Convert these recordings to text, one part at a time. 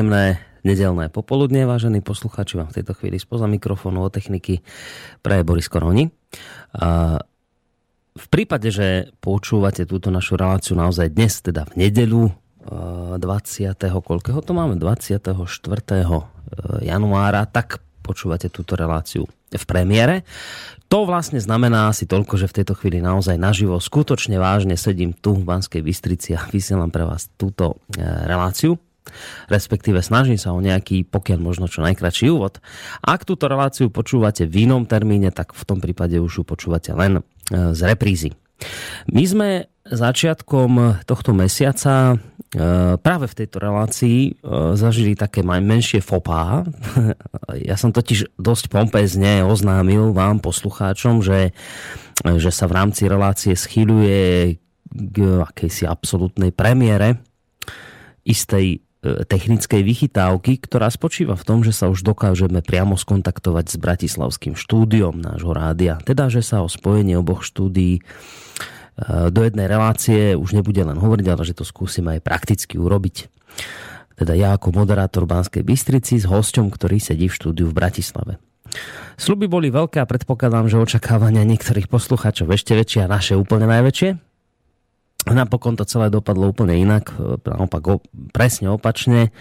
Príjemné nedelné popoludne, vážení poslucháči, vám v tejto chvíli spoza mikrofónu o techniky pre Boris Koroni. V prípade, že počúvate túto našu reláciu naozaj dnes, teda v nedelu 20. koľkého to máme? 24. januára, tak počúvate túto reláciu v premiére. To vlastne znamená asi toľko, že v tejto chvíli naozaj naživo, skutočne vážne sedím tu v Banskej Bystrici a vysielam pre vás túto e, reláciu respektíve snažím sa o nejaký, pokiaľ možno čo najkračší úvod. Ak túto reláciu počúvate v inom termíne, tak v tom prípade už ju počúvate len e, z reprízy. My sme začiatkom tohto mesiaca e, práve v tejto relácii e, zažili také menšie fopá. Ja som totiž dosť pompezne oznámil vám, poslucháčom, že, že sa v rámci relácie schýľuje k akejsi absolútnej premiére istej technickej vychytávky, ktorá spočíva v tom, že sa už dokážeme priamo skontaktovať s bratislavským štúdiom nášho rádia. Teda, že sa o spojenie oboch štúdií Eh, do jednej relácie už nebude len hovoriť, ale že to skúsime aj prakticky urobiť. Teda ja ako moderátor Banskej Bystrici s hosťom, ktorý sedí v štúdiu v Bratislave. Sluby boli veľké a predpokladám, že očakávania niektorých poslucháčov ešte väčšie a naše úplne najväčšie. Napokon to celé dopadlo úplne inak, eh, naopak presne opačne.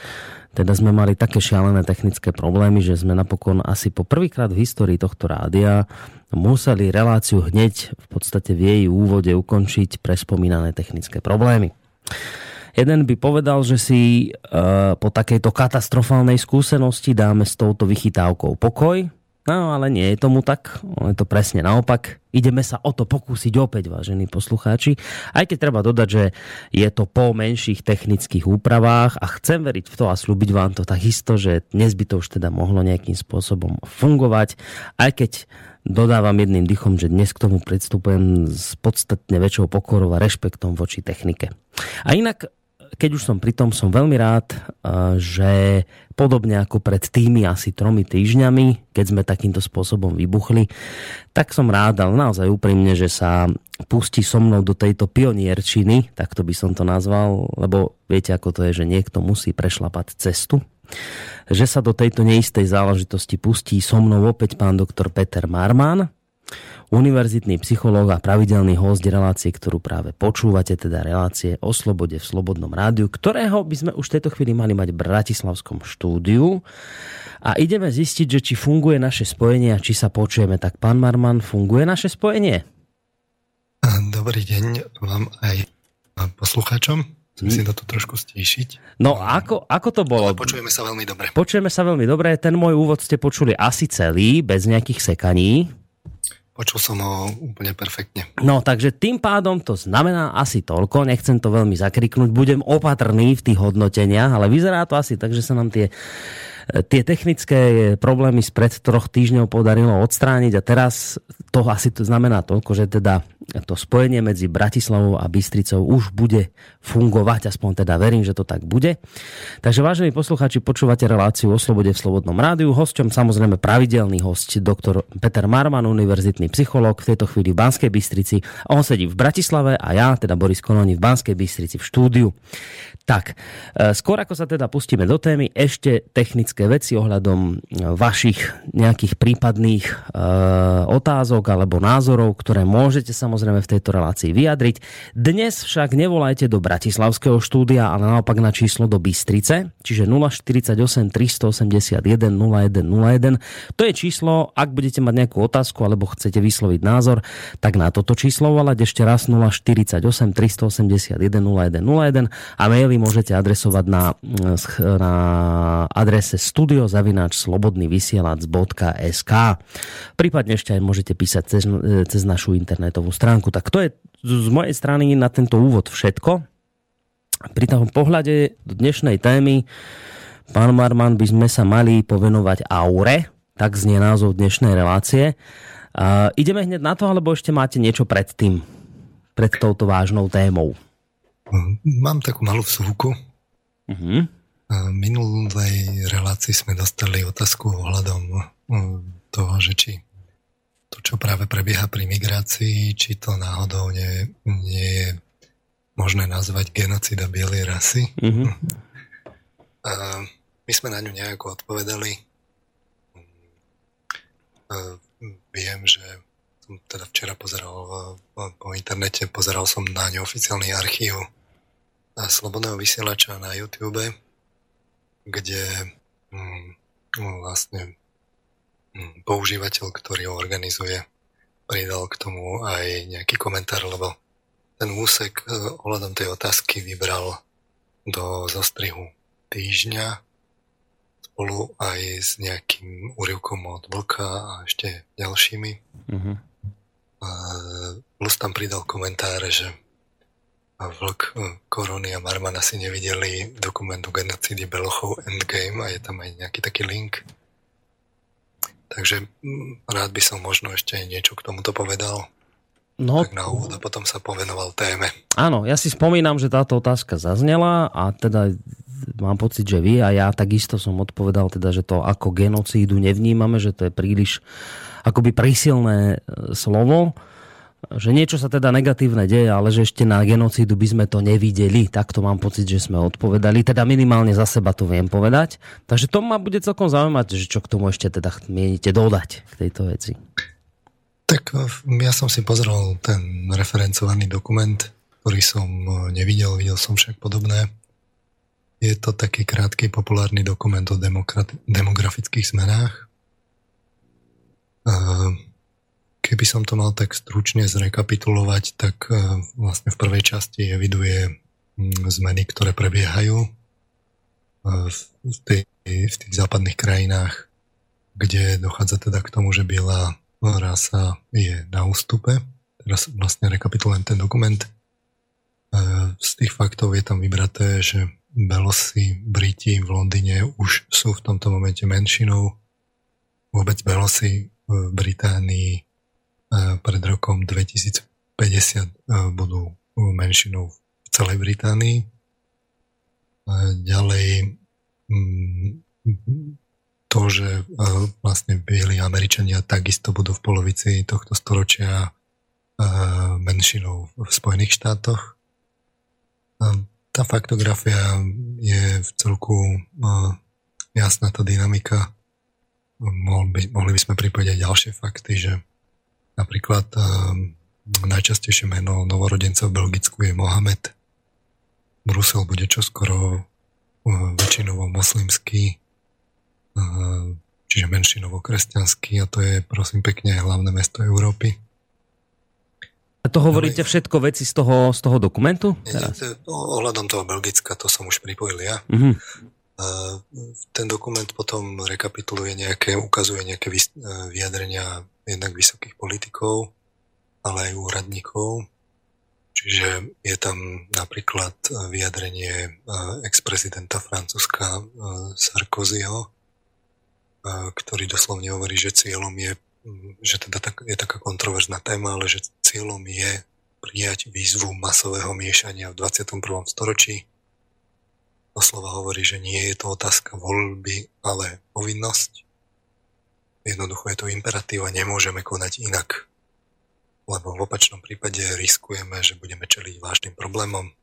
Teda sme mali také šialené technické problémy, že sme napokon asi po prvýkrát v histórii tohto rádia museli reláciu hneď v podstate v jej úvode ukončiť pre spomínané technické problémy. Jeden by povedal, že si e, po takejto katastrofálnej skúsenosti dáme s touto vychytávkou pokoj, No ale nie je tomu tak, je to presne naopak. Ideme sa o to pokúsiť opäť, vážení poslucháči. Aj keď treba dodať, že je to po menších technických úpravách a chcem veriť v to a slúbiť vám to takisto, že dnes by to už teda mohlo nejakým spôsobom fungovať. Aj keď dodávam jedným dychom, že dnes k tomu predstupujem s podstatne väčšou pokorou a rešpektom voči technike. A inak keď už som pri tom, som veľmi rád, že podobne ako pred tými asi tromi týždňami, keď sme takýmto spôsobom vybuchli, tak som rád, ale naozaj úprimne, že sa pustí so mnou do tejto pionierčiny, tak to by som to nazval, lebo viete, ako to je, že niekto musí prešlapať cestu že sa do tejto neistej záležitosti pustí so mnou opäť pán doktor Peter Marman, univerzitný psychológ a pravidelný host relácie, ktorú práve počúvate, teda relácie o slobode v Slobodnom rádiu, ktorého by sme už v tejto chvíli mali mať v Bratislavskom štúdiu. A ideme zistiť, že či funguje naše spojenie a či sa počujeme. Tak pán Marman, funguje naše spojenie? Dobrý deň vám aj poslucháčom. Musím to tu trošku stíšiť. No ako, ako to bolo? Ale počujeme sa veľmi dobre. Počujeme sa veľmi dobre. Ten môj úvod ste počuli asi celý, bez nejakých sekaní. Počul som ho úplne perfektne. No, takže tým pádom to znamená asi toľko, nechcem to veľmi zakriknúť, budem opatrný v tých hodnoteniach, ale vyzerá to asi tak, že sa nám tie tie technické problémy spred troch týždňov podarilo odstrániť a teraz to asi to znamená toľko, že teda to spojenie medzi Bratislavou a Bystricou už bude fungovať, aspoň teda verím, že to tak bude. Takže vážení poslucháči, počúvate reláciu o slobode v Slobodnom rádiu. Hosťom samozrejme pravidelný host, doktor Peter Marman, univerzitný psychológ, v tejto chvíli v Banskej Bystrici. On sedí v Bratislave a ja, teda Boris Kononi, v Banskej Bystrici v štúdiu. Tak, e, skôr ako sa teda pustíme do témy, ešte technické veci ohľadom vašich nejakých prípadných e, otázok alebo názorov, ktoré môžete samozrejme v tejto relácii vyjadriť. Dnes však nevolajte do Bratislavského štúdia, ale naopak na číslo do Bystrice, čiže 048 381 0101. To je číslo, ak budete mať nejakú otázku alebo chcete vysloviť názor, tak na toto číslo volať ešte raz 048 381 0101 a maily môžete adresovať na, na adrese studiozavináčslobodnyvysielac.sk Prípadne ešte aj môžete písať cez, cez našu internetovú stránku. Tak to je z mojej strany na tento úvod všetko. Pri tom pohľade do dnešnej témy pán Marman by sme sa mali povenovať aure, tak znie názov dnešnej relácie. Uh, ideme hneď na to, alebo ešte máte niečo pred tým, pred touto vážnou témou? Mám takú malú vsúku. Uh-huh. Minulej relácii sme dostali otázku ohľadom toho, že či to, čo práve prebieha pri migrácii, či to náhodou nie, nie je možné nazvať genocida bielej rasy. Uh-huh. A my sme na ňu nejako odpovedali. Viem, že som teda včera pozeral po internete, pozeral som na neoficiálny archív Slobodného vysielača na YouTube, kde mm, vlastne používateľ, ktorý ho organizuje, pridal k tomu aj nejaký komentár, lebo ten úsek e, ohľadom tej otázky vybral do zostrihu týždňa spolu aj s nejakým úrivkom od Vlka a ešte ďalšími. Uh-huh. plus tam pridal komentáre, že Vlk, hm, Korony a Marmana si nevideli dokumentu genocidy Belochov Endgame a je tam aj nejaký taký link. Takže hm, rád by som možno ešte niečo k tomuto povedal. No, tak na úvod a potom sa povenoval téme. Áno, ja si spomínam, že táto otázka zaznela a teda mám pocit, že vy a ja takisto som odpovedal teda, že to ako genocídu nevnímame, že to je príliš akoby prísilné e, slovo že niečo sa teda negatívne deje, ale že ešte na genocídu by sme to nevideli. Tak to mám pocit, že sme odpovedali. Teda minimálne za seba to viem povedať. Takže to ma bude celkom zaujímať, že čo k tomu ešte teda mienite dodať k tejto veci. Tak ja som si pozrel ten referencovaný dokument, ktorý som e, nevidel, videl som však podobné. Je to taký krátky populárny dokument o demografických zmenách. Uh, Keby som to mal tak stručne zrekapitulovať, tak e, vlastne v prvej časti eviduje mm, zmeny, ktoré prebiehajú e, v, tej, v tých západných krajinách, kde dochádza teda k tomu, že biela rasa je na ústupe. Teraz vlastne rekapitulujem ten dokument. E, z tých faktov je tam vybraté, že Belosi, Briti v Londýne už sú v tomto momente menšinou. Vôbec Belosi v Británii pred rokom 2050 budú menšinou v celej Británii. Ďalej mm, to, že vlastne bieli Američania takisto budú v polovici tohto storočia menšinou v Spojených štátoch. Tá faktografia je v celku jasná tá dynamika. Mohli by, mohli by sme pripojiť aj ďalšie fakty, že Napríklad um, najčastejšie meno novorodenca v Belgicku je Mohamed. Brusel bude čoskoro uh, väčšinovo moslimský, uh, čiže menšinovo kresťanský a to je prosím pekne hlavné mesto Európy. A to hovoríte všetko veci z toho, z toho dokumentu? Teraz? Ohľadom toho Belgicka, to som už pripojil ja. Uh-huh. Ten dokument potom rekapituluje nejaké, ukazuje nejaké vyjadrenia jednak vysokých politikov, ale aj úradníkov. Čiže je tam napríklad vyjadrenie e, ex-prezidenta Francúzska e, Sarkozyho, e, ktorý doslovne hovorí, že cieľom je, že teda tak, je taká kontroverzná téma, ale že cieľom je prijať výzvu masového miešania v 21. storočí. Doslova hovorí, že nie je to otázka voľby, ale povinnosť. Jednoducho je to imperatív a nemôžeme konať inak. Lebo v opačnom prípade riskujeme, že budeme čeliť vážnym problémom. E,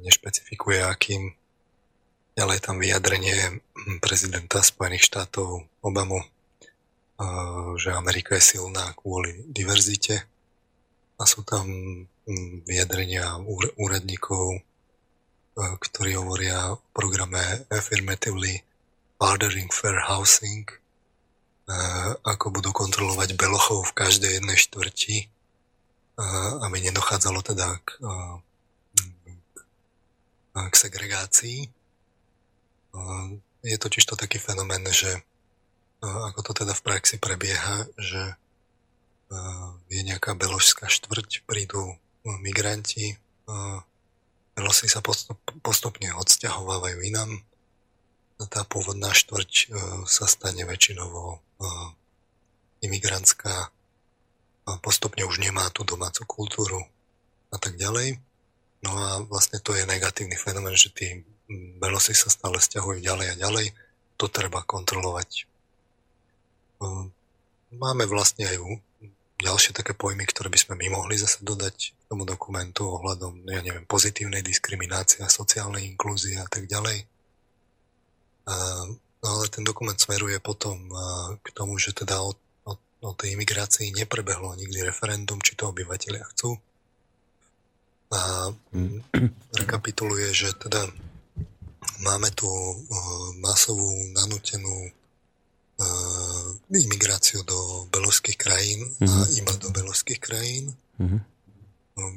nešpecifikuje akým. Ďalej tam vyjadrenie prezidenta Spojených štátov Obamu, e, že Amerika je silná kvôli diverzite. A sú tam vyjadrenia úradníkov, ktorí hovoria o programe Affirmatively Ordering Fair Housing, ako budú kontrolovať belochov v každej jednej štvrti, aby nedochádzalo teda k, k segregácii. Je totiž to taký fenomén, že ako to teda v praxi prebieha, že je nejaká beložská štvrť, prídu migranti, belosi sa postupne odsťahovávajú inám, tá pôvodná štvrť sa stane väčšinovo imigrantská postupne už nemá tú domácu kultúru a tak ďalej. No a vlastne to je negatívny fenomén, že tí belosi sa stále stiahujú ďalej a ďalej. To treba kontrolovať. Máme vlastne aj ďalšie také pojmy, ktoré by sme my mohli zase dodať tomu dokumentu ohľadom, ja neviem, pozitívnej diskriminácie, sociálnej inklúzie a tak ďalej. no ale ten dokument smeruje potom k tomu, že teda o, o, o tej imigrácii neprebehlo nikdy referendum, či to obyvateľia chcú. A rekapituluje, že teda máme tu masovú nanútenú imigráciu do belovských krajín mm-hmm. a mhm. iba do belovských krajín, mm-hmm.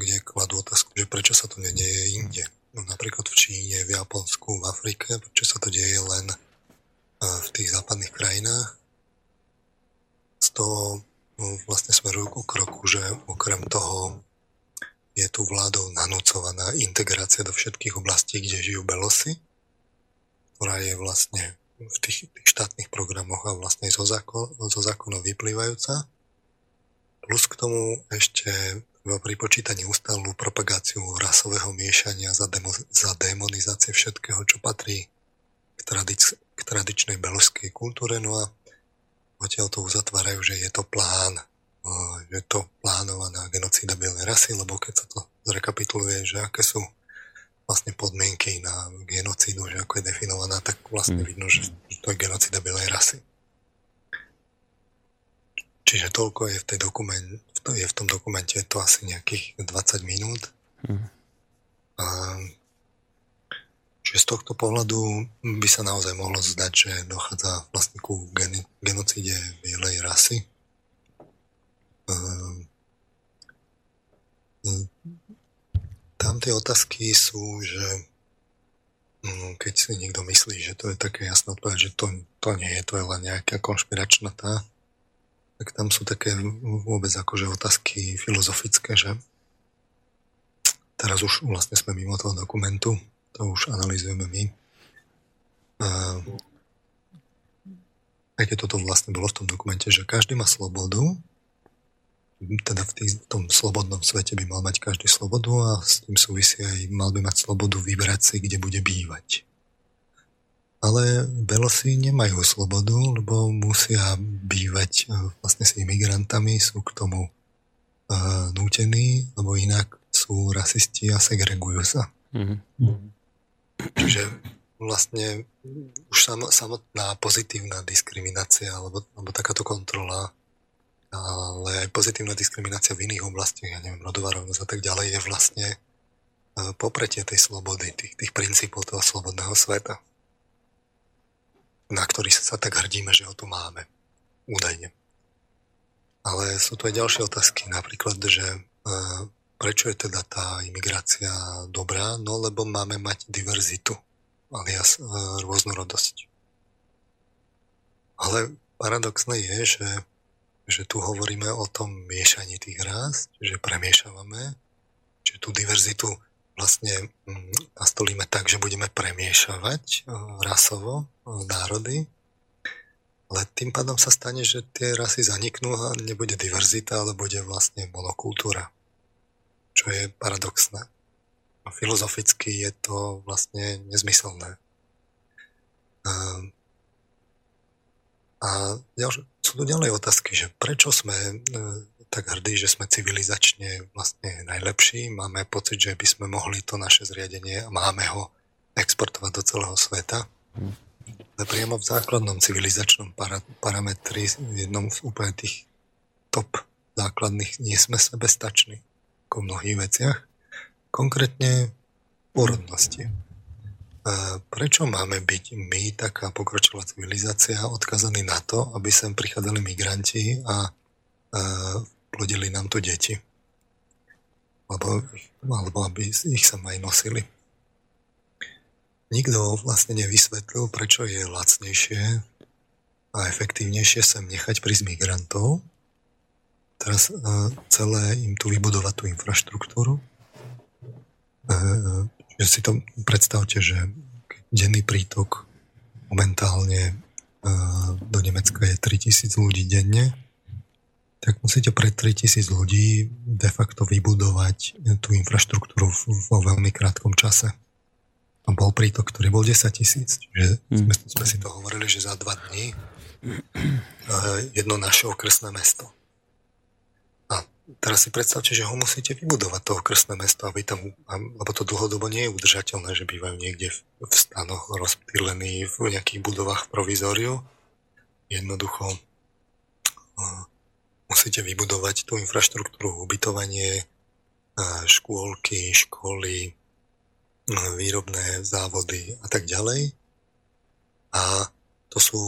kde kladú otázku, že prečo sa to nedieje inde. No, napríklad v Číne, v Japonsku, v Afrike, prečo sa to deje len v tých západných krajinách. Z toho no, vlastne smerujú ku kroku, že okrem toho je tu vládou nanúcovaná integrácia do všetkých oblastí, kde žijú belosy, ktorá je vlastne v tých, tých štátnych programoch a vlastne zo, zákon, zo zákonov vyplývajúca. Plus k tomu ešte treba pripočítať neustálú propagáciu rasového miešania za, demo, za demonizácie všetkého, čo patrí k, tradic, k tradičnej beložskej kultúre. No a odtiaľ to uzatvárajú, že je to plán, že je to plánovaná genocída bielej rasy, lebo keď sa to zrekapituluje, že aké sú vlastne podmienky na genocídu, že ako je definovaná, tak vlastne mm. vidno, že to je genocída bielej rasy. Čiže toľko je v, tej dokument, je v tom dokumente je to asi nejakých 20 minút. Mm. A, čiže z tohto pohľadu by sa naozaj mohlo zdať, že dochádza vlastne ku gen, genocíde bielej rasy. Um, tam tie otázky sú, že mm, keď si niekto myslí, že to je také jasná odpoveď, že to, to nie je, to je len nejaká konšpiračná tá, tak tam sú také vôbec akože otázky filozofické, že teraz už vlastne sme mimo toho dokumentu, to už analizujeme my. A aj keď toto vlastne bolo v tom dokumente, že každý má slobodu, teda v, tý, v tom slobodnom svete by mal mať každý slobodu a s tým súvisí aj mal by mať slobodu vybrať si, kde bude bývať. Ale Belosi nemajú slobodu, lebo musia bývať e, vlastne s imigrantami, sú k tomu uh, nútení, lebo inak sú rasisti a segregujú sa. Mm-hmm. Čiže vlastne už samotná pozitívna diskriminácia alebo, alebo takáto kontrola ale pozitívna diskriminácia v iných oblastiach, ja neviem, rodová rovnosť a tak ďalej, je vlastne e, popretie tej slobody, tých, tých princípov toho slobodného sveta, na ktorý sa tak hrdíme, že ho tu máme, údajne. Ale sú tu aj ďalšie otázky, napríklad, že e, prečo je teda tá imigrácia dobrá? No lebo máme mať diverzitu, alias e, rôznorodosť. Ale paradoxné je, že že tu hovoríme o tom miešaní tých rás, že premiešavame, že tú diverzitu vlastne mm, nastolíme tak, že budeme premiešavať e, rasovo e, národy, ale tým pádom sa stane, že tie rasy zaniknú a nebude diverzita, ale bude vlastne monokultúra. Čo je paradoxné. A filozoficky je to vlastne nezmyselné. A sú tu ďalej otázky, že prečo sme e, tak hrdí, že sme civilizačne vlastne najlepší, máme pocit, že by sme mohli to naše zriadenie a máme ho exportovať do celého sveta. Ale priamo v základnom civilizačnom para, parametri, v jednom z úplne tých top základných, nie sme sebestační ako v mnohých veciach. Konkrétne porodnosti prečo máme byť my, taká pokročilá civilizácia, odkazaní na to, aby sem prichádzali migranti a plodili nám tu deti? Alebo, alebo aby ich sa aj nosili. Nikto vlastne nevysvetlil, prečo je lacnejšie a efektívnejšie sem nechať prísť migrantov, teraz celé im tu vybudovať tú infraštruktúru, že si to predstavte, že denný prítok momentálne e, do Nemecka je 3000 ľudí denne, tak musíte pre 3000 ľudí de facto vybudovať tú infraštruktúru vo veľmi krátkom čase. A bol prítok, ktorý bol 10 tisíc. Čiže hmm. sme, sme si to hovorili, že za dva dní e, jedno naše okresné mesto. Teraz si predstavte, že ho musíte vybudovať, toho krstné mesto, aby tam, lebo to dlhodobo nie je udržateľné, že bývajú niekde v, v stanoch rozptýlení v nejakých budovách v provizóriu. Jednoducho musíte vybudovať tú infraštruktúru, ubytovanie, škôlky, školy, výrobné závody a tak ďalej. A to sú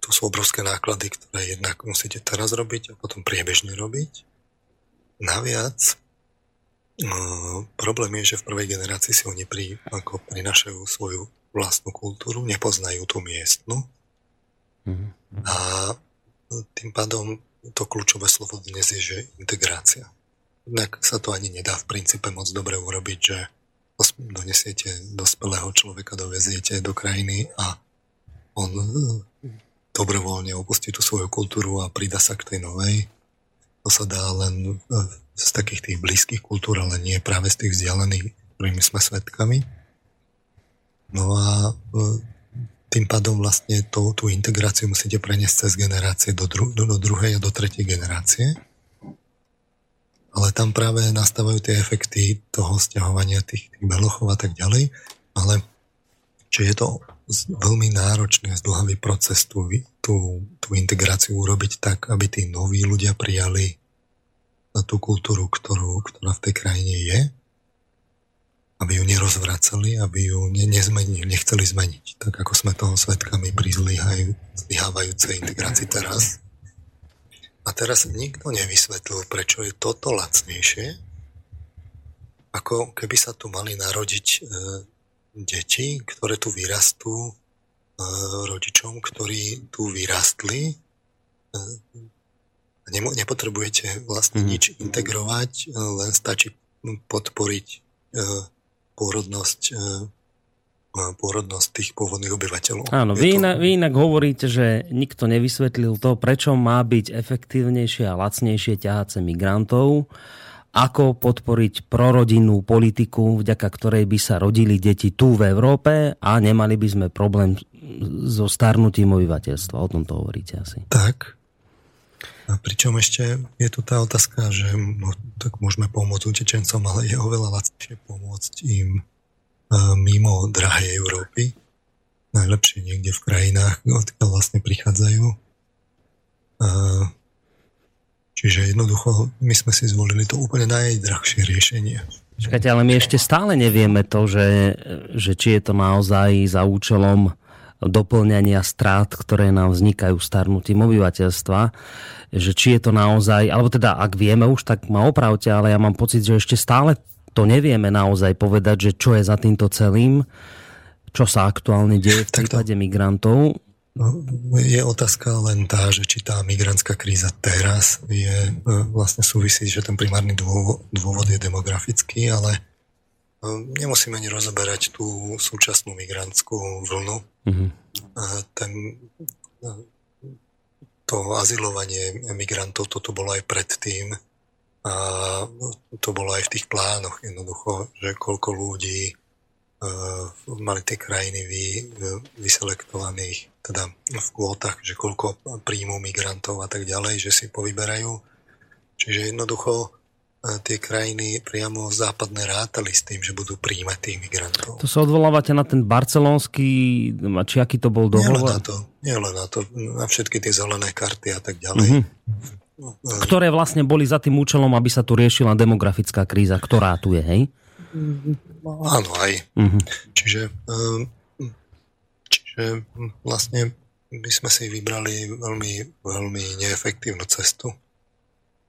to sú obrovské náklady, ktoré jednak musíte teraz robiť a potom priebežne robiť. Naviac, no, problém je, že v prvej generácii si oni pri, ako prinašajú svoju vlastnú kultúru, nepoznajú tú miestnu. Mm-hmm. A tým pádom to kľúčové slovo dnes je, že integrácia. Inak sa to ani nedá v princípe moc dobre urobiť, že donesiete dospelého človeka, doveziete do krajiny a on dobrovoľne opustí tú svoju kultúru a prida sa k tej novej. To sa dá len e, z takých tých blízkych kultúr, ale nie práve z tých vzdialených, ktorými sme svetkami. No a e, tým pádom vlastne to, tú integráciu musíte preniesť cez generácie do, dru, do, do druhej a do tretej generácie. Ale tam práve nastávajú tie efekty toho stiahovania tých, tých belochov a tak ďalej. Ale či je to veľmi náročný a zdlhavý proces tú, tú, tú integráciu urobiť tak, aby tí noví ľudia prijali na tú kultúru, ktorú, ktorá v tej krajine je, aby ju nerozvracali, aby ju ne, nezmenili, nechceli zmeniť, tak ako sme toho svetkami pri zlyhávajúcej integrácii teraz. A teraz nikto nevysvetlil, prečo je toto lacnejšie, ako keby sa tu mali narodiť e, deti, ktoré tu vyrastú e, rodičom, ktorí tu vyrastli. E, nepotrebujete vlastne mm. nič integrovať, e, len stačí podporiť pôrodnosť pôrodnosť tých pôvodných obyvateľov. Áno, vy, to... inak, vy inak hovoríte, že nikto nevysvetlil to, prečo má byť efektívnejšie a lacnejšie ťahace migrantov ako podporiť prorodinnú politiku, vďaka ktorej by sa rodili deti tu v Európe a nemali by sme problém so starnutím obyvateľstva. O tom to hovoríte asi. Tak. A pričom ešte je tu tá otázka, že tak môžeme pomôcť utečencom, ale je oveľa lacnejšie pomôcť im uh, mimo drahej Európy. Najlepšie niekde v krajinách, odkiaľ vlastne prichádzajú. Čiže jednoducho my sme si zvolili to úplne najdrahšie riešenie. Čakajte, ale my ešte stále nevieme to, že, že či je to naozaj za účelom doplňania strát, ktoré nám vznikajú starnutím obyvateľstva, že či je to naozaj, alebo teda ak vieme už, tak ma opravte, ale ja mám pocit, že ešte stále to nevieme naozaj povedať, že čo je za týmto celým, čo sa aktuálne deje v prípade migrantov. No, je otázka len tá, že či tá migrantská kríza teraz je, e, vlastne súvisí, že ten primárny dôvod, dôvod je demografický, ale e, nemusíme ani rozoberať tú súčasnú migrantskú vlnu. Mm-hmm. Ten, to azylovanie migrantov, toto bolo aj predtým a to bolo aj v tých plánoch jednoducho, že koľko ľudí mali tie krajiny vy, vyselektovaných teda v kvótach, že koľko príjmu migrantov a tak ďalej, že si povyberajú. Čiže jednoducho e, tie krajiny priamo západné rátali s tým, že budú príjmať tých migrantov. To sa odvolávate na ten barcelonský, či aký to bol dohovor? Nie na to, nie len na to, na všetky tie zelené karty a tak ďalej. Mm-hmm. Ktoré vlastne boli za tým účelom, aby sa tu riešila demografická kríza, ktorá tu je, hej? Áno, aj. Mm-hmm. Čiže e, že vlastne my sme si vybrali veľmi, veľmi neefektívnu cestu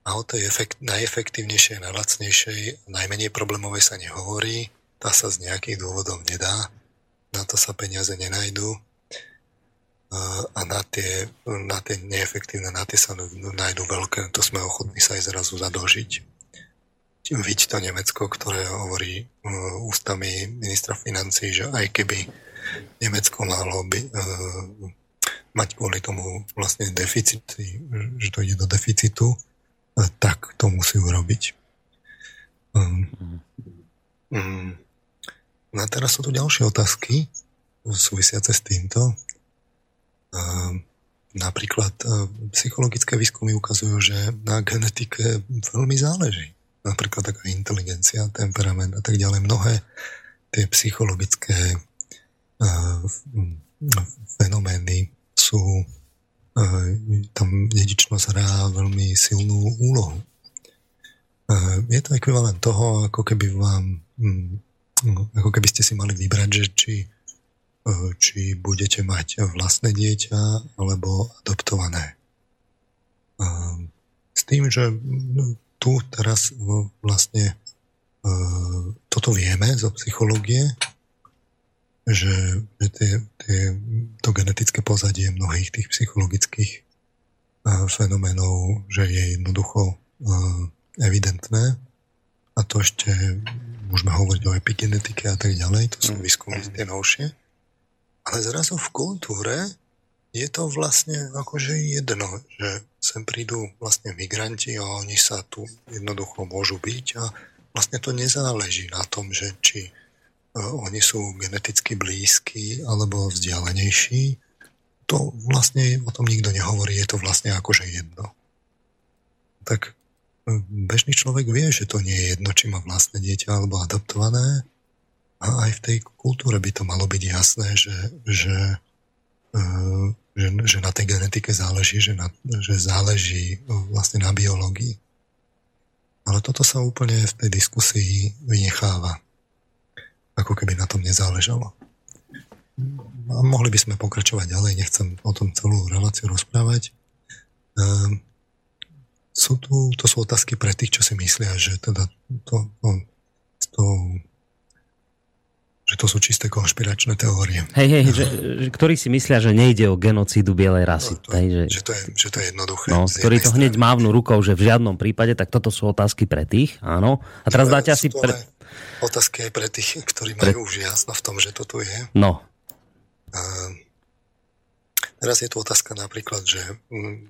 a o tej efekt, najefektívnejšej, najlacnejšej, najmenej problémovej sa nehovorí, tá sa z nejakých dôvodov nedá, na to sa peniaze nenajdú a na tie, na tie neefektívne, na tie sa nájdú veľké, to sme ochotní sa aj zrazu zadlžiť. Vidť to Nemecko, ktoré hovorí ústami ministra financí, že aj keby Nemecko malo by uh, mať kvôli tomu vlastne deficity, že to ide do deficitu, uh, tak to musí urobiť. Um, um, no a teraz sú tu ďalšie otázky súvisiace s týmto. Um, napríklad psychologické výskumy ukazujú, že na genetike veľmi záleží. Napríklad taká inteligencia, temperament a tak ďalej. Mnohé tie psychologické fenomény sú tam dedičnosť hrá veľmi silnú úlohu. Je to ekvivalent toho, ako keby vám mm, ako keby ste si mali vybrať, že či, či budete mať vlastné dieťa alebo adoptované. S tým, že no, tu teraz vlastne toto vieme zo psychológie, že, že tie, tie, to genetické pozadie mnohých tých psychologických fenoménov, že je jednoducho evidentné. A to ešte môžeme hovoriť o epigenetike a tak ďalej, to sú mm. výskumy tie novšie. Ale zrazu v kultúre je to vlastne akože jedno, že sem prídu vlastne migranti a oni sa tu jednoducho môžu byť a vlastne to nezáleží na tom, že či oni sú geneticky blízki alebo vzdialenejší. To vlastne o tom nikto nehovorí, je to vlastne akože jedno. Tak bežný človek vie, že to nie je jedno, či má vlastné dieťa alebo adoptované. A aj v tej kultúre by to malo byť jasné, že, že, že, že na tej genetike záleží, že, na, že záleží vlastne na biológii. Ale toto sa úplne v tej diskusii vynecháva ako keby na tom nezáležalo. A mohli by sme pokračovať ďalej, nechcem o tom celú reláciu rozprávať. Ehm, sú tu, to sú otázky pre tých, čo si myslia, že teda to, to, to že to sú čisté konšpiračné teórie. Hej, hej, že, ktorí si myslia, že nejde o genocídu bielej rasy. No, to, hej, že, že, to je, že to je jednoduché. No, ktorí to hneď mávnu rukou, že v žiadnom prípade, tak toto sú otázky pre tých, áno. A teraz dáte asi... Pre otázky aj pre tých, ktorí majú pre... už jasno v tom, že to tu je. No. A teraz je tu otázka napríklad, že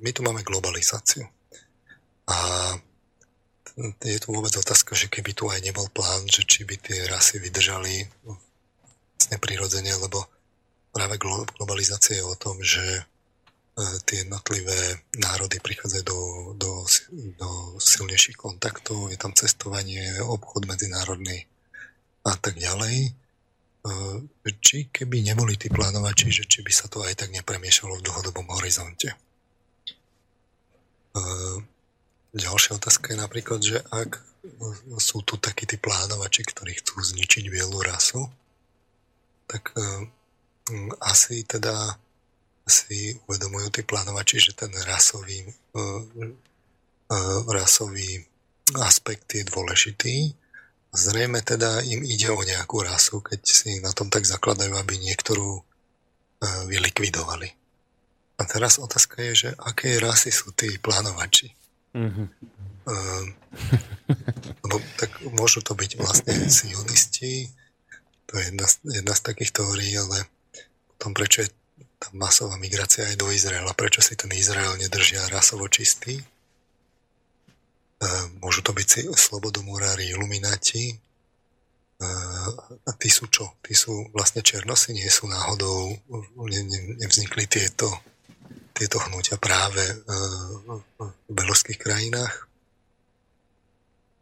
my tu máme globalizáciu. A je tu vôbec otázka, že keby tu aj nebol plán, že či by tie rasy vydržali vlastne prirodzene, lebo práve globalizácia je o tom, že e, tie jednotlivé národy prichádzajú do, do, do silnejších kontaktov, je tam cestovanie, obchod medzinárodný a tak ďalej. E, či keby neboli tí plánovači, že či by sa to aj tak nepremiešalo v dlhodobom horizonte. E, ďalšia otázka je napríklad, že ak sú tu takí tí plánovači, ktorí chcú zničiť bielu rasu, tak e, asi teda si uvedomujú tí plánovači, že ten rasový, rasový aspekt je dôležitý Zrejme teda im ide o nejakú rasu, keď si na tom tak zakladajú, aby niektorú vylikvidovali. A teraz otázka je, že aké rasy sú tí plánovači. Mm-hmm. Uh, lebo tak môžu to byť vlastne sionisti, to je jedna, jedna z takých teórií, ale potom prečo je tá masová migrácia aj do Izraela, prečo si ten Izrael nedržia rasovo čistý, Môžu to byť slobodomurári, ilumináti. A tí sú čo? Tí sú vlastne černosy, nie sú náhodou, ne, ne, nevznikli tieto, tieto hnutia práve v beložských krajinách.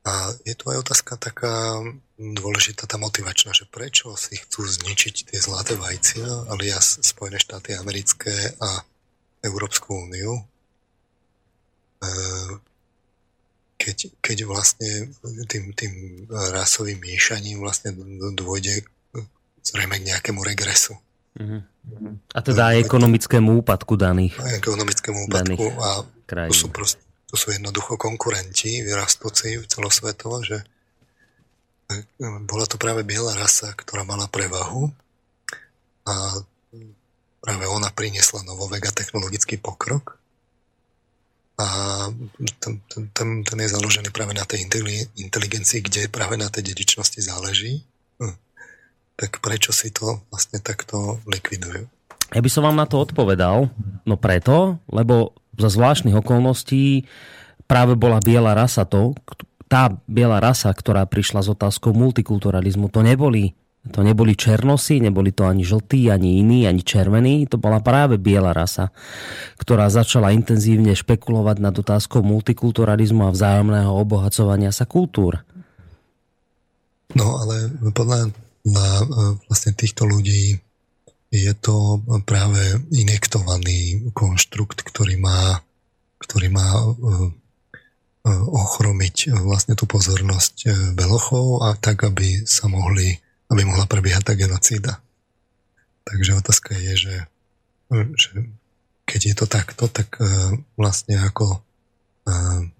A je tu aj otázka taká dôležitá, tá motivačná, že prečo si chcú zničiť tie zlaté vajcia, alias Spojené štáty americké a Európsku úniu keď, keď vlastne tým, tým rasovým miešaním vlastne dôjde zrejme k nejakému regresu. Uh-huh. A teda aj ekonomickému úpadku daných. Aj ekonomickému úpadku a krajín. to sú, prost, to sú jednoducho konkurenti vyrastúci celosvetovo, že e, bola to práve biela rasa, ktorá mala prevahu a práve ona priniesla novovek a technologický pokrok a ten, ten, ten, je založený práve na tej inteligencii, kde práve na tej dedičnosti záleží. Hm. Tak prečo si to vlastne takto likvidujú? Ja by som vám na to odpovedal, no preto, lebo za zvláštnych okolností práve bola biela rasa to, tá biela rasa, ktorá prišla s otázkou multikulturalizmu, to neboli To neboli černosy, neboli to ani žltí, ani iní, ani červení. To bola práve biela rasa, ktorá začala intenzívne špekulovať nad otázkou multikulturalizmu a vzájomného obohacovania sa kultúr. No ale podľa na e, vlastne týchto ľudí je to práve inektovaný konštrukt, ktorý má, ktorý má e, ochromiť vlastne tú pozornosť Belochov a tak, aby sa mohli, aby mohla prebiehať tá genocída. Takže otázka je, že, že keď je to takto, tak vlastne ako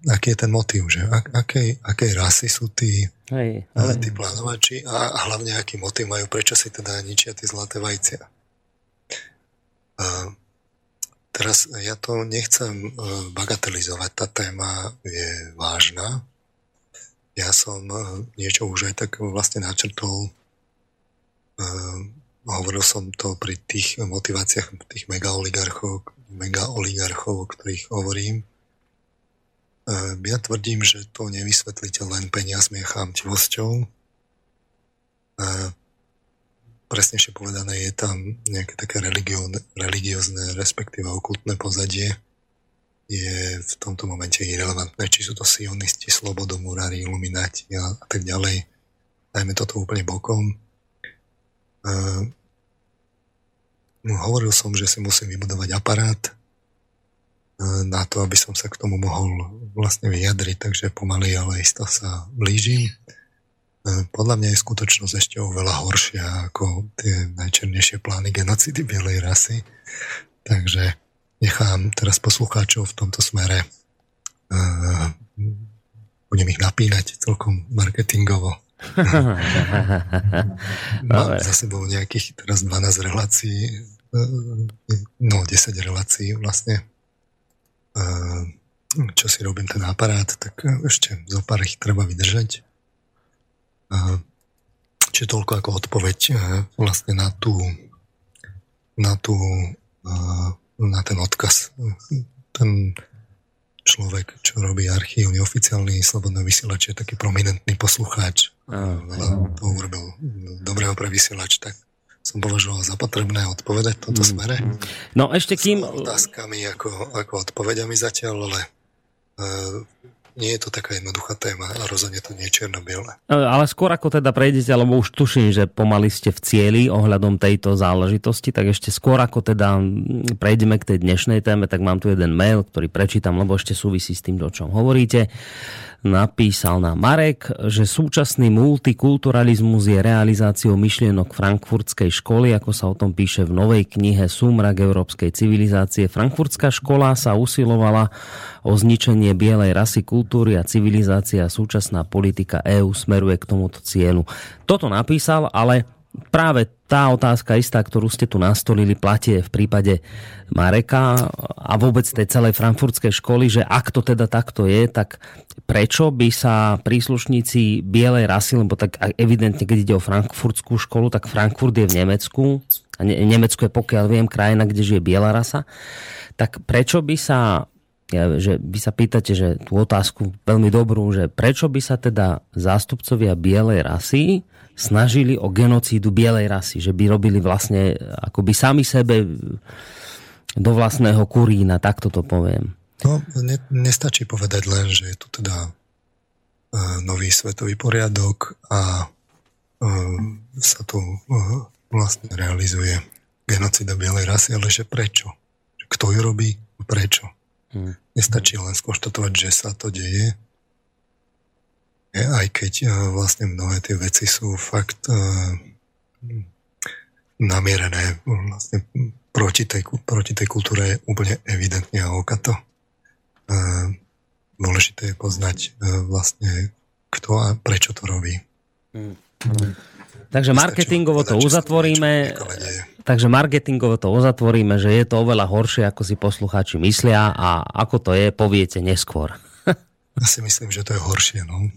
aký je ten motív, že ak, akej, akej rasy sú tí, Hej, ale... tí plánovači a, a hlavne aký motív majú, prečo si teda ničia tie zlaté vajcia. Uh, teraz ja to nechcem uh, bagatelizovať, tá téma je vážna. Ja som uh, niečo už aj tak vlastne načrtol hovoril som to pri tých motiváciách tých megaoligarchov, megaoligarchov, o ktorých hovorím. Ja tvrdím, že to nevysvetlíte len peniazmi a chámtivosťou. Presnejšie povedané, je tam nejaké také religiózne, respektíve okultné pozadie. Je v tomto momente irrelevantné, či sú to sionisti, slobodomurári, ilumináti a, a tak ďalej. Dajme toto úplne bokom. Uh, hovoril som, že si musím vybudovať aparát, na to, aby som sa k tomu mohol vlastne vyjadriť, takže pomaly, ale isto sa blížim. E, podľa mňa je skutočnosť ešte oveľa horšia ako tie najčernejšie plány genocidy bielej rasy. Takže nechám teraz poslucháčov v tomto smere. E, budem ich napínať celkom marketingovo. Mám za sebou nejakých teraz 12 relácií, e, no 10 relácií vlastne čo si robím ten aparát, tak ešte zo pár ich treba vydržať. Čiže toľko ako odpoveď vlastne na tú, na tú, na ten odkaz. Ten človek, čo robí archív, neoficiálny slobodný vysielač, je taký prominentný poslucháč. Veľa to urobil dobrého pre vysielač, tak som považoval za potrebné odpovedať v tomto mm. smere. No ešte kým... S otázkami ako, ako odpovediami zatiaľ, ale uh, nie je to taká jednoduchá téma a rozhodne to nie je čierno-biele. E, ale skôr ako teda prejdete, lebo už tuším, že pomaly ste v cieli ohľadom tejto záležitosti, tak ešte skôr ako teda prejdeme k tej dnešnej téme, tak mám tu jeden mail, ktorý prečítam, lebo ešte súvisí s tým, o čom hovoríte napísal na Marek, že súčasný multikulturalizmus je realizáciou myšlienok frankfurtskej školy, ako sa o tom píše v novej knihe Súmrak európskej civilizácie. Frankfurtská škola sa usilovala o zničenie bielej rasy, kultúry a civilizácie a súčasná politika EÚ smeruje k tomuto cieľu. Toto napísal, ale práve tá otázka istá, ktorú ste tu nastolili, platí v prípade Mareka a vôbec tej celej frankfurtskej školy, že ak to teda takto je, tak prečo by sa príslušníci bielej rasy, lebo tak evidentne, keď ide o frankfurtskú školu, tak Frankfurt je v Nemecku, a Nemecko je pokiaľ viem krajina, kde žije biela rasa, tak prečo by sa ja, že vy sa pýtate, že tú otázku veľmi dobrú, že prečo by sa teda zástupcovia bielej rasy snažili o genocídu bielej rasy, že by robili vlastne akoby sami sebe do vlastného kurína, takto to poviem. No, ne, nestačí povedať len, že je tu teda uh, nový svetový poriadok a uh, sa tu uh, vlastne realizuje genocida bielej rasy, ale že prečo? Kto ju robí? Prečo? Hmm. Nestačí len skonštatovať, že sa to deje, aj keď e, vlastne mnohé tie veci sú fakt uh, namierené vlastne proti tej, proti tej kultúre je úplne evidentne a okato. Uh, dôležité je poznať vlastne kto a prečo to robí. Hmm. Takže marketingovo to uzatvoríme. Takže marketingovo to uzatvoríme, že je to oveľa horšie, ako si poslucháči myslia a ako to je, poviete neskôr. Ja si myslím, že to je horšie. No.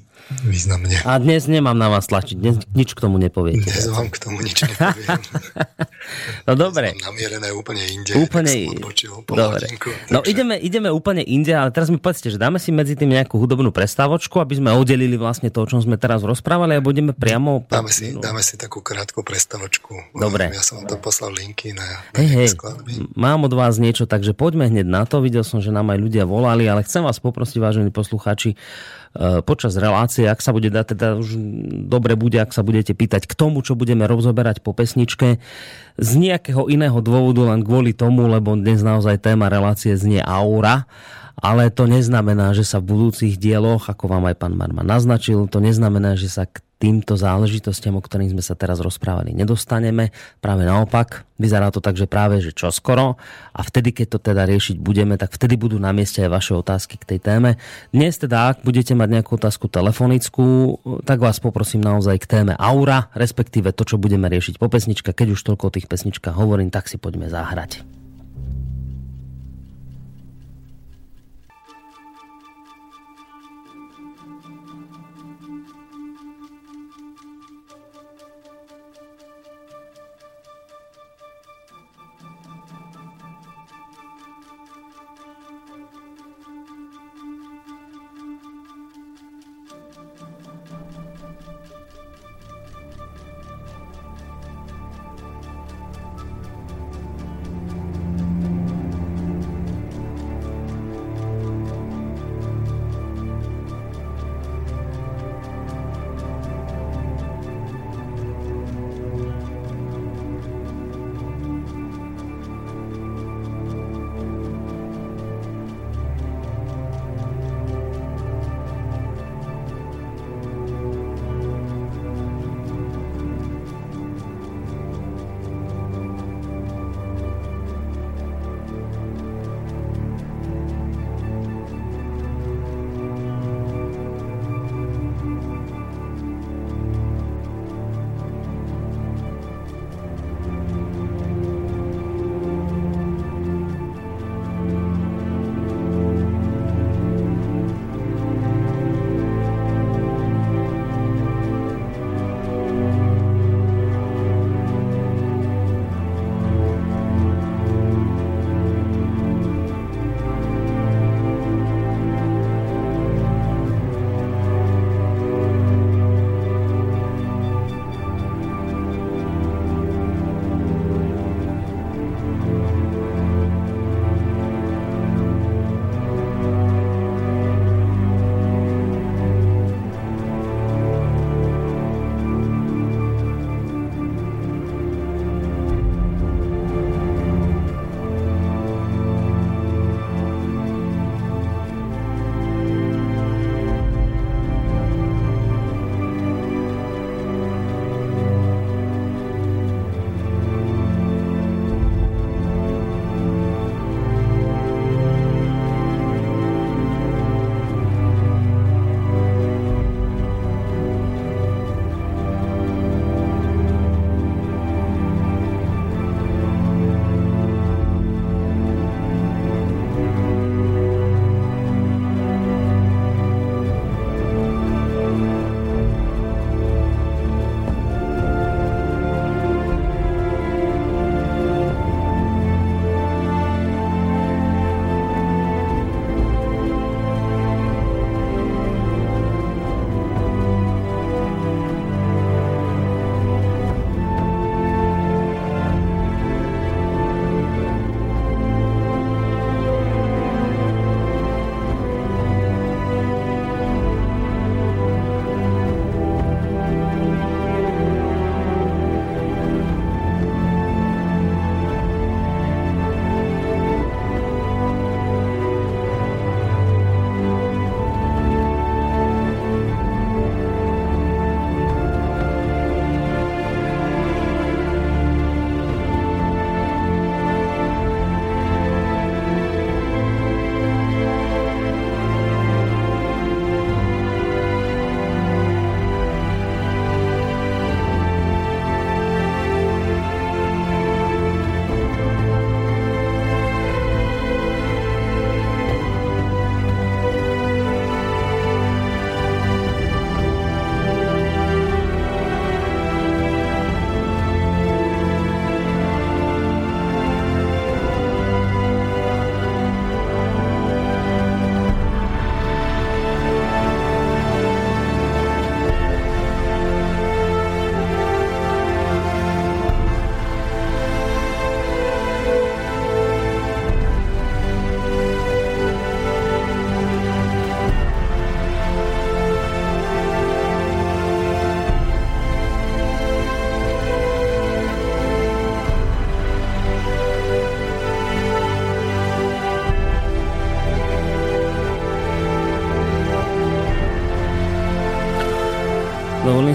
Významne. A dnes nemám na vás tlačiť, dnes nič k tomu nepoviete. Dnes vám k tomu nič nepoviem. no dobre. Dnes namierené úplne inde. Úplne Dobre. No ideme, ideme úplne inde, ale teraz mi povedzte, že dáme si medzi tým nejakú hudobnú prestávočku, aby sme oddelili vlastne to, o čom sme teraz rozprávali a budeme priamo... Dáme si, dáme si takú krátku prestávočku. Dobre. Ja som vám tam poslal linky na, na hej, hej, Mám od vás niečo, takže poďme hneď na to. Videl som, že nám aj ľudia volali, ale chcem vás poprosiť, vážení poslucháči, počas relácie, ak sa bude dať, teda už dobre bude, ak sa budete pýtať k tomu, čo budeme rozoberať po pesničke, z nejakého iného dôvodu, len kvôli tomu, lebo dnes naozaj téma relácie znie aura, ale to neznamená, že sa v budúcich dieloch, ako vám aj pán Marman naznačil, to neznamená, že sa k týmto záležitostiam, o ktorých sme sa teraz rozprávali, nedostaneme. Práve naopak, vyzerá to tak, že práve že čoskoro a vtedy, keď to teda riešiť budeme, tak vtedy budú na mieste aj vaše otázky k tej téme. Dnes teda, ak budete mať nejakú otázku telefonickú, tak vás poprosím naozaj k téme aura, respektíve to, čo budeme riešiť po pesnička. Keď už toľko o tých pesničkách hovorím, tak si poďme zahrať.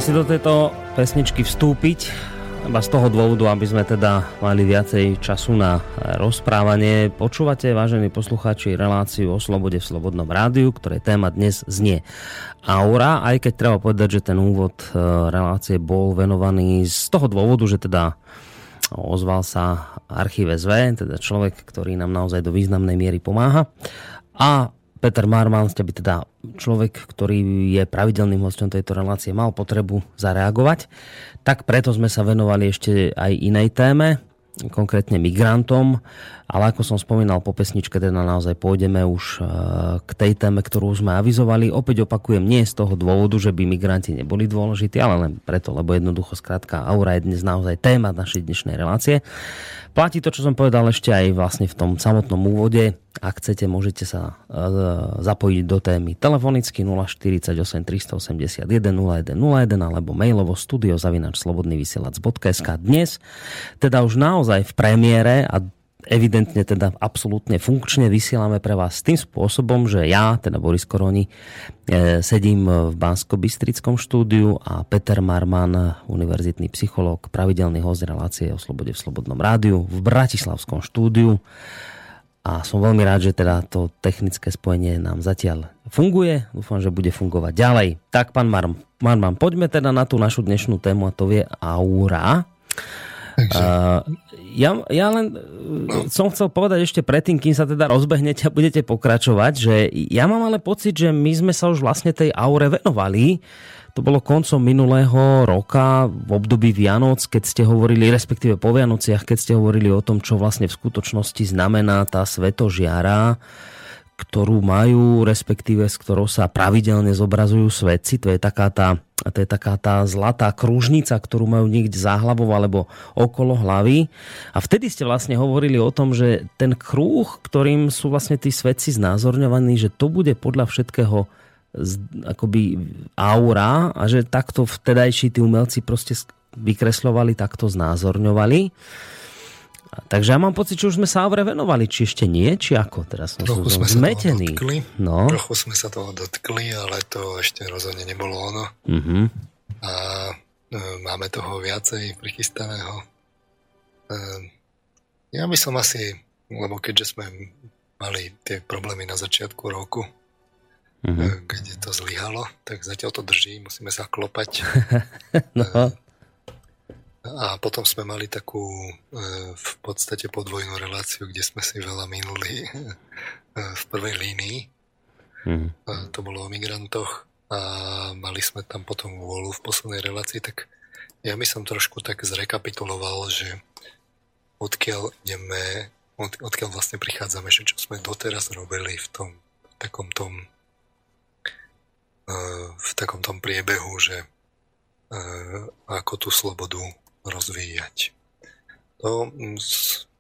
Si do tejto pesničky vstúpiť iba z toho dôvodu, aby sme teda mali viacej času na rozprávanie. Počúvate, vážení poslucháči, reláciu o slobode v Slobodnom rádiu, ktoré téma dnes znie Aura, aj keď treba povedať, že ten úvod e, relácie bol venovaný z toho dôvodu, že teda ozval sa archíve SV, teda človek, ktorý nám naozaj do významnej miery pomáha. A Peter Marman, ste by teda človek, ktorý je pravidelným hostom tejto relácie, mal potrebu zareagovať. Tak preto sme sa venovali ešte aj inej téme, konkrétne migrantom, ale ako som spomínal po pesničke, teda naozaj pôjdeme už e, k tej téme, ktorú sme avizovali. Opäť opakujem, nie z toho dôvodu, že by migranti neboli dôležití, ale len preto, lebo jednoducho skrátka Aura je dnes naozaj téma našej dnešnej relácie. Platí to, čo som povedal ešte aj vlastne v tom samotnom úvode. Ak chcete, môžete sa e, zapojiť do témy telefonicky 048 381 0101 alebo mailovo studiozavinačslobodnyvysielac.sk Dnes teda už naozaj v premiére a evidentne teda absolútne funkčne vysielame pre vás tým spôsobom, že ja, teda Boris Koroni, e, sedím v Bansko-Bystrickom štúdiu a Peter Marman, univerzitný psychológ, pravidelný host relácie o slobode v Slobodnom rádiu v Bratislavskom štúdiu. A som veľmi rád, že teda to technické spojenie nám zatiaľ funguje. Dúfam, že bude fungovať ďalej. Tak, pán Marman, poďme teda na tú našu dnešnú tému a to je aura. Takže... Ja, ja len no. som chcel povedať ešte predtým, kým sa teda rozbehnete a budete pokračovať, že ja mám ale pocit, že my sme sa už vlastne tej aure venovali. To bolo koncom minulého roka v období Vianoc, keď ste hovorili, respektíve po Vianociach, keď ste hovorili o tom, čo vlastne v skutočnosti znamená tá svetožiara ktorú majú, respektíve s ktorou sa pravidelne zobrazujú svetci. To je taká tá, to je taká tá zlatá kružnica, ktorú majú niekde za hlavou alebo okolo hlavy. A vtedy ste vlastne hovorili o tom, že ten krúh, ktorým sú vlastne tí svetci znázorňovaní, že to bude podľa všetkého akoby aura a že takto vtedajší tí umelci proste vykreslovali, takto znázorňovali. Takže ja mám pocit, že už sme sa Aure venovali, či ešte nie, či ako? Teraz som trochu sme zmetený. sa toho dotkli, no. trochu sme sa toho dotkli, ale to ešte rozhodne nebolo ono. Uh-huh. A e, máme toho viacej prichystaného. E, ja by som asi, lebo keďže sme mali tie problémy na začiatku roku, uh-huh. e, kde to zlyhalo, tak zatiaľ to drží, musíme sa klopať. no. E, a potom sme mali takú e, v podstate podvojnú reláciu, kde sme si veľa minuli e, v prvej línii. Mm. To bolo o migrantoch a mali sme tam potom vôľu v poslednej relácii, tak ja by som trošku tak zrekapituloval, že odkiaľ ideme, od, odkiaľ vlastne prichádzame, že čo sme doteraz robili v tom v takom tom v takom tom priebehu, že ako tú slobodu rozvíjať. To mm,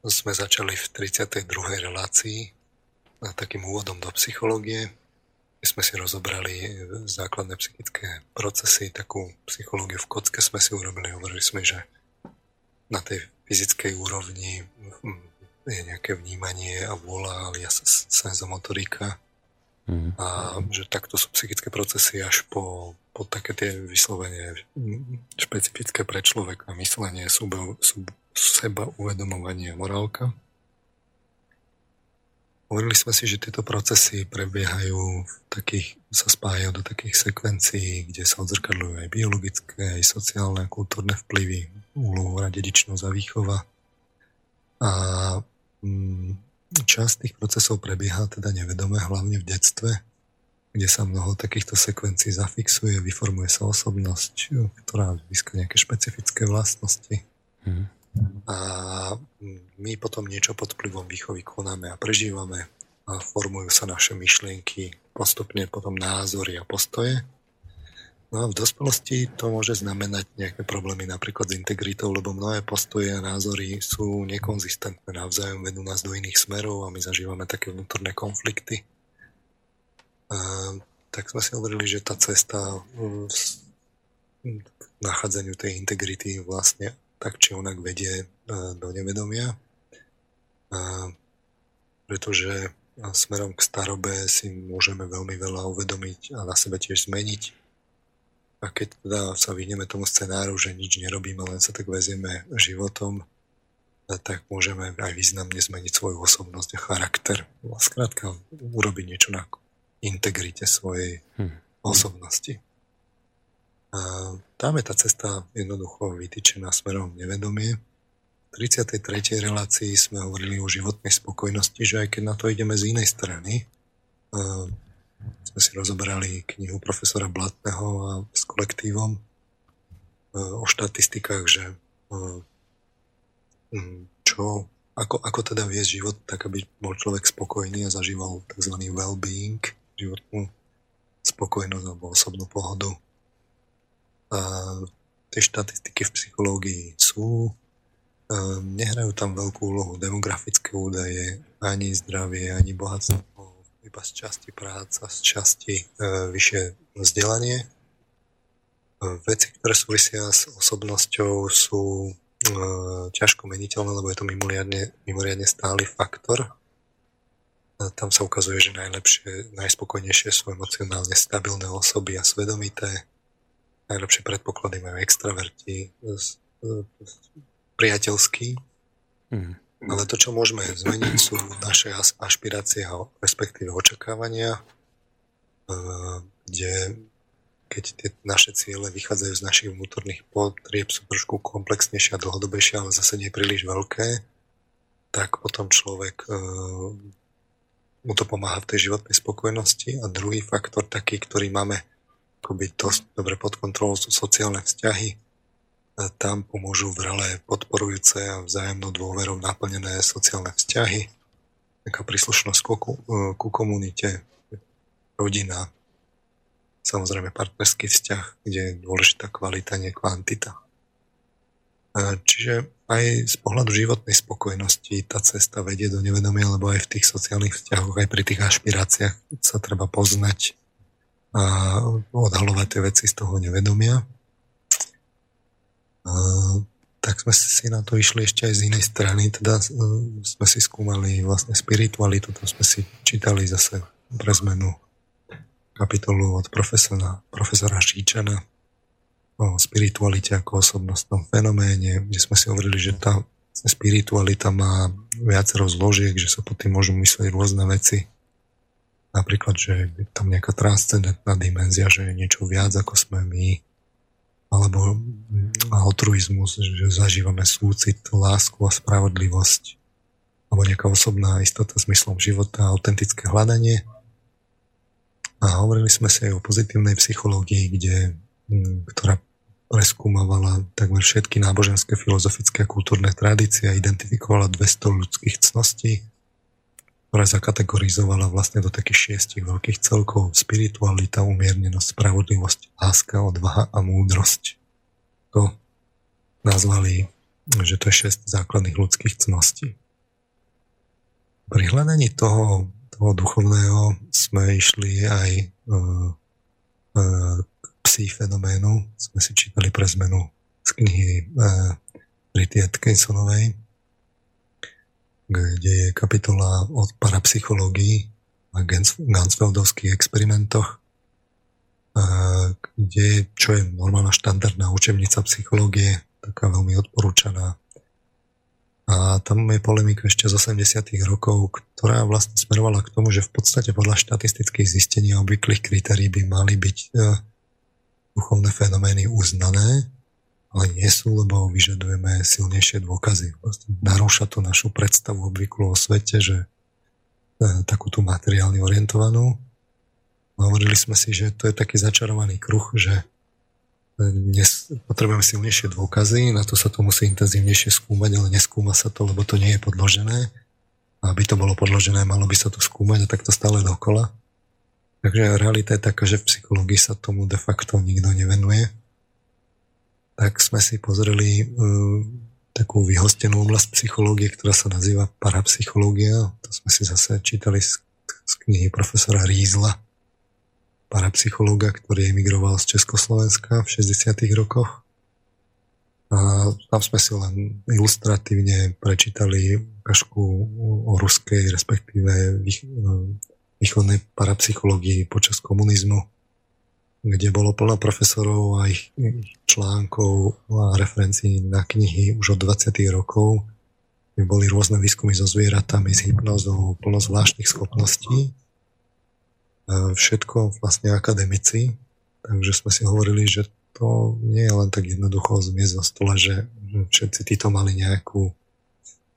sme začali v 32. relácii takým úvodom do psychológie. My sme si rozobrali základné psychické procesy, takú psychológiu v kocke sme si urobili. Hovorili sme, že na tej fyzickej úrovni mm, je nejaké vnímanie a vôľa, alias senzomotorika. Mm. A že takto sú psychické procesy až po pod také tie vyslovene špecifické pre človeka myslenie, sube, sub, seba uvedomovanie morálka. Hovorili sme si, že tieto procesy prebiehajú v takých, sa spájajú do takých sekvencií, kde sa odzrkadľujú aj biologické, aj sociálne a kultúrne vplyvy, úlohu na dedičnosť a výchova. A mm, časť tých procesov prebieha teda nevedome, hlavne v detstve, kde sa mnoho takýchto sekvencií zafixuje, vyformuje sa osobnosť, ktorá získa nejaké špecifické vlastnosti. Mm. A my potom niečo pod vplyvom výchovy konáme a prežívame a formujú sa naše myšlienky, postupne potom názory a postoje. No a v dospelosti to môže znamenať nejaké problémy napríklad s integritou, lebo mnohé postoje a názory sú nekonzistentné, navzájom vedú nás do iných smerov a my zažívame také vnútorné konflikty tak sme si hovorili, že tá cesta v nachádzaniu tej integrity vlastne tak či onak vedie do nevedomia. Pretože smerom k starobe si môžeme veľmi veľa uvedomiť a na sebe tiež zmeniť. A keď teda sa vyhneme tomu scenáru, že nič nerobíme, len sa tak vezieme životom, tak môžeme aj významne zmeniť svoju osobnosť a charakter. Skrátka urobiť niečo na integrite svojej hmm. osobnosti. A tam je tá cesta jednoducho vytýčená smerom nevedomie. V 33. relácii sme hovorili o životnej spokojnosti, že aj keď na to ideme z inej strany, sme si rozobrali knihu profesora Blatného a s kolektívom o štatistikách, že čo, ako, ako teda viesť život tak, aby bol človek spokojný a zažíval tzv. well-being, životnú spokojnosť alebo osobnú pohodu. A tie štatistiky v psychológii sú, nehrajú tam veľkú úlohu demografické údaje, ani zdravie, ani bohatstvo iba z časti práca, z časti e, vyššie vzdelanie. E, veci, ktoré súvisia s osobnosťou sú e, ťažko meniteľné, lebo je to mimoriadne, mimoriadne stály faktor. A tam sa ukazuje, že najlepšie, najspokojnejšie sú emocionálne stabilné osoby a svedomité. Najlepšie predpoklady majú extraverti, priateľskí. Mm. Ale to, čo môžeme zmeniť, sú naše ašpirácie a respektíve očakávania, eh, kde keď tie naše ciele vychádzajú z našich vnútorných potrieb, sú trošku komplexnejšie a dlhodobejšie, ale zase nie príliš veľké, tak potom človek eh, mu to pomáha v tej životnej spokojnosti. A druhý faktor, taký, ktorý máme akoby dosť dobre pod kontrolou, sú sociálne vzťahy tam pomôžu vrele podporujúce a vzájomnou dôverou naplnené sociálne vzťahy, taká príslušnosť ku, ku komunite, rodina, samozrejme partnerský vzťah, kde je dôležitá kvalita, nie kvantita. Čiže aj z pohľadu životnej spokojnosti tá cesta vedie do nevedomia, lebo aj v tých sociálnych vzťahoch, aj pri tých ašpiráciách sa treba poznať a odhalovať tie veci z toho nevedomia tak sme si na to išli ešte aj z inej strany, teda e, sme si skúmali vlastne spiritualitu, to sme si čítali zase pre zmenu kapitolu od profesora, profesora Šíčana o spiritualite ako osobnostnom fenoméne, kde sme si hovorili, že tá spiritualita má viacero zložiek, že sa pod tým môžu myslieť rôzne veci. Napríklad, že je tam nejaká transcendentná dimenzia, že je niečo viac ako sme my, alebo altruizmus, že zažívame súcit, lásku a spravodlivosť alebo nejaká osobná istota zmyslom života, autentické hľadanie. A hovorili sme si aj o pozitívnej psychológii, kde, ktorá preskúmavala takmer všetky náboženské, filozofické a kultúrne tradície a identifikovala 200 ľudských cností, ktorá zakategorizovala vlastne do takých šiestich veľkých celkov spiritualita, umiernenosť, spravodlivosť, láska, odvaha a múdrosť. To nazvali, že to je šest základných ľudských cností. Pri hľadaní toho, toho duchovného sme išli aj e, e, k psí fenoménu. Sme si čítali pre zmenu z knihy e, Rity Atkinsonovej, kde je kapitola o parapsychológii a Gansfeldovských experimentoch, kde, čo je normálna štandardná učebnica psychológie, taká veľmi odporúčaná. A tam je polemika ešte z 80. rokov, ktorá vlastne smerovala k tomu, že v podstate podľa štatistických zistení a obvyklých kritérií by mali byť e, duchovné fenomény uznané ale nie sú, lebo vyžadujeme silnejšie dôkazy. Narúša to našu predstavu obvyklú o svete, že e, takú tú materiálne orientovanú. Hovorili sme si, že to je taký začarovaný kruh, že dnes potrebujeme silnejšie dôkazy, na to sa to musí intenzívnejšie skúmať, ale neskúma sa to, lebo to nie je podložené. A aby to bolo podložené, malo by sa to skúmať a tak to stále dokola. Takže realita je taká, že v psychológii sa tomu de facto nikto nevenuje tak sme si pozreli uh, takú vyhostenú oblasť psychológie, ktorá sa nazýva parapsychológia. To sme si zase čítali z, z knihy profesora Rízla, parapsychológa, ktorý emigroval z Československa v 60. rokoch. A tam sme si len ilustratívne prečítali ukážku o ruskej, respektíve východnej parapsychológii počas komunizmu kde bolo plno profesorov a ich článkov a referencií na knihy už od 20. rokov. Boli rôzne výskumy so zvieratami, s hypnozou, plno zvláštnych schopností. Všetko vlastne akademici. Takže sme si hovorili, že to nie je len tak jednoducho zmiesť zo stola, že všetci títo mali nejakú,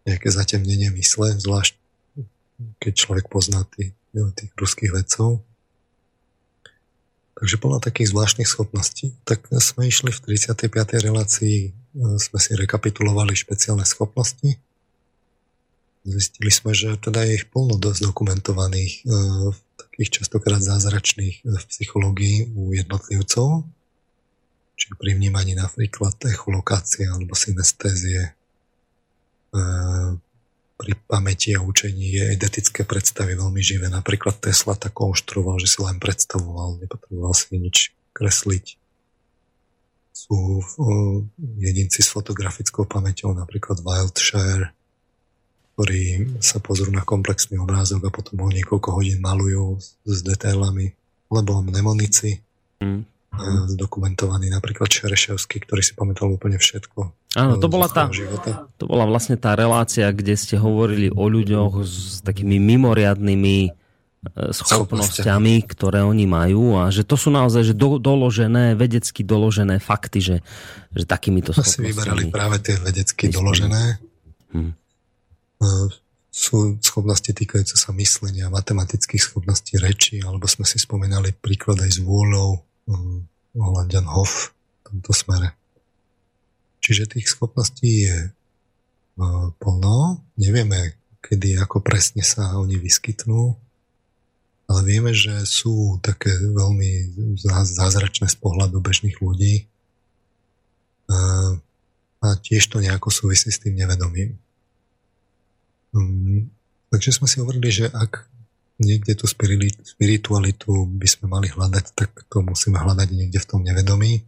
nejaké zatemnenie mysle, zvlášť keď človek pozná tých, tých ruských vedcov. Takže plno takých zvláštnych schopností. Tak sme išli v 35. relácii, e, sme si rekapitulovali špeciálne schopnosti. Zistili sme, že teda je ich plno dosť dokumentovaných, e, takých častokrát zázračných v psychológii u jednotlivcov, či pri vnímaní napríklad echolokácie alebo synestézie, e, pri pamäti a učení je identické predstavy veľmi živé. Napríklad Tesla tak konštruoval, že si len predstavoval, nepotreboval si nič kresliť. Sú jedinci s fotografickou pamäťou, napríklad Wildshire, ktorí sa pozrú na komplexný obrázok a potom ho niekoľko hodín malujú s, detailami, lebo mnemonici, mm zdokumentovaný napríklad Šereševský, ktorý si pamätal úplne všetko. Áno, to bola, tá, to bola vlastne tá relácia, kde ste hovorili o ľuďoch s takými mimoriadnými e, schopnosťami, ktoré oni majú a že to sú naozaj že do, doložené, vedecky doložené fakty, že, že takýmito schopnosťami... si vyberali práve tie vedecky doložené. Hmm. Sú schopnosti týkajúce sa myslenia, matematických schopností reči, alebo sme si spomínali príklad aj s vôľou, Holandian Hof v tomto smere. Čiže tých schopností je e, plno. Nevieme, kedy, ako presne sa oni vyskytnú, ale vieme, že sú také veľmi zázračné z pohľadu bežných ľudí a, e, a tiež to nejako súvisí s tým nevedomím. Um, takže sme si hovorili, že ak niekde tú spiritualitu by sme mali hľadať, tak to musíme hľadať niekde v tom nevedomí.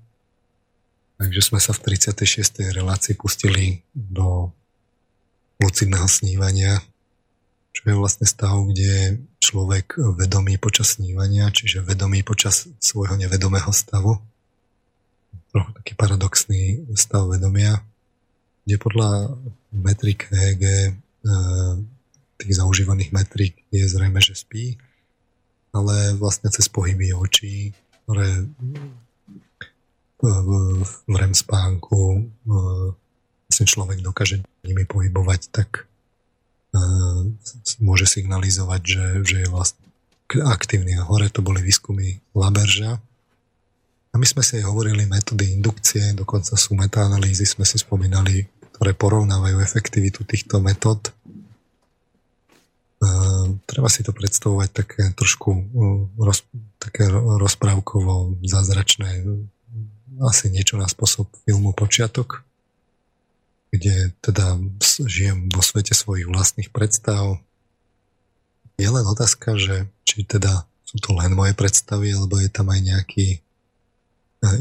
Takže sme sa v 36. relácii pustili do lucidného snívania, čo je vlastne stav, kde človek vedomý počas snívania, čiže vedomý počas svojho nevedomého stavu. Trochu taký paradoxný stav vedomia, kde podľa metrik EEG tých zaužívaných metrík je zrejme, že spí, ale vlastne cez pohyby očí, ktoré v, v REM spánku vlastne človek dokáže nimi pohybovať, tak môže signalizovať, že, že je vlastne aktívny. A hore to boli výskumy Laberža. A my sme si aj hovorili metódy indukcie, dokonca sú metaanalýzy, sme si spomínali, ktoré porovnávajú efektivitu týchto metód treba si to predstavovať také trošku roz, také rozprávkovo zázračné, asi niečo na spôsob filmu Počiatok, kde teda žijem vo svete svojich vlastných predstav. Je len otázka, že či teda sú to len moje predstavy, alebo je tam aj nejaký e,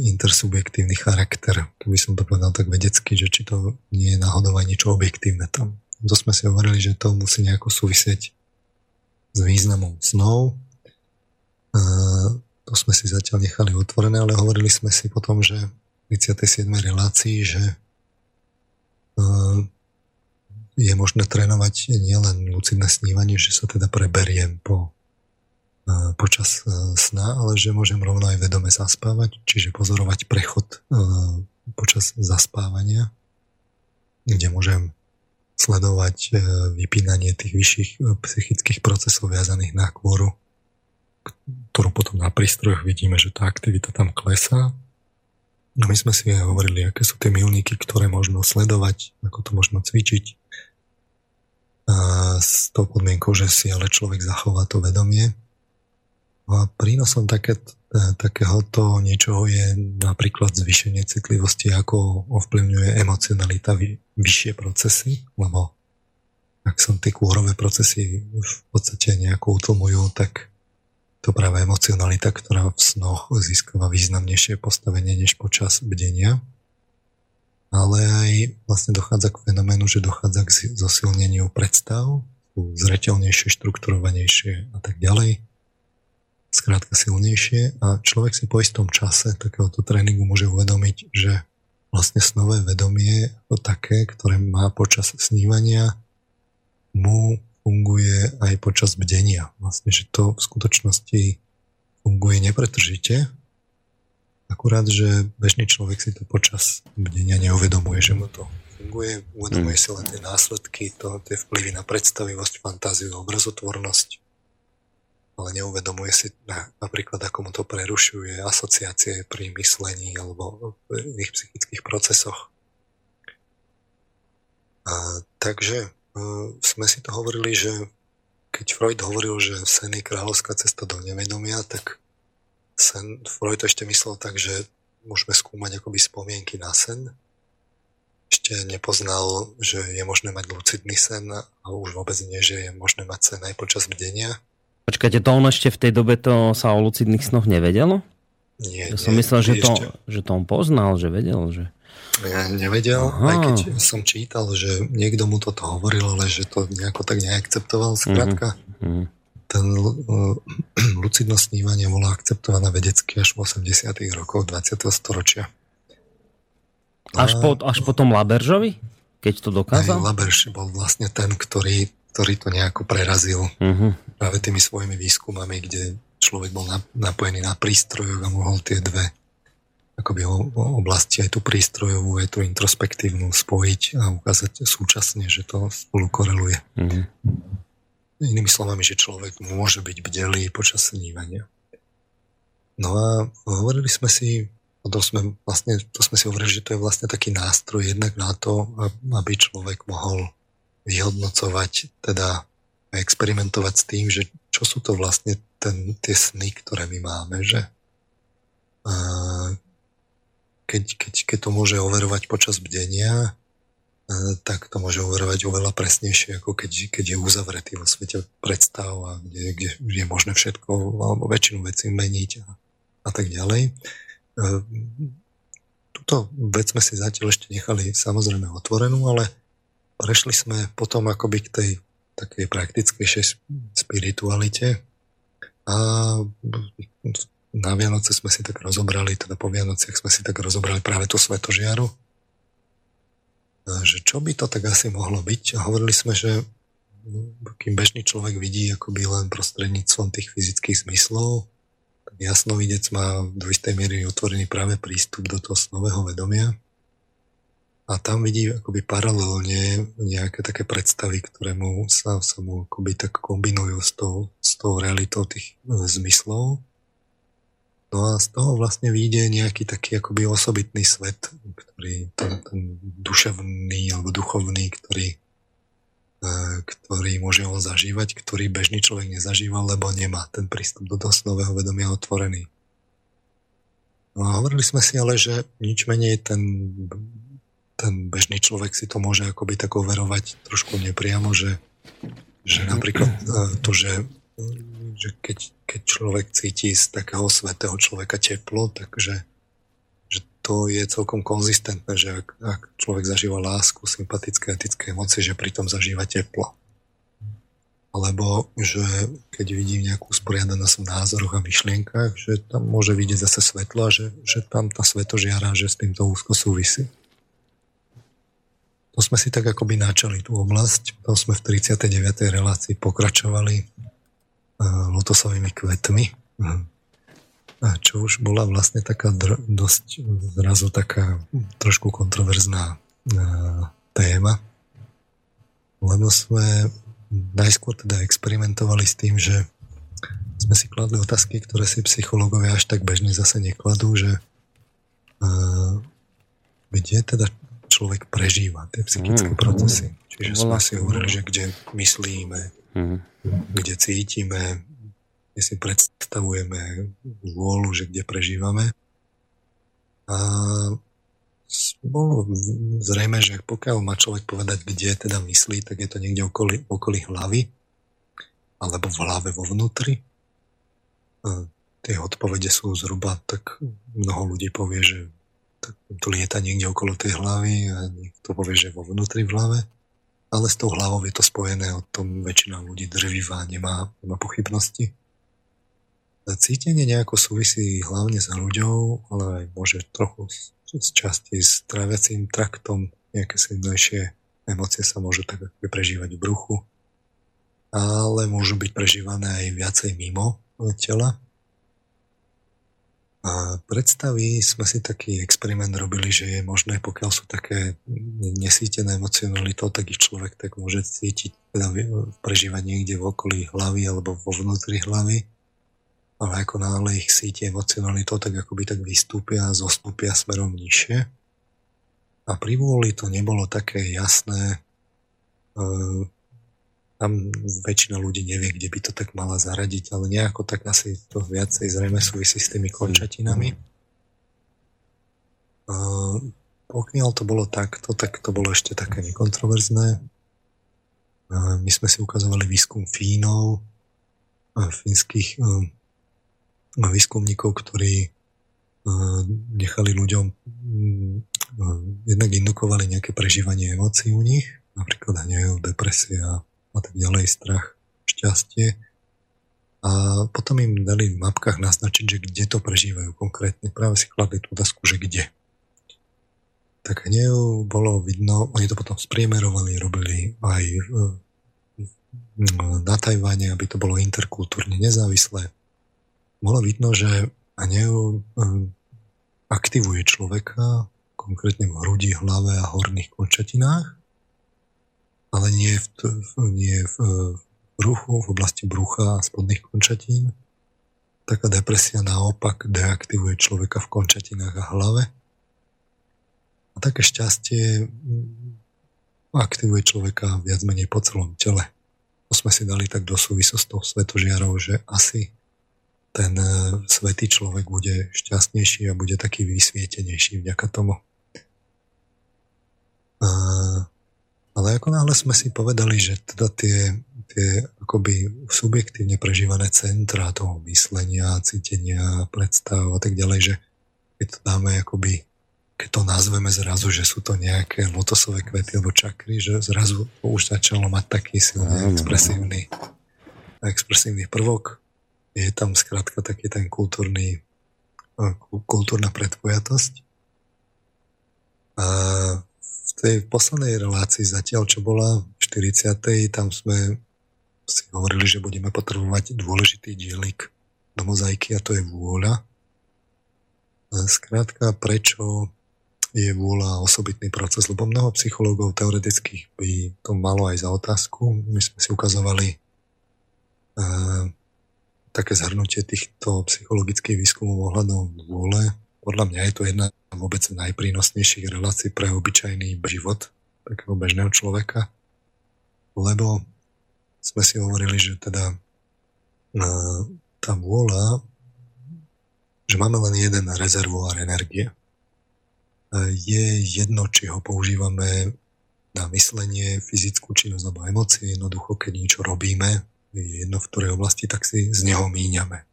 intersubjektívny charakter, keby som to povedal tak vedecky, že či to nie je náhodou aj niečo objektívne tam to sme si hovorili, že to musí nejako súvisieť s významom snov. A to sme si zatiaľ nechali otvorené, ale hovorili sme si potom, že v 37. relácii, že je možné trénovať nielen lucidné snívanie, že sa teda preberiem po, počas sna, ale že môžem rovno aj vedome zaspávať, čiže pozorovať prechod počas zaspávania, kde môžem sledovať e, vypínanie tých vyšších e, psychických procesov viazaných na kôru, ktorú potom na prístrojoch vidíme, že tá aktivita tam klesá. No my sme si aj hovorili, aké sú tie milníky, ktoré možno sledovať, ako to možno cvičiť. A s tou podmienkou, že si ale človek zachová to vedomie. No a prínosom také, E, takéhoto niečoho je napríklad zvýšenie citlivosti, ako ovplyvňuje emocionalita vy, vyššie procesy, lebo ak sa tie kôrové procesy v podstate nejako utlmujú, tak to práve emocionalita, ktorá v snoch získava významnejšie postavenie než počas bdenia. Ale aj vlastne dochádza k fenoménu, že dochádza k zosilneniu predstav, sú zretelnejšie, štrukturovanejšie a tak ďalej skrátka silnejšie a človek si po istom čase takéhoto tréningu môže uvedomiť, že vlastne snové vedomie ako také, ktoré má počas snívania, mu funguje aj počas bdenia. Vlastne, že to v skutočnosti funguje nepretržite, akurát, že bežný človek si to počas bdenia neuvedomuje, že mu to funguje, uvedomuje si len tie následky, to, tie vplyvy na predstavivosť, fantáziu, obrazotvornosť ale neuvedomuje si na, napríklad, ako mu to prerušuje asociácie pri myslení alebo v iných psychických procesoch. A, takže uh, sme si to hovorili, že keď Freud hovoril, že sen je kráľovská cesta do nevedomia, tak sen, Freud ešte myslel tak, že môžeme skúmať akoby spomienky na sen. Ešte nepoznal, že je možné mať lucidný sen a už vôbec nie, že je možné mať sen aj počas bdenia. Počkajte, to on ešte v tej dobe to sa o lucidných snoch nevedelo? Nie, ja som nie, myslel, že to, že to on poznal, že vedel, že... Ja nevedel, Aha. aj keď som čítal, že niekto mu toto hovoril, ale že to nejako tak neakceptoval. Skrátka, uh-huh. ten uh, lucidnosť snívania bola akceptovaná vedecky až v 80 rokoch 20. storočia. Až, po, až po tom Laberžovi? Keď to dokázal? Aj Laberž bol vlastne ten, ktorý ktorý to nejako prerazil uh-huh. Práve tými svojimi výskumami, kde človek bol napojený na prístrojov a mohol tie dve akoby oblasti, aj tú prístrojovú, aj tú introspektívnu spojiť a ukázať súčasne, že to spolu koreluje. Uh-huh. Inými slovami, že človek môže byť bdelý počas snívania. No a hovorili sme si, to sme, vlastne, to sme si hovorili, že to je vlastne taký nástroj jednak na to, aby človek mohol vyhodnocovať, teda experimentovať s tým, že čo sú to vlastne ten, tie sny, ktoré my máme, že keď, keď, keď to môže overovať počas bdenia, tak to môže overovať oveľa presnejšie, ako keď, keď je uzavretý vo svete predstav a kde, kde je možné všetko alebo väčšinu vecí meniť a, a tak ďalej. Tuto vec sme si zatiaľ ešte nechali samozrejme otvorenú, ale prešli sme potom akoby k tej takej praktickejšej spiritualite. A na Vianoce sme si tak rozobrali, teda po Vianociach sme si tak rozobrali práve tú svetožiaru, že čo by to tak asi mohlo byť. A hovorili sme, že kým bežný človek vidí akoby len prostredníctvom tých fyzických zmyslov, tak jasnovidec má do istej miery otvorený práve prístup do toho snového vedomia a tam vidí akoby paralelne nejaké také predstavy, ktoré mu sa, sa mu akoby tak kombinujú s tou, s tou realitou tých e, zmyslov. No a z toho vlastne vyjde nejaký taký akoby osobitný svet, ktorý ten, ten duševný alebo duchovný, ktorý, e, ktorý môže on zažívať, ktorý bežný človek nezažíva, lebo nemá ten prístup do dosnového vedomia otvorený. No a hovorili sme si ale, že nič menej ten ten bežný človek si to môže akoby tak overovať trošku nepriamo, že, že napríklad e, to, že, že keď, keď človek cíti z takého svetého človeka teplo, takže že to je celkom konzistentné, že ak, ak človek zažíva lásku, sympatické, etické emócie, že pritom zažíva teplo. Alebo že keď vidí nejakú sporiadanosť v názoroch a myšlienkach, že tam môže vidieť zase svetlo a že, že tam tá svetožiara, že s týmto úzko súvisí. To sme si tak akoby načali tú oblasť. To sme v 39. relácii pokračovali uh, lotosovými kvetmi. Uh, čo už bola vlastne taká dr- dosť zrazu taká trošku kontroverzná uh, téma. Lebo sme najskôr teda experimentovali s tým, že sme si kladli otázky, ktoré si psychológovia až tak bežne zase nekladú, že uh, kde teda človek prežíva tie psychické mm. procesy. Čiže sme si hovorili, že kde myslíme, mm. kde cítime, kde si predstavujeme vôľu, že kde prežívame. A bolo zrejme, že pokiaľ má človek povedať, kde teda myslí, tak je to niekde okolí, okolí hlavy alebo v hlave vo vnútri. A tie odpovede sú zhruba, tak mnoho ľudí povie, že to lieta niekde okolo tej hlavy a niekto povie, že vo vnútri v hlave. Ale s tou hlavou je to spojené, o tom väčšina ľudí drvivá, nemá, nemá pochybnosti. Cítenie nejako súvisí hlavne s hruďou, ale aj môže trochu z časti s tráviacím traktom, nejaké silnejšie emócie sa môžu tak prežívať v bruchu, ale môžu byť prežívané aj viacej mimo tela. A predstavy sme si taký experiment robili, že je možné, pokiaľ sú také nesítené emocionalitou, tak ich človek tak môže cítiť, teda prežívať niekde v okolí hlavy alebo vo vnútri hlavy ale ako náhle ich síti emocionalitou, tak akoby tak vystúpia a zostúpia smerom nižšie. A pri vôli to nebolo také jasné. E, tam väčšina ľudí nevie, kde by to tak mala zaradiť, ale nejako tak asi to viacej zrejme súvisí s tými končatinami. E, pokiaľ to bolo takto, tak to bolo ešte také nekontroverzné. E, my sme si ukazovali výskum Fínov, fínskych výskumníkov, ktorí nechali ľuďom mm, jednak indukovali nejaké prežívanie emócií u nich, napríklad hnev, depresia a tak ďalej, strach, šťastie. A potom im dali v mapkách naznačiť, že kde to prežívajú konkrétne. Práve si kladli tú otázku, že kde. Tak hnev bolo vidno, oni to potom spriemerovali, robili aj na Tajvane, aby to bolo interkultúrne nezávislé bolo vidno, že hnev um, aktivuje človeka, konkrétne v hrudi, hlave a horných končatinách, ale nie v, nie v bruchu, v oblasti brucha a spodných končatín. Taká depresia naopak deaktivuje človeka v končatinách a hlave. A také šťastie mm, aktivuje človeka viac menej po celom tele. To sme si dali tak do súvislosti s tou svetožiarou, že asi ten e, svetý človek bude šťastnejší a bude taký vysvietenejší vďaka tomu. A, ale ako náhle sme si povedali, že teda tie, tie akoby subjektívne prežívané centra toho myslenia, cítenia, predstav a tak ďalej, že keď to dáme akoby keď to nazveme zrazu, že sú to nejaké lotosové kvety alebo čakry, že zrazu to už začalo mať taký silný expresívny, expresívny prvok je tam skrátka taký ten kultúrny, kultúrna predpojatosť. A tej poslednej relácii zatiaľ, čo bola v 40. tam sme si hovorili, že budeme potrebovať dôležitý dielik do mozaiky a to je vôľa. Skrátka, prečo je vôľa osobitný proces, lebo mnoho psychológov teoretických by to malo aj za otázku. My sme si ukazovali také zhrnutie týchto psychologických výskumov ohľadom vôle. Podľa mňa je to jedna vôbec najprínosnejších relácií pre obyčajný život takého bežného človeka, lebo sme si hovorili, že teda e, tá vôľa, že máme len jeden rezervoár energie. E, je jedno, či ho používame na myslenie, fyzickú činnosť alebo emócie, jednoducho, keď niečo robíme, je jedno v ktorej oblasti, tak si z neho míňame.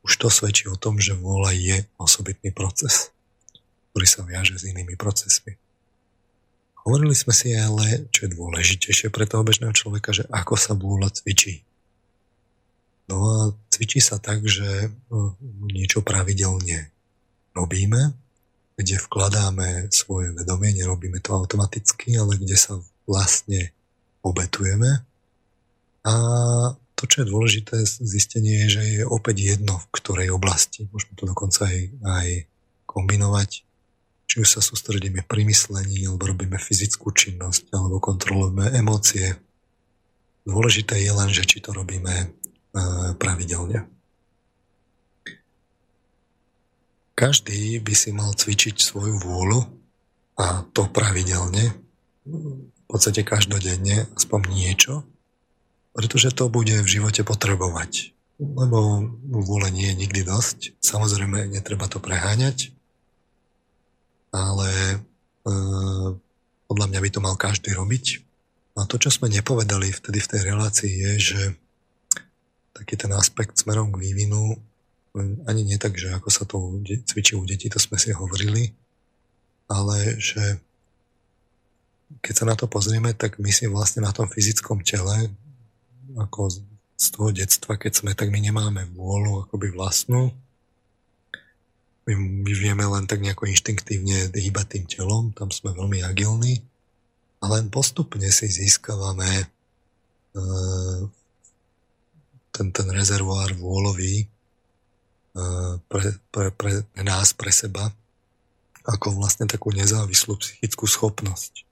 Už to svedčí o tom, že vôľa je osobitný proces, ktorý sa viaže s inými procesmi. Hovorili sme si ale, čo je dôležitejšie pre toho bežného človeka, že ako sa vôľa cvičí. No a cvičí sa tak, že e, niečo pravidelne robíme, kde vkladáme svoje vedomie, nerobíme to automaticky, ale kde sa vlastne obetujeme a to, čo je dôležité zistenie, je, že je opäť jedno, v ktorej oblasti. Môžeme to dokonca aj, aj kombinovať. Či už sa sústredíme pri myslení, alebo robíme fyzickú činnosť, alebo kontrolujeme emócie. Dôležité je len, že či to robíme e, pravidelne. Každý by si mal cvičiť svoju vôľu a to pravidelne, v podstate každodenne, aspoň niečo, pretože to bude v živote potrebovať. Lebo vôle nie je nikdy dosť. Samozrejme, netreba to preháňať, ale e, podľa mňa by to mal každý robiť. A to, čo sme nepovedali vtedy v tej relácii, je, že taký ten aspekt smerom k vývinu, ani nie tak, že ako sa to cvičí u detí, to sme si hovorili, ale že keď sa na to pozrieme, tak my si vlastne na tom fyzickom tele ako z toho detstva, keď sme, tak my nemáme vôľu akoby vlastnú. My, my vieme len tak nejako inštinktívne hýbať tým telom, tam sme veľmi agilní a len postupne si získavame uh, ten, ten rezervoár vôľový uh, pre, pre, pre nás, pre seba, ako vlastne takú nezávislú psychickú schopnosť.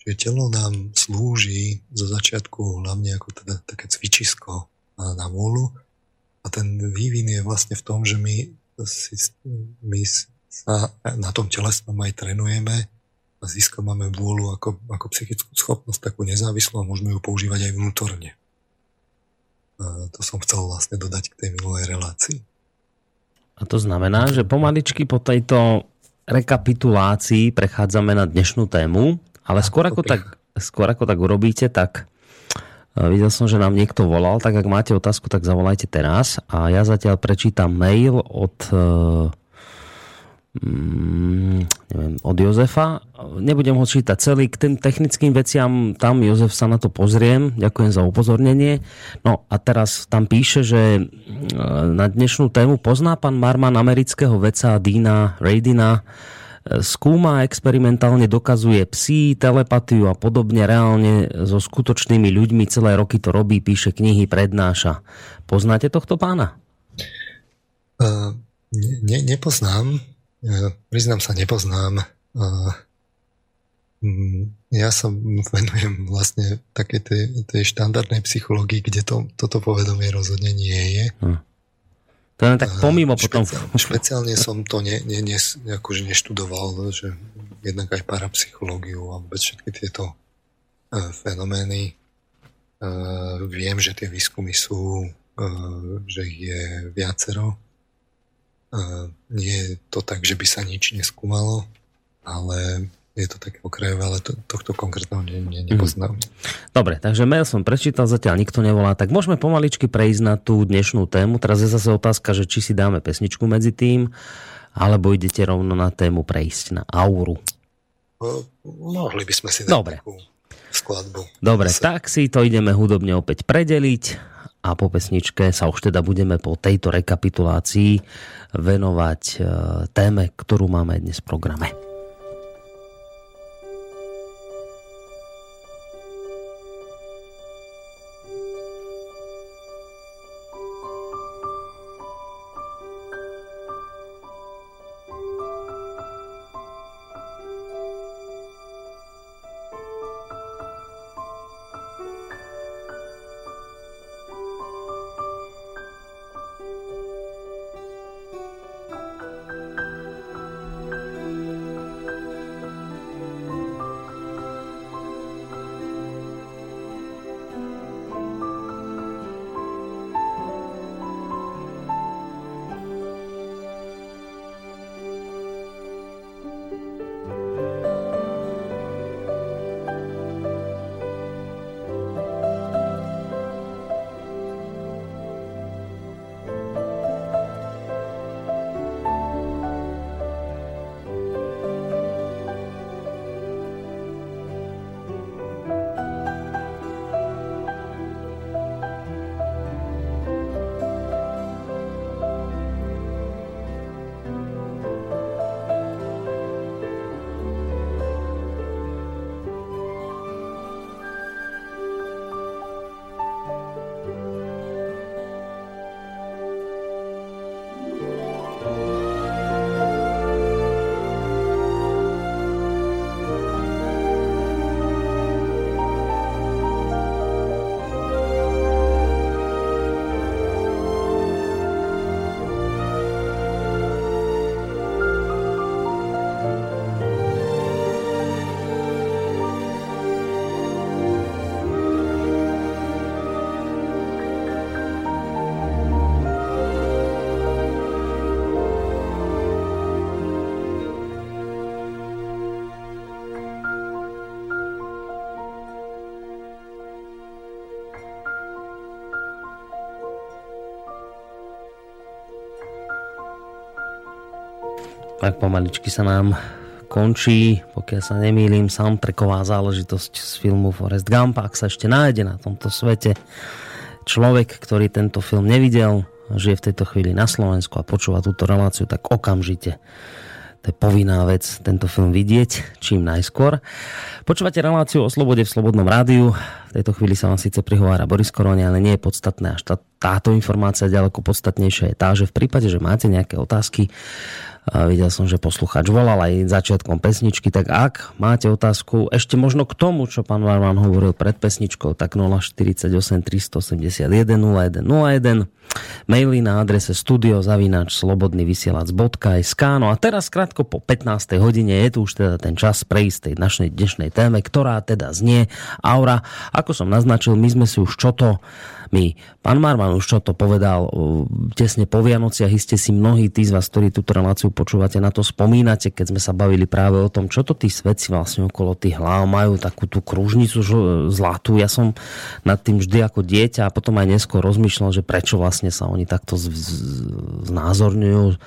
Čiže telo nám slúži zo začiatku hlavne ako teda také cvičisko na vôľu a ten vývin je vlastne v tom, že my, si, my sa na tom telesnom aj trenujeme a získavame vôľu ako, ako psychickú schopnosť, takú nezávislú a môžeme ju používať aj vnútorne. A to som chcel vlastne dodať k tej minulej relácii. A to znamená, že pomaličky po tejto rekapitulácii prechádzame na dnešnú tému, ale skôr ako, tak, skôr ako tak urobíte, tak e, videl som, že nám niekto volal, tak ak máte otázku, tak zavolajte teraz a ja zatiaľ prečítam mail od mm, neviem, od Jozefa. Nebudem ho čítať celý, k tým technickým veciam tam Jozef sa na to pozriem. Ďakujem za upozornenie. No a teraz tam píše, že e, na dnešnú tému pozná pán Marman amerického veca Dina Radina, skúma, experimentálne dokazuje psí, telepatiu a podobne reálne so skutočnými ľuďmi celé roky to robí, píše knihy, prednáša. Poznáte tohto pána? Uh, ne, nepoznám. Uh, priznám sa, nepoznám. Uh, ja sa venujem vlastne také tej, tej štandardnej psychológii, kde to, toto povedomie rozhodne nie je. Hm. To je tak pomimo potom. Špeciálne som to ne, ne, ne, akože neštudoval, že jednak aj parapsychológiu a vôbec všetky tieto uh, fenomény. Uh, viem, že tie výskumy sú, uh, že ich je viacero. Uh, nie je to tak, že by sa nič neskúmalo, ale je to také okrajové, ale to, tohto konkrétneho ne, ne, nepoznám. Mm. Dobre, takže mail som prečítal, zatiaľ nikto nevolá, tak môžeme pomaličky prejsť na tú dnešnú tému. Teraz je zase otázka, že či si dáme pesničku medzi tým, alebo idete rovno na tému prejsť, na auru. No, mohli by sme si dať Dobre. takú skladbu. Dobre, zase. tak si to ideme hudobne opäť predeliť a po pesničke sa už teda budeme po tejto rekapitulácii venovať e, téme, ktorú máme dnes v programe. Tak pomaličky sa nám končí, pokiaľ sa nemýlim, soundtracková záležitosť z filmu Forest Gump, ak sa ešte nájde na tomto svete. človek, ktorý tento film nevidel, žije v tejto chvíli na Slovensku a počúva túto reláciu, tak okamžite to je povinná vec tento film vidieť čím najskôr. Počúvate reláciu o slobode v Slobodnom rádiu. V tejto chvíli sa vám síce prihovára Boris Koroni, ale nie je podstatné až tá, táto informácia ďaleko podstatnejšia je tá, že v prípade, že máte nejaké otázky, videl som, že posluchač volal aj začiatkom pesničky, tak ak máte otázku ešte možno k tomu, čo pán Varman hovoril pred pesničkou, tak 048 381 0101 maily na adrese studiozavinač slobodnyvysielac.sk No a teraz krátko po 15. hodine je tu už teda ten čas prejsť tej našej dnešnej téme, ktorá teda znie Aura. Ako som naznačil, my sme si už čo to my. Pán Marman už čo to povedal tesne po Vianociach, iste si mnohí tí z vás, ktorí túto reláciu počúvate, na to spomínate, keď sme sa bavili práve o tom, čo to tí svedci vlastne okolo tých hlav majú, takú tú kružnicu zlatú. Ja som nad tým vždy ako dieťa a potom aj neskôr rozmýšľal, že prečo vlastne sa oni takto znázorňujú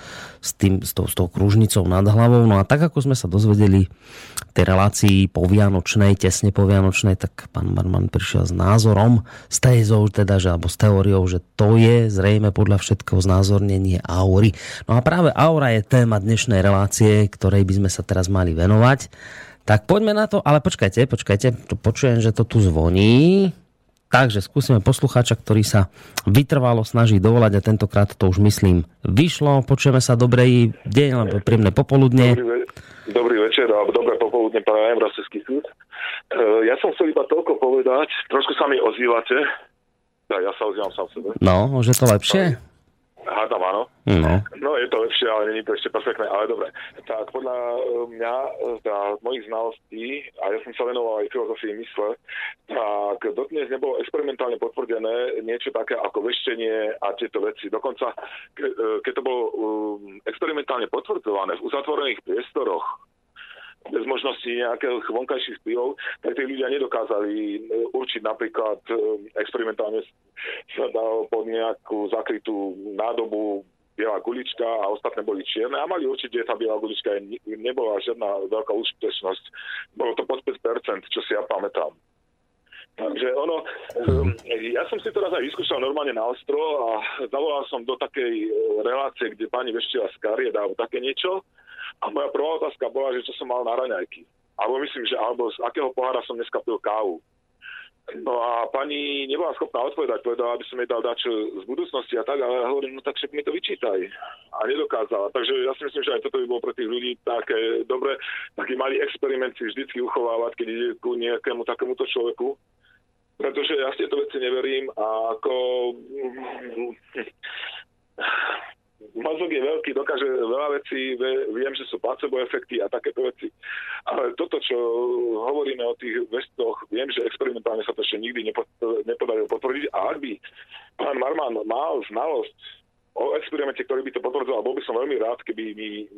s, tým, s, tou, s tou kružnicou nad hlavou. No a tak, ako sme sa dozvedeli v tej relácii povianočnej, tesne povianočnej, tak pán Marman prišiel s názorom, s tézou teda, že, alebo s teóriou, že to je zrejme podľa všetkého znázornenie aury. No a práve aura je téma dnešnej relácie, ktorej by sme sa teraz mali venovať. Tak poďme na to, ale počkajte, počkajte, počujem, že to tu zvoní. Takže skúsime poslucháča, ktorý sa vytrvalo snaží dovolať a tentokrát to už myslím vyšlo. Počujeme sa dobrej deň, alebo príjemné popoludne. Dobrý, ve- dobrý večer alebo dobré popoludne, prajem Rastevský súd. E, ja som chcel iba toľko povedať, trošku sa mi ozývate. Ja, ja sa ozývam sám sebe. No, už je to lepšie? Hádam, áno. No. no, je to lepšie, ale není to ešte perfektné, ale dobre. Tak podľa e, mňa, za mojich znalostí, a ja som sa venoval aj filozofii mysle, tak dotnes nebolo experimentálne potvrdené niečo také ako veštenie a tieto veci. Dokonca, ke, e, keď to bolo experimentálne potvrdzované v uzatvorených priestoroch, bez možnosti nejakých vonkajších vplyvov, tak tí ľudia nedokázali e, určiť napríklad e, experimentálne sa dal pod nejakú zakrytú nádobu biela gulička a ostatné boli čierne a mali určite, že tá biela gulička nebola žiadna veľká úspešnosť. Bolo to pod 5%, čo si ja pamätám. Takže ono, um, ja som si to raz aj vyskúšal normálne na ostro a zavolal som do takej relácie, kde pani veštila z kariet alebo také niečo a moja prvá otázka bola, že čo som mal na raňajky. Alebo myslím, že alebo z akého pohára som dneska pil kávu. No a pani nebola schopná odpovedať, povedala, aby som jej dal dať z budúcnosti a tak, ale hovorím, no tak však mi to vyčítaj. A nedokázala. Takže ja si myslím, že aj toto by bolo pre tých ľudí také dobre, taký malý experiment si vždycky uchovávať, keď ide ku nejakému takémuto človeku. Pretože ja si tieto veci neverím a ako mozog je veľký, dokáže veľa vecí, viem, že sú placebo efekty a takéto veci. Ale toto, čo hovoríme o tých vestoch, viem, že experimentálne sa to ešte nikdy nepodarilo potvrdiť. A ak by pán Marman mal znalosť o experimente, ktorý by to potvrdzoval, bol by som veľmi rád, keby mi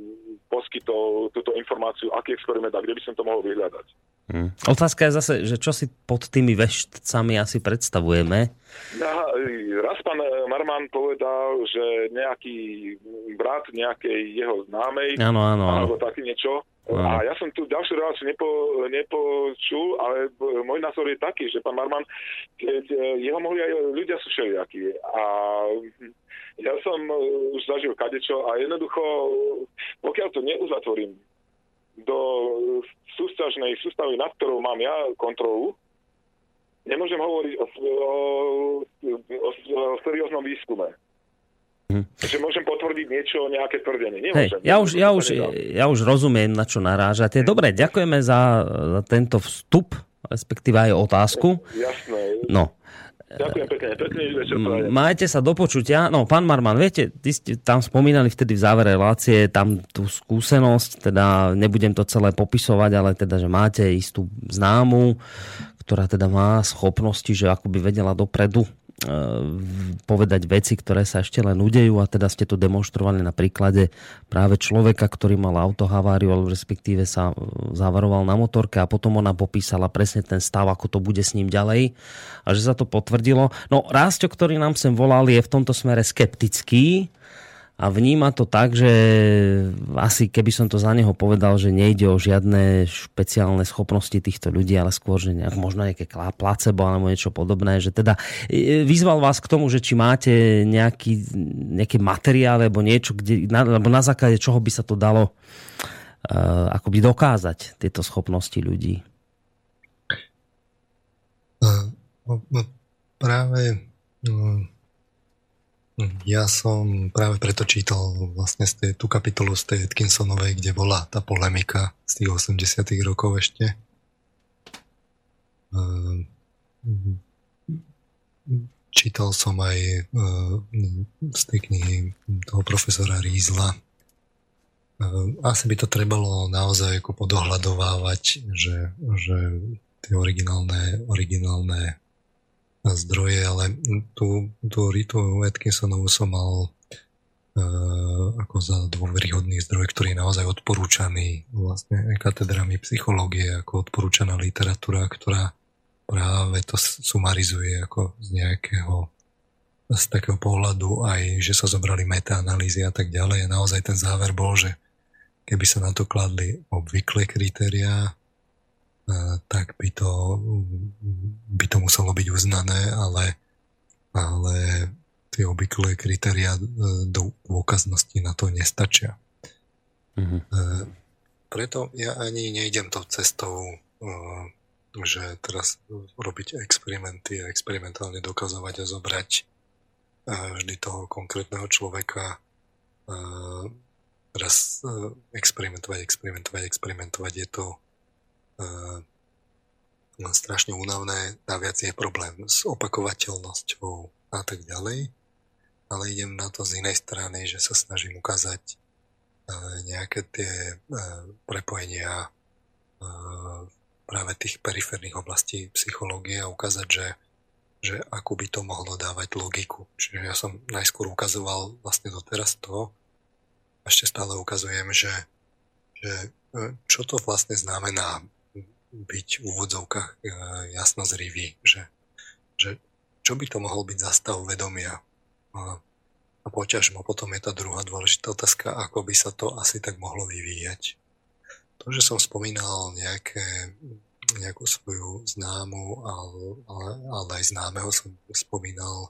poskytol túto informáciu, aký experiment a kde by som to mohol vyhľadať. Hmm. Otázka je zase, že čo si pod tými veštcami asi predstavujeme? Ja, raz Marman povedal, že nejaký brat nejakej jeho známej, áno, áno, áno. alebo taký niečo, a ja som tu ďalšiu reláciu nepo, nepočul, ale môj názor je taký, že pán Marman, keď jeho mohli aj ľudia sú všelijakí. A ja som už zažil kadečo a jednoducho, pokiaľ to neuzatvorím do sústažnej sústavy, nad ktorou mám ja kontrolu, nemôžem hovoriť o, o, o, o serióznom výskume. Hm. Takže môžem potvrdiť niečo, nejaké tvrdenie. Nemôžem. Hej, ja, už, ja, už, ja už rozumiem, na čo narážate. Dobre, ďakujeme za, za tento vstup, respektíve aj otázku. Jasné. No. Ďakujem pekne, pekne večer. Majte sa do počutia. No, pán Marman, viete, ty ste tam spomínali vtedy v závere relácie tam tú skúsenosť, teda nebudem to celé popisovať, ale teda, že máte istú známu, ktorá teda má schopnosti, že akoby vedela dopredu E, povedať veci, ktoré sa ešte len udejú a teda ste to demonstrovali na príklade práve človeka, ktorý mal autohaváriu alebo respektíve sa e, zavaroval na motorke a potom ona popísala presne ten stav, ako to bude s ním ďalej a že sa to potvrdilo. No Rásťo, ktorý nám sem volal, je v tomto smere skeptický, a vníma to tak, že asi keby som to za neho povedal, že nejde o žiadne špeciálne schopnosti týchto ľudí, ale skôr, že nejak, možno nejaké placebo alebo niečo podobné, že teda e, vyzval vás k tomu, že či máte nejaký, nejaký materiál alebo niečo, kde, na, alebo na základe čoho by sa to dalo uh, akoby dokázať, tieto schopnosti ľudí. Uh, no, práve uh ja som práve preto čítal vlastne z tej, tú kapitolu z tej Atkinsonovej, kde bola tá polemika z tých 80 rokov ešte. Ehm, čítal som aj ehm, z tej knihy toho profesora Rízla. Ehm, asi by to trebalo naozaj ako podohľadovávať, že, že tie originálne, originálne zdroje, ale tú, tú Ritu Atkinsonovú som mal uh, ako za dôveryhodný zdroj, ktorý je naozaj odporúčaný vlastne katedrami psychológie, ako odporúčaná literatúra, ktorá práve to sumarizuje ako z nejakého z takého pohľadu aj, že sa zobrali metaanalýzy a tak ďalej. A naozaj ten záver bol, že keby sa na to kladli obvyklé kritériá, tak by to, by to muselo byť uznané, ale, ale tie obvyklé kritéria e, do dôkaznosti na to nestačia. Mm-hmm. Preto ja ani nejdem tou cestou, e, že teraz robiť experimenty a experimentálne dokazovať a zobrať vždy toho konkrétneho človeka raz experimentovať, experimentovať, experimentovať. Je to strašne únavné, naviac je problém s opakovateľnosťou a tak ďalej. Ale idem na to z inej strany, že sa snažím ukázať uh, nejaké tie uh, prepojenia práve tých periférnych oblastí psychológie a ukázať, že, že ako by to mohlo dávať logiku. Čiže ja som najskôr ukazoval vlastne doteraz to, ešte stále ukazujem, že, že čo to vlastne znamená byť v úvodzovkách e, jasno zrivý, že, že čo by to mohol byť za stav vedomia. A, poťažmo potom je tá druhá dôležitá otázka, ako by sa to asi tak mohlo vyvíjať. To, že som spomínal nejaké, nejakú svoju známu, ale, ale aj známeho som spomínal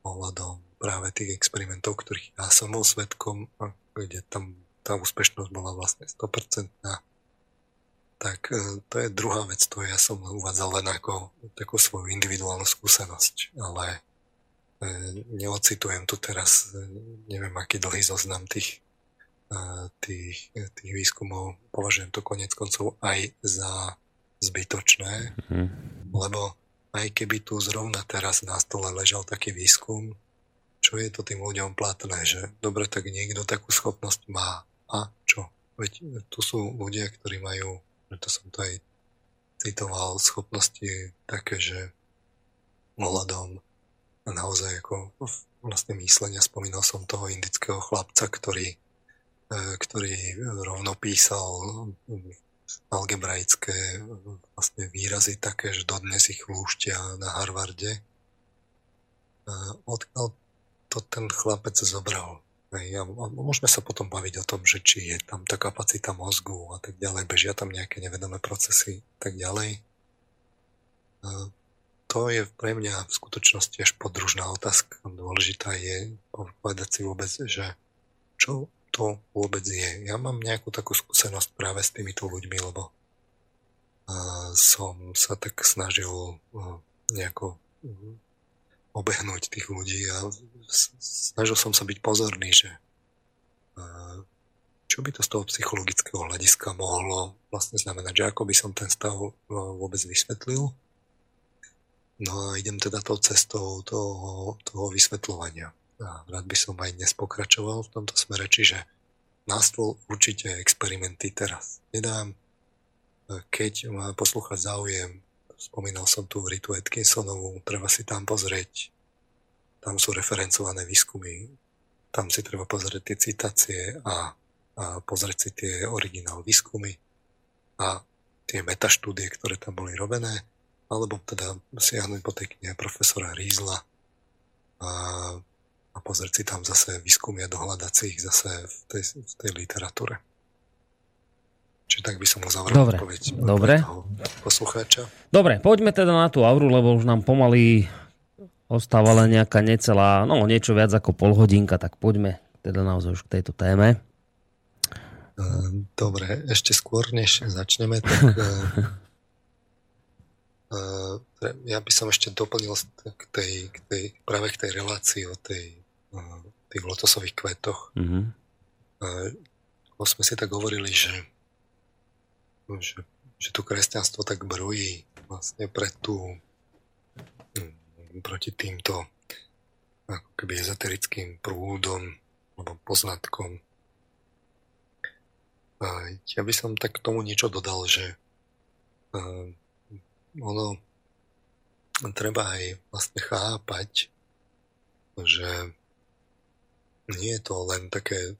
ohľadom práve tých experimentov, ktorých ja som bol svetkom, kde tam tá úspešnosť bola vlastne 100% tak e, to je druhá vec, to ja som uvádzal len ako takú svoju individuálnu skúsenosť, ale e, neocitujem tu teraz, e, neviem aký dlhý zoznam tých, tých, tých výskumov, považujem to konec koncov aj za zbytočné, mm-hmm. lebo aj keby tu zrovna teraz na stole ležal taký výskum, čo je to tým ľuďom platné, že dobre, tak niekto takú schopnosť má a čo? Veď tu sú ľudia, ktorí majú preto som to aj citoval, schopnosti také, že ohľadom naozaj ako vlastne myslenia, spomínal som toho indického chlapca, ktorý, e, ktorý rovno písal algebraické vlastne výrazy také, že dodnes ich lúštia na Harvarde. E, odkiaľ to ten chlapec zobral? A môžeme sa potom baviť o tom, že či je tam tá kapacita mozgu a tak ďalej, bežia tam nejaké nevedomé procesy a tak ďalej. A to je pre mňa v skutočnosti až podružná otázka. Dôležitá je povedať si vôbec, že čo to vôbec je. Ja mám nejakú takú skúsenosť práve s týmito ľuďmi, lebo som sa tak snažil nejako obehnúť tých ľudí a snažil som sa byť pozorný, že čo by to z toho psychologického hľadiska mohlo vlastne znamenať, že ako by som ten stav vôbec vysvetlil. No a idem teda tou cestou toho, toho vysvetľovania. A rád by som aj dnes pokračoval v tomto smere, čiže na stôl určite experimenty teraz nedám. Keď má poslúchať záujem spomínal som tu Ritu Atkinsonovú, treba si tam pozrieť, tam sú referencované výskumy, tam si treba pozrieť tie citácie a, a pozrieť si tie originál výskumy a tie metaštúdie, ktoré tam boli robené, alebo teda siahnuť po tej knihe profesora Rízla a, a pozrieť si tam zase výskumy a dohľadať si ich zase v tej, v tej literatúre. Čiže tak by som mu zavrel Dobre. odpoveď Dobre. poslucháča. Dobre, poďme teda na tú auru, lebo už nám pomaly ostáva len nejaká necelá, no niečo viac ako pol hodinka, tak poďme teda naozaj už k tejto téme. Dobre, ešte skôr, než začneme, tak ja by som ešte doplnil k tej, k tej, práve k tej relácii o tej, tých lotosových kvetoch. Mm-hmm. Sme si tak hovorili, že, že, že to kresťanstvo tak brojí vlastne pre tú hm, proti týmto ako keby ezoterickým prúdom alebo poznatkom. Ja by som tak k tomu niečo dodal, že ono treba aj vlastne chápať, že nie je to len také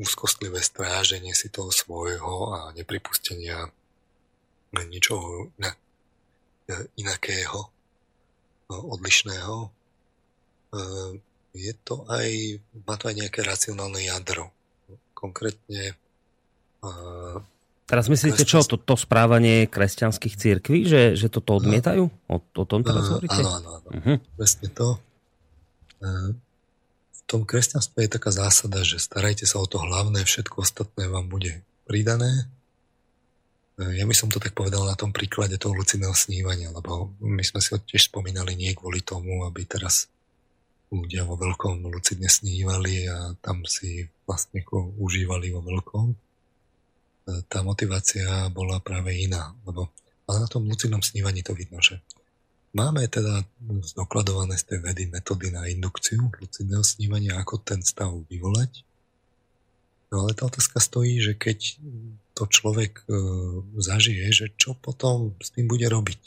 úzkostlivé stráženie si toho svojho a nepripustenia ničoho inakého, odlišného. E, je to aj, má to aj nejaké racionálne jadro. Konkrétne e, Teraz myslíte čo, to, to správanie kresťanských církví, že, že toto odmietajú? O, o tom teraz hovoríte? Áno, áno, áno. Uh-huh. Presne to. E, tom kresťanstve je taká zásada, že starajte sa o to hlavné, všetko ostatné vám bude pridané. E, ja by som to tak povedal na tom príklade toho lucidného snívania, lebo my sme si ho tiež spomínali nie kvôli tomu, aby teraz ľudia vo veľkom lucidne snívali a tam si vlastne užívali vo veľkom tá motivácia bola práve iná. Lebo, ale na tom lucidnom snívaní to vidno, že máme teda zdokladované z tej vedy metódy na indukciu lucidného snívania, ako ten stav vyvolať. No ale tá otázka stojí, že keď to človek e, zažije, že čo potom s tým bude robiť.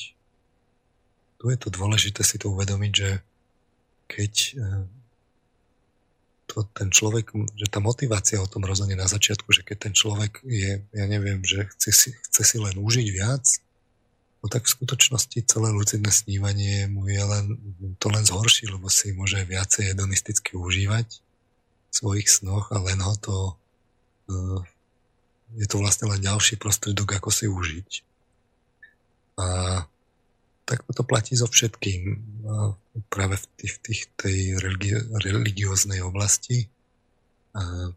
Tu je to dôležité si to uvedomiť, že keď e, to ten človek, že tá motivácia o tom rozhodne na začiatku, že keď ten človek je, ja neviem, že chce si, chce si len užiť viac, no tak v skutočnosti celé lucidné snívanie mu je len, to len zhorší, lebo si môže viacej hedonisticky užívať v svojich snoch a len ho to uh, je to vlastne len ďalší prostredok, ako si užiť. A tak to platí so všetkým. A práve v, tých, tých, tej religi- religióznej oblasti. A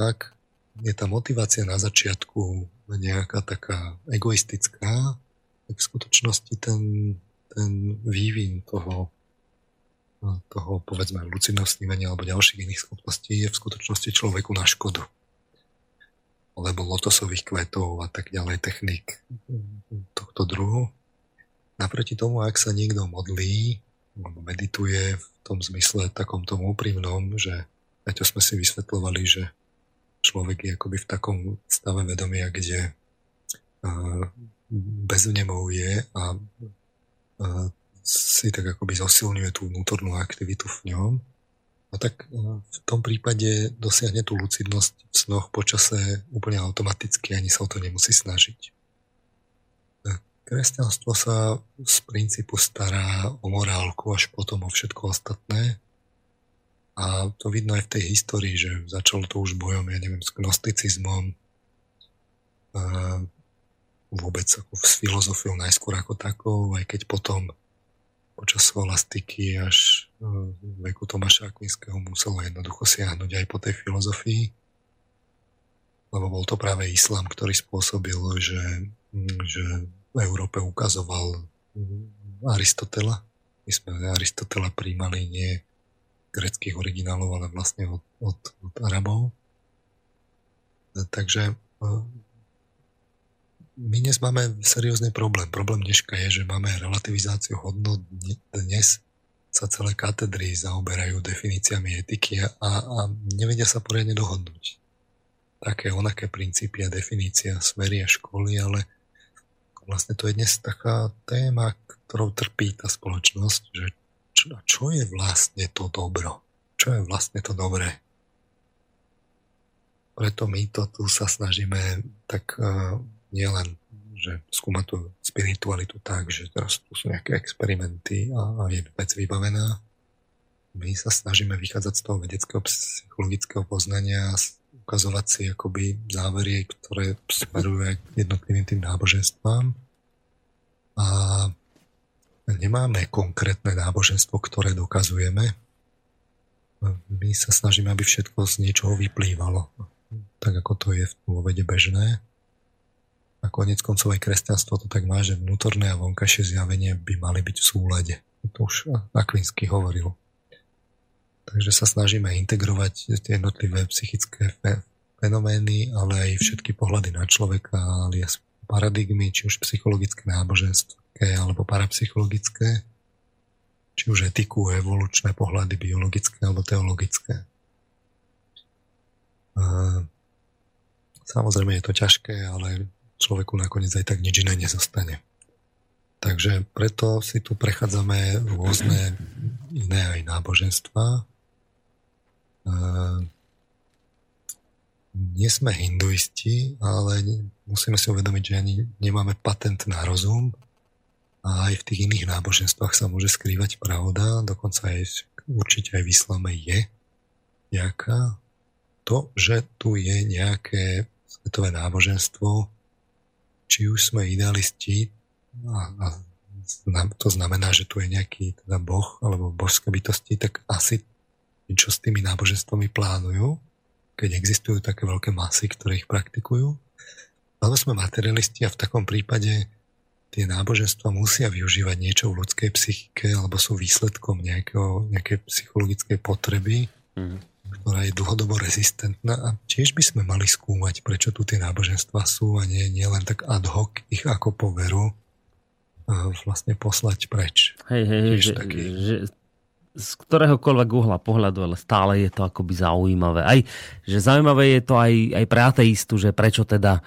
ak je tá motivácia na začiatku nejaká taká egoistická, tak v skutočnosti ten, ten vývin toho, toho povedzme lucidného snímania alebo ďalších iných schopností je v skutočnosti človeku na škodu. Alebo lotosových kvetov a tak ďalej technik tohto druhu. Naproti tomu, ak sa niekto modlí, alebo medituje v tom zmysle takom tom úprimnom, že to sme si vysvetlovali, že človek je akoby v takom stave vedomia, kde bez vnemov je a si tak akoby zosilňuje tú vnútornú aktivitu v ňom, no tak v tom prípade dosiahne tú lucidnosť v snoch počase úplne automaticky, ani sa o to nemusí snažiť. Kresťanstvo sa z princípu stará o morálku až potom o všetko ostatné. A to vidno aj v tej histórii, že začalo to už bojom, ja neviem, s gnosticizmom, a vôbec ako s filozofiou najskôr ako takou, aj keď potom počas scholastiky až e, v veku Tomáša Akvinského muselo jednoducho siahnuť aj po tej filozofii, lebo bol to práve islám, ktorý spôsobil, že, že v Európe ukazoval Aristotela. My sme Aristotela príjmali nie greckých originálov, ale vlastne od, od, od Arabov. Takže e, my dnes máme seriózny problém. Problém dneška je, že máme relativizáciu hodnot. Dnes sa celé katedry zaoberajú definíciami etiky a, a nevedia sa poriadne dohodnúť. Také onaké princípy a definícia smeria školy, ale vlastne to je dnes taká téma, ktorou trpí tá spoločnosť, že čo, čo je vlastne to dobro? Čo je vlastne to dobré? Preto my to tu sa snažíme tak uh, nielen že skúmať tú spiritualitu tak, že teraz tu sú nejaké experimenty a, a je vec vybavená, my sa snažíme vychádzať z toho vedeckého psychologického poznania a ukazovať si akoby závery, ktoré smerujú k jednotlivým tým náboženstvám. A nemáme konkrétne náboženstvo, ktoré dokazujeme. My sa snažíme, aby všetko z niečoho vyplývalo, tak ako to je vo vede bežné. A konec koncov aj kresťanstvo to tak má, že vnútorné a vonkajšie zjavenie by mali byť v súlade. To už Akvinsky hovoril. Takže sa snažíme integrovať tie jednotlivé psychické fenomény, ale aj všetky pohľady na človeka, alias paradigmy, či už psychologické náboženské alebo parapsychologické, či už etiku, evolučné pohľady, biologické alebo teologické. Samozrejme je to ťažké, ale človeku nakoniec aj tak nič iné nezostane. Takže preto si tu prechádzame rôzne iné aj náboženstva, nie sme hinduisti, ale musíme si uvedomiť, že ani nemáme patent na rozum a aj v tých iných náboženstvách sa môže skrývať pravda, dokonca aj určite aj v islame je nejaká. To, že tu je nejaké svetové náboženstvo, či už sme idealisti, a, a to znamená, že tu je nejaký teda boh alebo božské bytosti, tak asi čo s tými náboženstvami plánujú, keď existujú také veľké masy, ktoré ich praktikujú. Ale sme materialisti a v takom prípade tie náboženstva musia využívať niečo v ľudskej psychike alebo sú výsledkom nejakého, nejakej psychologickej potreby, mm. Ktorá je dlhodobo rezistentná a tiež by sme mali skúmať, prečo tu tie náboženstva sú a nie, nie len tak ad hoc ich ako poveru vlastne poslať preč. Hej, hej, že, taký... že z ktoréhokoľvek uhla pohľadu, ale stále je to akoby zaujímavé. Aj, že zaujímavé je to aj, aj pre ateistu, že prečo teda e,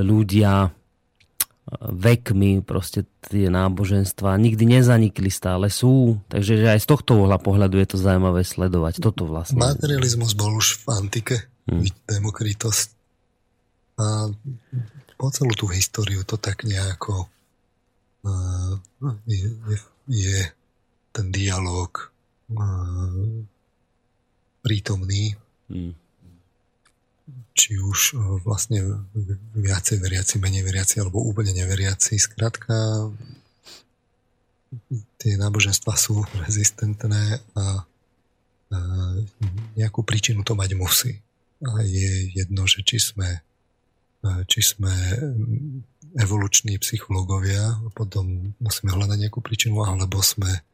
ľudia e, vekmi proste tie náboženstva nikdy nezanikli, stále sú. Takže že aj z tohto uhla pohľadu je to zaujímavé sledovať. Toto vlastne. Materializmus bol už v antike, hmm. Demokritos. A po celú tú históriu to tak nejako uh, je, je, je ten dialog prítomný. Hmm. Či už vlastne viacej veriaci, menej veriaci alebo úplne neveriaci. Skrátka tie náboženstva sú rezistentné a nejakú príčinu to mať musí. A je jedno, že či sme, či sme evoluční psychológovia, potom musíme hľadať nejakú príčinu, alebo sme E,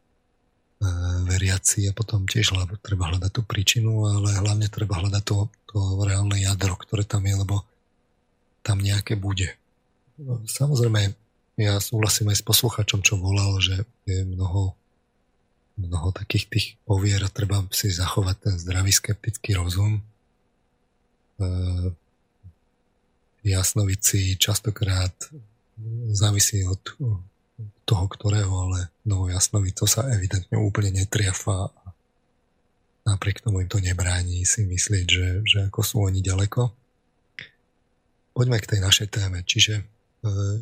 veriaci a potom tiež treba hľadať tú príčinu, ale hlavne treba hľadať to, to reálne jadro, ktoré tam je, lebo tam nejaké bude. Samozrejme, ja súhlasím aj s posluchačom, čo volal, že je mnoho, mnoho takých tých povier a treba si zachovať ten zdravý skeptický rozum. E, jasnovici častokrát závisí od toho ktorého, ale no to sa evidentne úplne netriafa a napriek tomu im to nebráni si myslieť, že, že ako sú oni ďaleko. Poďme k tej našej téme. Čiže e,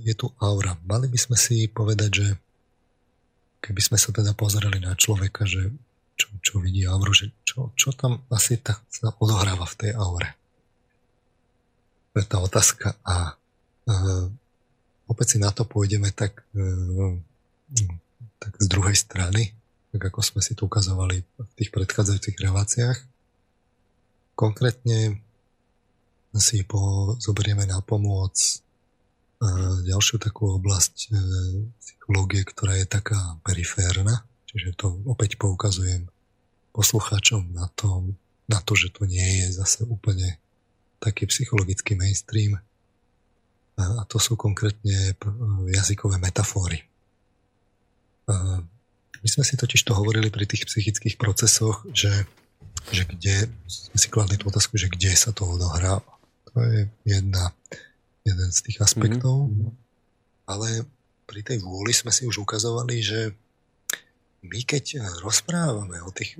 je tu aura. Mali by sme si povedať, že keby sme sa teda pozreli na človeka, že čo, čo vidí auru, že čo, čo tam asi tak sa odohráva v tej aure. To je tá otázka. A e, opäť si na to pôjdeme tak, e, tak z druhej strany, tak ako sme si tu ukazovali v tých predchádzajúcich reláciách. Konkrétne si po, zoberieme na pomoc e, ďalšiu takú oblasť e, psychológie, ktorá je taká periférna, čiže to opäť poukazujem poslucháčom na to, na to, že to nie je zase úplne taký psychologický mainstream, a to sú konkrétne jazykové metafóry. My sme si totiž to hovorili pri tých psychických procesoch, že, že kde, sme si kladli tú otázku, že kde sa to odohráva. To je jedna, jeden z tých aspektov. Mm-hmm. Ale pri tej vôli sme si už ukazovali, že my keď rozprávame o tých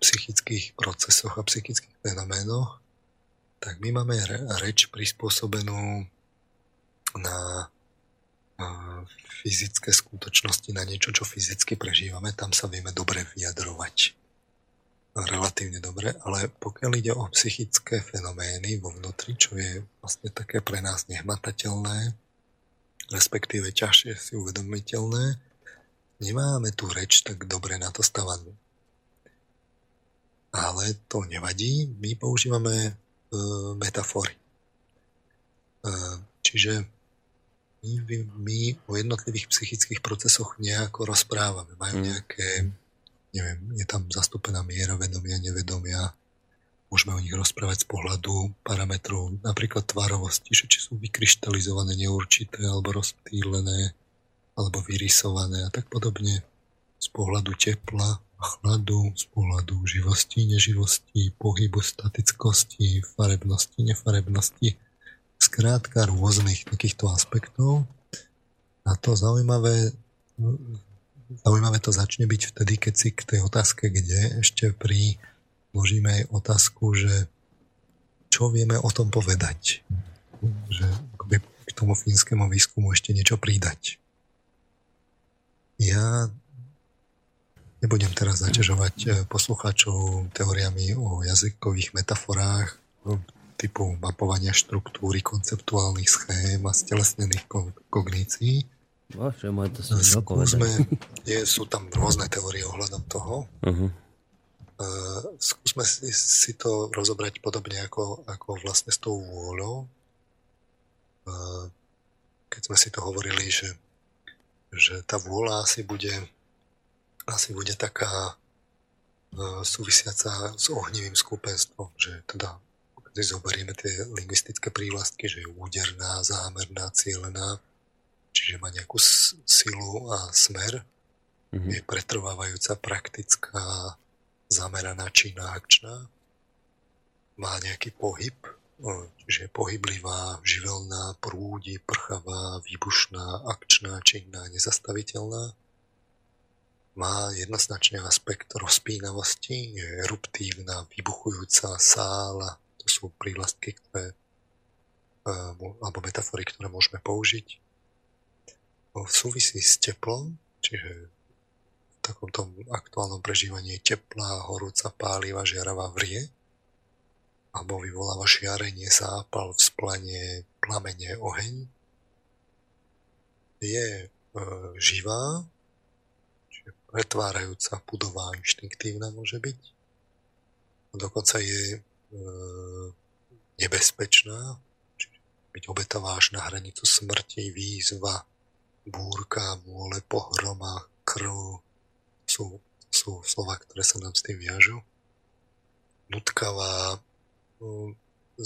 psychických procesoch a psychických fenoménoch, tak my máme reč prispôsobenú na fyzické skutočnosti na niečo, čo fyzicky prežívame, tam sa vieme dobre vyjadrovať. Relatívne dobre, ale pokiaľ ide o psychické fenomény vo vnútri, čo je vlastne také pre nás nehmatateľné, respektíve ťažšie si uvedomiteľné, nemáme tú reč tak dobre na to stavanú. Ale to nevadí, my používame e, metafory. E, čiže my, my o jednotlivých psychických procesoch nejako rozprávame. Majú mm. nejaké, neviem, je tam zastúpená miera vedomia, nevedomia. Môžeme o nich rozprávať z pohľadu parametrov, napríklad tvarovosti, že či sú vykryštalizované, neurčité, alebo rozptýlené, alebo vyrysované a tak podobne. Z pohľadu tepla, chladu, z pohľadu živosti, neživosti, pohybu, statickosti, farebnosti, nefarebnosti skrátka rôznych takýchto aspektov. A to zaujímavé, zaujímavé to začne byť vtedy, keď si k tej otázke, kde ešte pri vložíme aj otázku, že čo vieme o tom povedať. Že akoby k tomu fínskemu výskumu ešte niečo pridať. Ja nebudem teraz zaťažovať eh, poslucháčov teóriami o jazykových metaforách typu mapovania štruktúry, konceptuálnych schém a stelesnených kognícií. Bože môj, to sú Skúsme, je, sú tam rôzne teórie ohľadom toho. Uh-huh. Uh, skúsme si, si to rozobrať podobne ako, ako vlastne s tou vôľou. Uh, keď sme si to hovorili, že, že tá vôľa asi bude asi bude taká uh, súvisiaca s ohnivým skupenstvom, že teda keď zoberieme tie lingvistické prívlastky, že je úderná, zámerná, cieľená, čiže má nejakú silu a smer, mm-hmm. je pretrvávajúca, praktická, zameraná, činná, akčná, má nejaký pohyb, čiže je pohyblivá, živelná, prúdi, prchavá, výbušná, akčná, činná, nezastaviteľná. Má jednoznačný aspekt rozpínavosti, je eruptívna, vybuchujúca sála, to sú prívlastky, ktoré, eh, alebo metafory, ktoré môžeme použiť. V súvisí s teplom, čiže v takomto aktuálnom prežívaní teplá, horúca, pálivá, žiaravá vrie, alebo vyvoláva žiarenie, zápal, vzplanie, plamenie, oheň. Je e, živá, čiže pretvárajúca, pudová, inštinktívna môže byť. Dokonca je E, nebezpečná, čiže byť obetavá až na hranicu smrti, výzva, búrka, môle, pohroma, krv, sú, sú slova, ktoré sa nám s tým viažu. Nutkavá, e,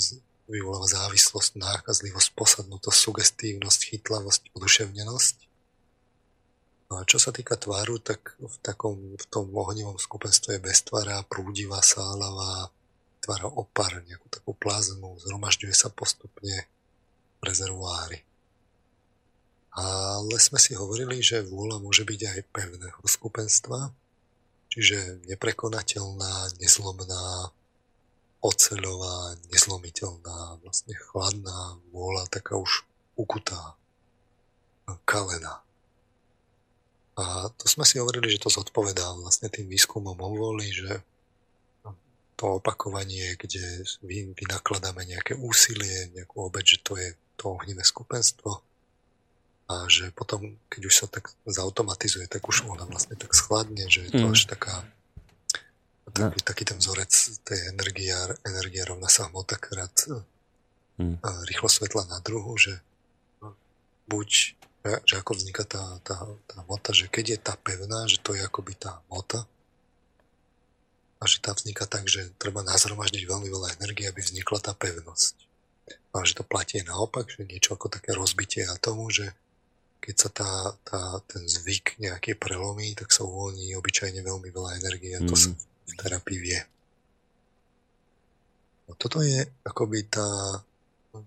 vyvoláva závislosť, nákazlivosť, posadnutosť, sugestívnosť, chytlavosť, oduševnenosť. No a čo sa týka tváru, tak v, takom, v tom ohnivom skupenstve je beztvará, prúdivá, sálavá, vytvára opar, nejakú takú plazmu, zhromažďuje sa postupne v rezervoári. Ale sme si hovorili, že vôľa môže byť aj pevného skupenstva, čiže neprekonateľná, nezlomná, oceľová, nezlomiteľná, vlastne chladná vôľa, taká už ukutá, kalená. A to sme si hovorili, že to zodpovedá vlastne tým výskumom o že to opakovanie, kde vynakladáme nejaké úsilie, nejakú obeď, že to je to ohnivé skupenstvo a že potom, keď už sa tak zautomatizuje, tak už ona vlastne tak schladne, že je to mm. až taká taký, no. taký ten vzorec tej energie, energia rovná sa hmota krát mm. rýchlo svetla na druhu, že buď že ako vzniká tá, tá, tá hmota, že keď je tá pevná, že to je akoby tá hmota, a že tá vzniká tak, že treba nazhromaždiť veľmi veľa energie, aby vznikla tá pevnosť. A že to platí naopak, že niečo ako také rozbitie atomu, že keď sa tá, tá, ten zvyk nejaký prelomí, tak sa uvoľní obyčajne veľmi veľa energie a to mm. sa v terapii vie. No, toto je akoby tá,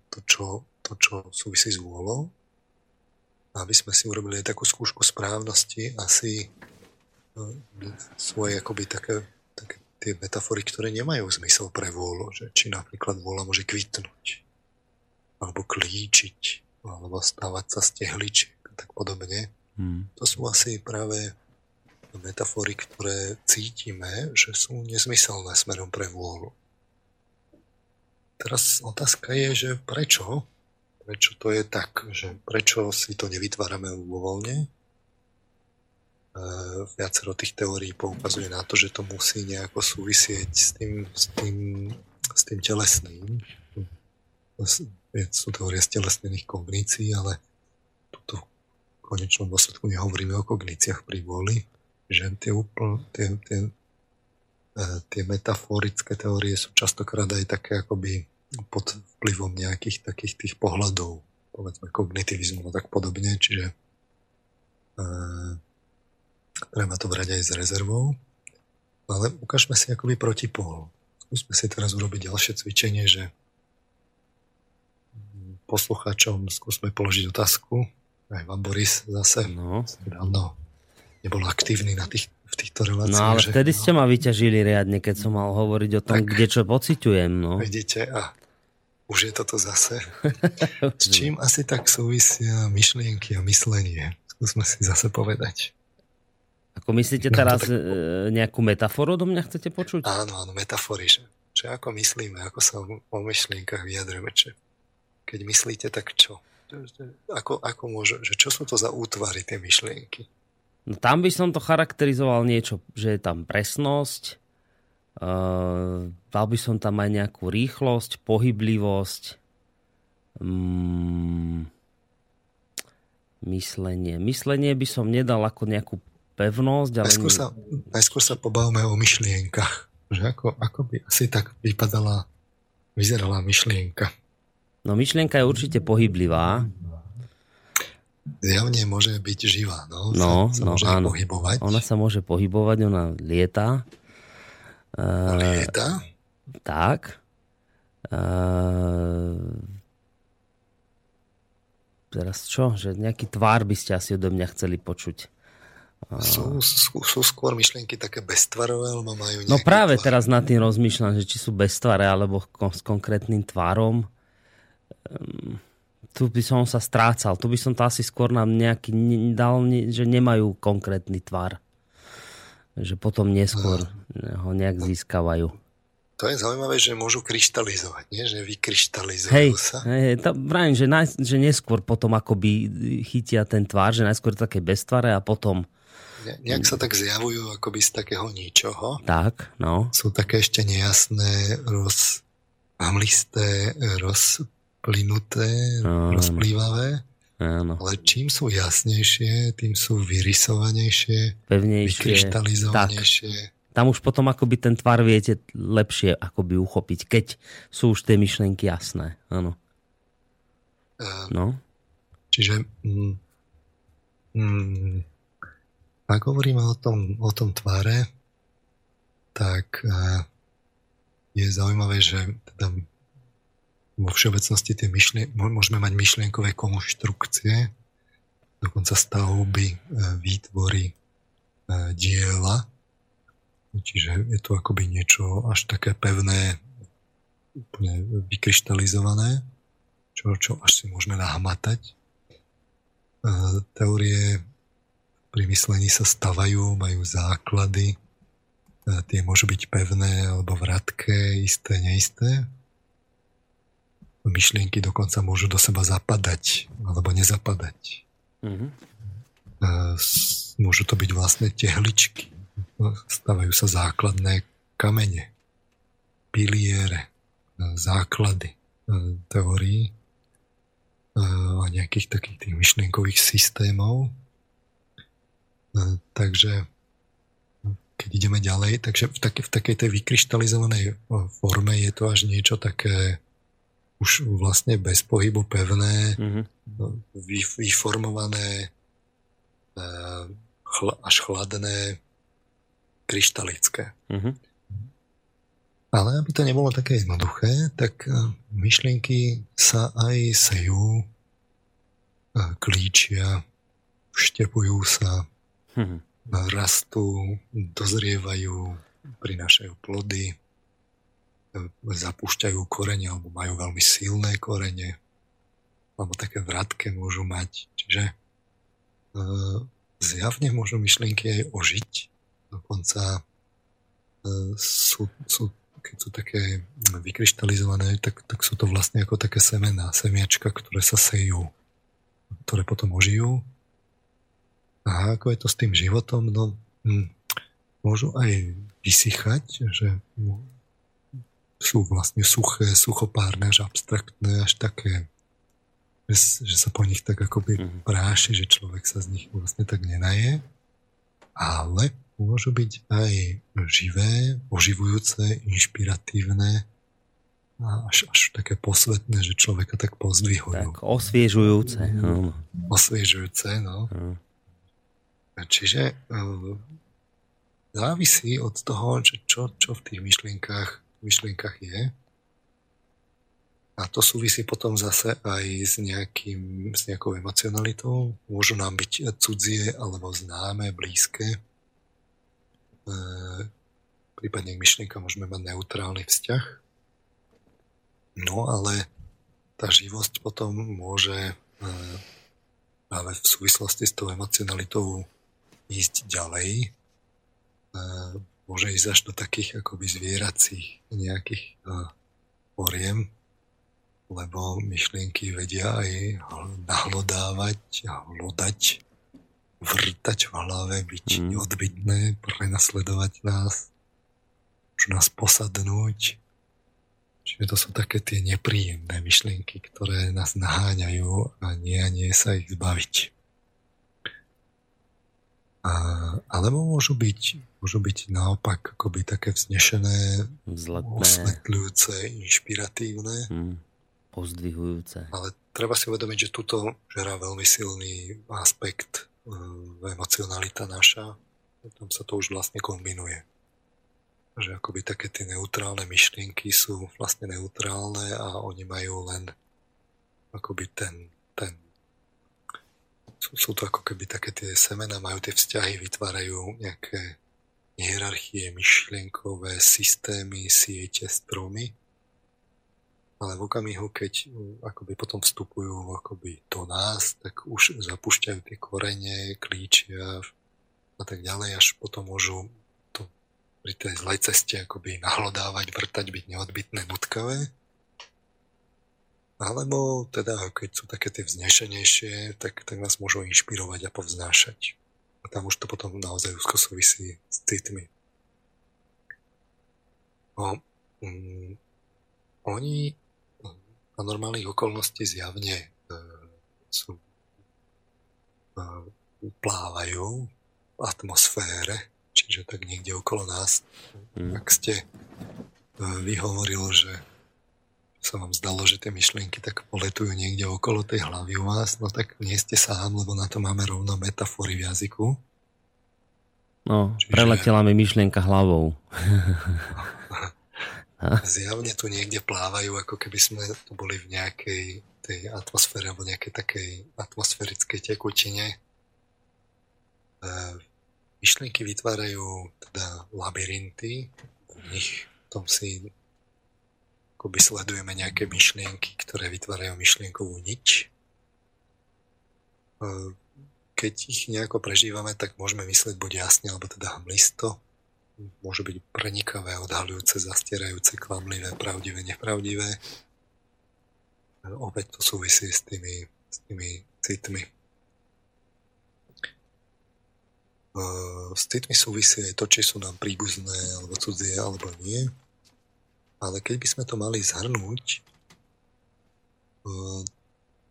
to, čo, to, čo súvisí s vôľou. Aby sme si urobili aj takú skúšku správnosti, asi no, svoje akoby také tie metafory, ktoré nemajú zmysel pre vôľu, že či napríklad vôľa môže kvitnúť, alebo klíčiť, alebo stávať sa z tehličiek, a tak podobne. Hmm. To sú asi práve metafory, ktoré cítime, že sú nezmyselné smerom pre vôľu. Teraz otázka je, že prečo? Prečo to je tak? Že prečo si to nevytvárame voľne? Viacero tých teórií poukazuje na to, že to musí nejako súvisieť s tým, s tým, s tým telesným. Sú teórie z telesnených kognícií, ale tuto v konečnom dôsledku nehovoríme o kogníciách pri vôli, že tie, úpl, tie, tie, e, tie metaforické teórie sú častokrát aj také akoby pod vplyvom nejakých takých tých pohľadov, povedzme kognitivizmu a tak podobne, čiže e, treba to brať aj s rezervou. Ale ukážme si akoby protipol. Skúsme si teraz urobiť ďalšie cvičenie, že poslucháčom skúsme položiť otázku. Aj vám Boris zase no. dávno nebol aktívny na tých, v týchto reláciách. No ale že, vtedy no. ste ma vyťažili riadne, keď som mal hovoriť o tom, tak, kde čo pociťujem. No. Vidíte, a už je toto zase. S čím asi tak súvisia myšlienky a myslenie? Skúsme si zase povedať. Ako myslíte no, teraz tak... E, nejakú metaforu do mňa chcete počuť? Áno, áno, metafory. Že, že ako myslíme, ako sa o myšlienkach vyjadrujeme. Že keď myslíte, tak čo? Ako, ako môže, že čo sú to za útvary, tie myšlienky? No tam by som to charakterizoval niečo, že je tam presnosť, uh, dal by som tam aj nejakú rýchlosť, pohyblivosť, um, myslenie. Myslenie by som nedal ako nejakú pevnosť, ale... Najskôr sa, najskôr sa pobavme o myšlienkach. Že ako, ako by asi tak vypadala, vyzerala myšlienka. No myšlienka je určite pohyblivá zjavne môže byť živá. No, no, sa, sa no môže áno. pohybovať. Ona sa môže pohybovať, ona lieta. Lieta? Uh, tak. Uh, teraz čo? Že nejaký tvár by ste asi odo mňa chceli počuť. Sú, sú, sú skôr myšlienky také beztvarové, alebo majú No práve tvár. teraz nad tým rozmýšľam, že či sú beztvaré, alebo s konkrétnym tvárom. Um, tu by som sa strácal. Tu by som to asi skôr nám nejaký dal, že nemajú konkrétny tvar. Že potom neskôr ho nejak získavajú. To je zaujímavé, že môžu kryštalizovať, nie? že vykryštalizujú hej, sa. Hej, to vrajím, že, naj, že neskôr potom akoby chytia ten tvár, že najskôr také beztvare a potom... Ne, nejak sa tak zjavujú akoby z takého ničoho. Tak, no. Sú také ešte nejasné, roz, hamlisté, roz, plynuté, Áno. rozplývavé. Áno. Ale čím sú jasnejšie, tým sú vyrysovanejšie, Pevnejšie. vykryštalizovanejšie. Tak. Tam už potom akoby ten tvar viete lepšie akoby uchopiť, keď sú už tie myšlenky jasné. Áno. Uh, no. Čiže mm, mm, ak hovoríme o tom, o tom tvare, tak uh, je zaujímavé, že teda vo všeobecnosti tie myšlien- môžeme mať myšlienkové konštrukcie, dokonca stavby, e, výtvory, e, diela. Čiže je to akoby niečo až také pevné, úplne vykryštalizované, čo, čo až si môžeme nahmatať. E, teórie pri myslení sa stavajú, majú základy, tie môžu byť pevné alebo vratké, isté, neisté myšlienky dokonca môžu do seba zapadať alebo nezapadať. Mm-hmm. Môžu to byť vlastne tehličky. Stavajú sa základné kamene, piliere, základy teórií a nejakých takých tých myšlienkových systémov. Takže keď ideme ďalej, takže v, také, v takej tej vykryštalizovanej forme je to až niečo také už vlastne bez pohybu pevné, mm-hmm. vyformované, e, chl- až chladné, kryštalické. Mm-hmm. Ale aby to nebolo také jednoduché, tak e, myšlienky sa aj sejú, e, klíčia, vštepujú sa, mm-hmm. rastú, dozrievajú, prinášajú plody, zapúšťajú korene alebo majú veľmi silné korene alebo také vratké môžu mať. Čiže zjavne môžu myšlienky aj ožiť. Dokonca sú, sú keď sú také vykryštalizované, tak, tak sú to vlastne ako také semená, semiačka, ktoré sa sejú, ktoré potom ožijú. A ako je to s tým životom? No, hm, môžu aj vysychať, že sú vlastne suché, suchopárne, až abstraktné, až také, že, že sa po nich tak akoby mhm. práši, že človek sa z nich vlastne tak nenaje. Ale môžu byť aj živé, oživujúce, inšpiratívne a až, až také posvetné, že človeka tak pozdvihujú. Tak osviežujúce. No. Osviežujúce, no. no. Čiže závisí od toho, čo, čo v tých myšlienkach, myšlienkach je. A to súvisí potom zase aj s, nejakým, s nejakou emocionalitou. Môžu nám byť cudzie alebo známe, blízke. E, prípadne k myšlienkam môžeme mať neutrálny vzťah. No ale tá živosť potom môže e, práve v súvislosti s tou emocionalitou ísť ďalej môže ísť až do takých akoby zvieracích nejakých poriem, lebo myšlienky vedia aj nahlodávať a hlodať, vrtať v hlave, byť mm. neodbytné, prenasledovať nás, môžu nás posadnúť. Čiže to sú také tie nepríjemné myšlienky, ktoré nás naháňajú a nie a nie sa ich zbaviť. A, alebo môžu byť, môžu byť naopak akoby také vznešené, Zlatné. osvetľujúce, inšpiratívne. Hmm. Pozdvihujúce. Ale treba si uvedomiť, že tuto žerá veľmi silný aspekt e, emocionalita naša. Tam sa to už vlastne kombinuje. Že akoby také tie neutrálne myšlienky sú vlastne neutrálne a oni majú len akoby ten, ten sú, sú to ako keby také tie semena, majú tie vzťahy, vytvárajú nejaké hierarchie, myšlienkové systémy, siete, stromy. Ale v okamihu, keď akoby potom vstupujú akoby do nás, tak už zapúšťajú tie korene, klíčia a tak ďalej, až potom môžu to pri tej zlej ceste akoby nahlodávať, vrtať, byť neodbitné, nutkavé. Alebo teda, keď sú také tie vznešenejšie, tak, tak nás môžu inšpirovať a povznášať. A tam už to potom naozaj úzko súvisí s citmi. No, um, oni na normálnych okolností zjavne e, sú, e, plávajú v atmosfére, čiže tak niekde okolo nás. Mm. Ak ste e, vyhovoril, že sa vám zdalo, že tie myšlienky tak poletujú niekde okolo tej hlavy u vás, no tak nie ste sám, lebo na to máme rovno metafory v jazyku. No, Čiže... preletela mi myšlienka hlavou. Zjavne tu niekde plávajú, ako keby sme tu boli v nejakej tej atmosfére alebo nejakej takej atmosférickej tekutine. E, myšlienky vytvárajú teda labyrinty, v nich v tom si akoby sledujeme nejaké myšlienky, ktoré vytvárajú myšlienkovú nič. E, keď ich nejako prežívame, tak môžeme myslieť buď jasne, alebo teda hmlisto. Môžu byť prenikavé, odhaľujúce, zastierajúce, klamlivé, pravdivé, nepravdivé. E, opäť to súvisí s tými, s tými citmi. E, s citmi súvisí aj to, či sú nám príbuzné, alebo cudzie, alebo nie ale keď by sme to mali zhrnúť, eh,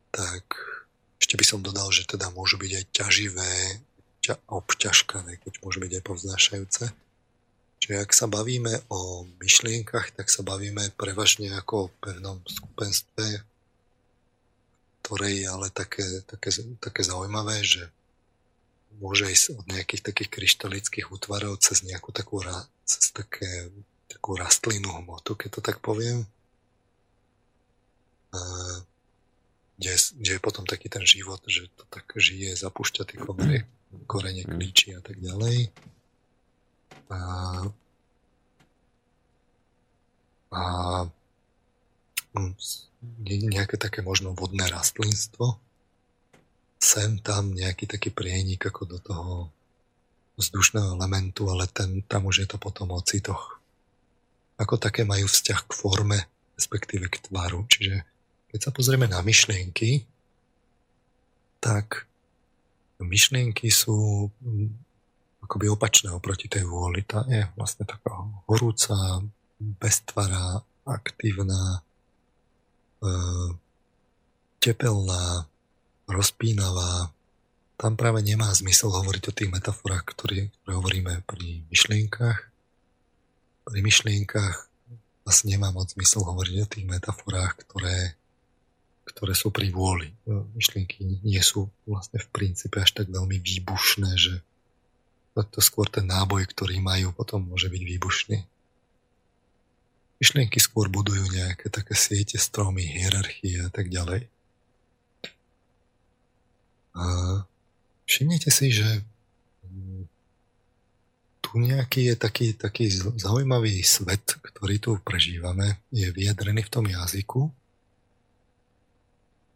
tak ešte by som dodal, že teda môžu byť aj ťaživé, obťažkané, keď môžu byť aj povznášajúce. Čiže ak sa bavíme o myšlienkach, tak sa bavíme prevažne ako o pevnom skupenstve, ktoré je ale také, také, také zaujímavé, že môže ísť od nejakých takých kryštalických útvarov cez nejakú takú cez také takú rastlinnú hmotu, keď to tak poviem. A kde, kde je potom taký ten život, že to tak žije, zapúšťa tie komore, korene, mm. klíči a tak ďalej. A, a nejaké také možno vodné rastlinstvo, sem tam nejaký taký prienik ako do toho vzdušného elementu, ale ten, tam už je to potom o citoch. Ako také majú vzťah k forme, respektíve k tvaru. Čiže keď sa pozrieme na myšlienky, tak myšlienky sú mm, akoby opačné oproti tej vôli. Tá je vlastne taká horúca, beztvará, aktívna, e, tepelná, rozpínavá. Tam práve nemá zmysel hovoriť o tých metaforách, ktoré, hovoríme pri myšlienkach. Pri myšlienkach vlastne nemá moc zmysel hovoriť o tých metaforách, ktoré ktoré sú pri vôli. No, myšlienky nie sú vlastne v princípe až tak veľmi výbušné, že to skôr ten náboj, ktorý majú, potom môže byť výbušný. Myšlienky skôr budujú nejaké také siete, stromy, hierarchie a tak ďalej. A všimnite si, že tu nejaký je taký, taký zaujímavý svet, ktorý tu prežívame, je vyjadrený v tom jazyku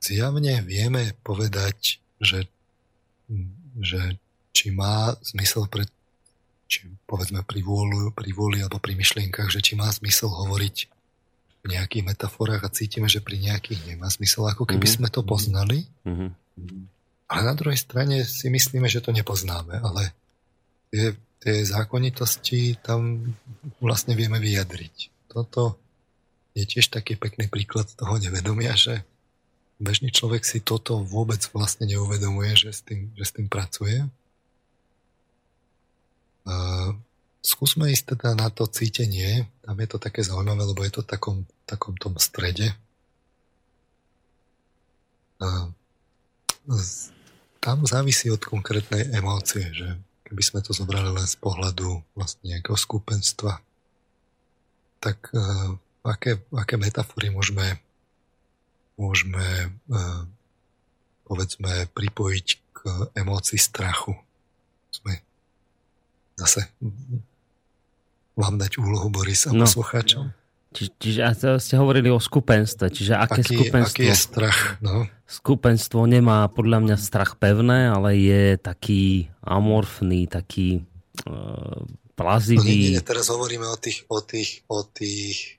zjavne vieme povedať, že, že či má zmysel pre, či povedzme pri, vôľu, pri vôli alebo pri myšlienkach, že či má zmysel hovoriť v nejakých metaforách a cítime, že pri nejakých nemá zmysel, ako keby mm-hmm. sme to poznali. Mm-hmm. Ale na druhej strane si myslíme, že to nepoznáme, ale tie, tie zákonitosti tam vlastne vieme vyjadriť. Toto je tiež taký pekný príklad toho nevedomia, že bežný človek si toto vôbec vlastne neuvedomuje, že s tým, že s tým pracuje. Uh, skúsme ísť teda na to cítenie. Tam je to také zaujímavé, lebo je to v takom, takom tom strede. Uh, tam závisí od konkrétnej emócie, že keby sme to zobrali len z pohľadu vlastne nejakého skupenstva, tak uh, aké, aké metafory môžeme môžeme eh, povedzme pripojiť k emócii strachu. Sme zase vám dať úlohu Borisa no. poslucháčom. Či, čiže ste hovorili o skupenstve, čiže aké aký, skupenstvo? Aký je strach, no. Skupenstvo nemá podľa mňa strach pevné, ale je taký amorfný, taký uh, plazivý. No nie, nie, teraz hovoríme o tých, o tých, o tých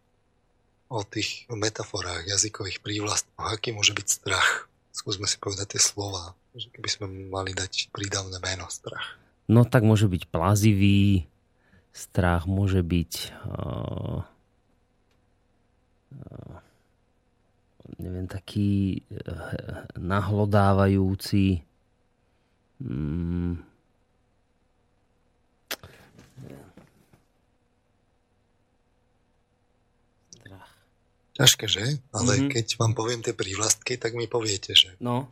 o tých metaforách, jazykových prívlastkoch, aký môže byť strach. Skúsme si povedať tie slova, že keby sme mali dať prídavné meno strach. No tak môže byť plazivý, strach môže byť uh, neviem, taký uh, nahlodávajúci um, Ťažké, že? Ale mm-hmm. keď vám poviem tie prívlastky, tak mi poviete, že... No,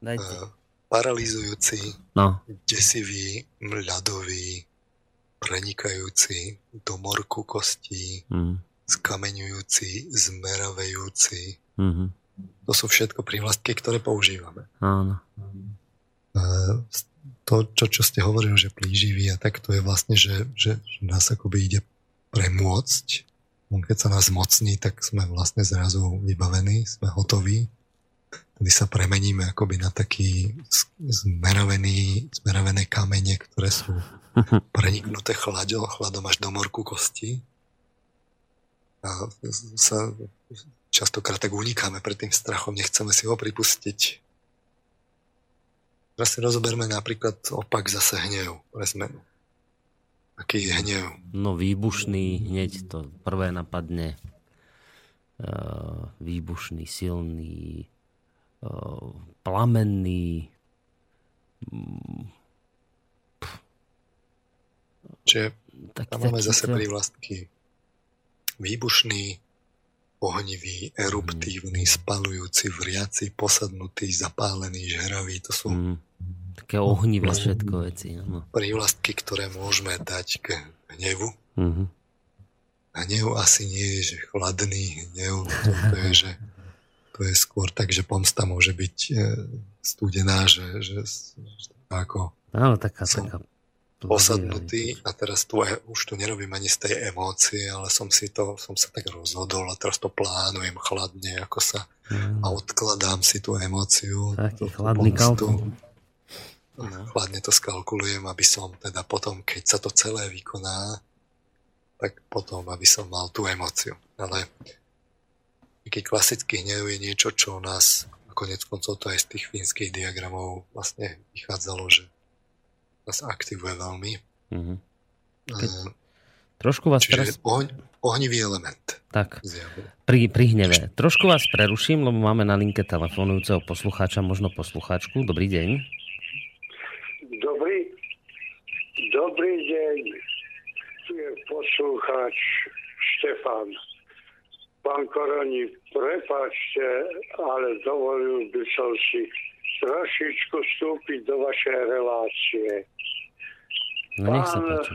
dajte. Uh, paralizujúci, no. desivý, ľadový, prenikajúci do morku kostí, mm. Skameňujúci, zmeravejúci. Mm-hmm. To sú všetko prívlastky, ktoré používame. Áno. To, čo, čo ste hovorili, že plíživý a tak, to je vlastne, že, že, že nás akoby ide premôcť keď sa nás mocní, tak sme vlastne zrazu vybavení, sme hotoví. Tedy sa premeníme akoby na taký zmeravený, zmeravené kamene, ktoré sú preniknuté chladom, chladom až do morku kosti. Sa častokrát tak unikáme pred tým strachom, nechceme si ho pripustiť. Teraz si rozoberme napríklad opak zase hnev pre zmenu. Aký je hnev? No výbušný, hneď to prvé napadne. Uh, výbušný, silný, uh, plamenný. Čiže tak, tam máme zase to... Výbušný, ohnivý, eruptívny, spalujúci, vriaci, posadnutý, zapálený, žeravý. To sú mm Také ohnivé všetko veci. No. Prívlastky, ktoré môžeme dať k hnevu. Mm-hmm. Hnev asi nie je, že chladný hnev. To, to je, že to je skôr tak, že pomsta môže byť e, studená, že, že, že ako... Áno, taká, som, taká posadnutý a teraz tu aj, už tu nerobím ani z tej emócie, ale som si to, som sa tak rozhodol a teraz to plánujem chladne, ako sa mm. a odkladám si tú emóciu. Taký chladný kalkul. No. Chladne to skalkulujem, aby som teda potom, keď sa to celé vykoná, tak potom, aby som mal tú emóciu. Ale keď klasický hnev je niečo, čo nás, a konec koncov to aj z tých fínskych diagramov vlastne vychádzalo, že nás aktivuje veľmi. Mm-hmm. Keď... Trošku vás Čiže teraz... ohň, ohnivý element. Tak, pri, pri hneve. Trošku vás preruším, lebo máme na linke telefonujúceho poslucháča, možno poslucháčku. Dobrý deň. Dobrý, dobrý deň je poslucháč Štefan. Pán Koroni, prepáčte, ale dovolil by som si trošičku vstúpiť do vašej relácie. No, nech sa páči.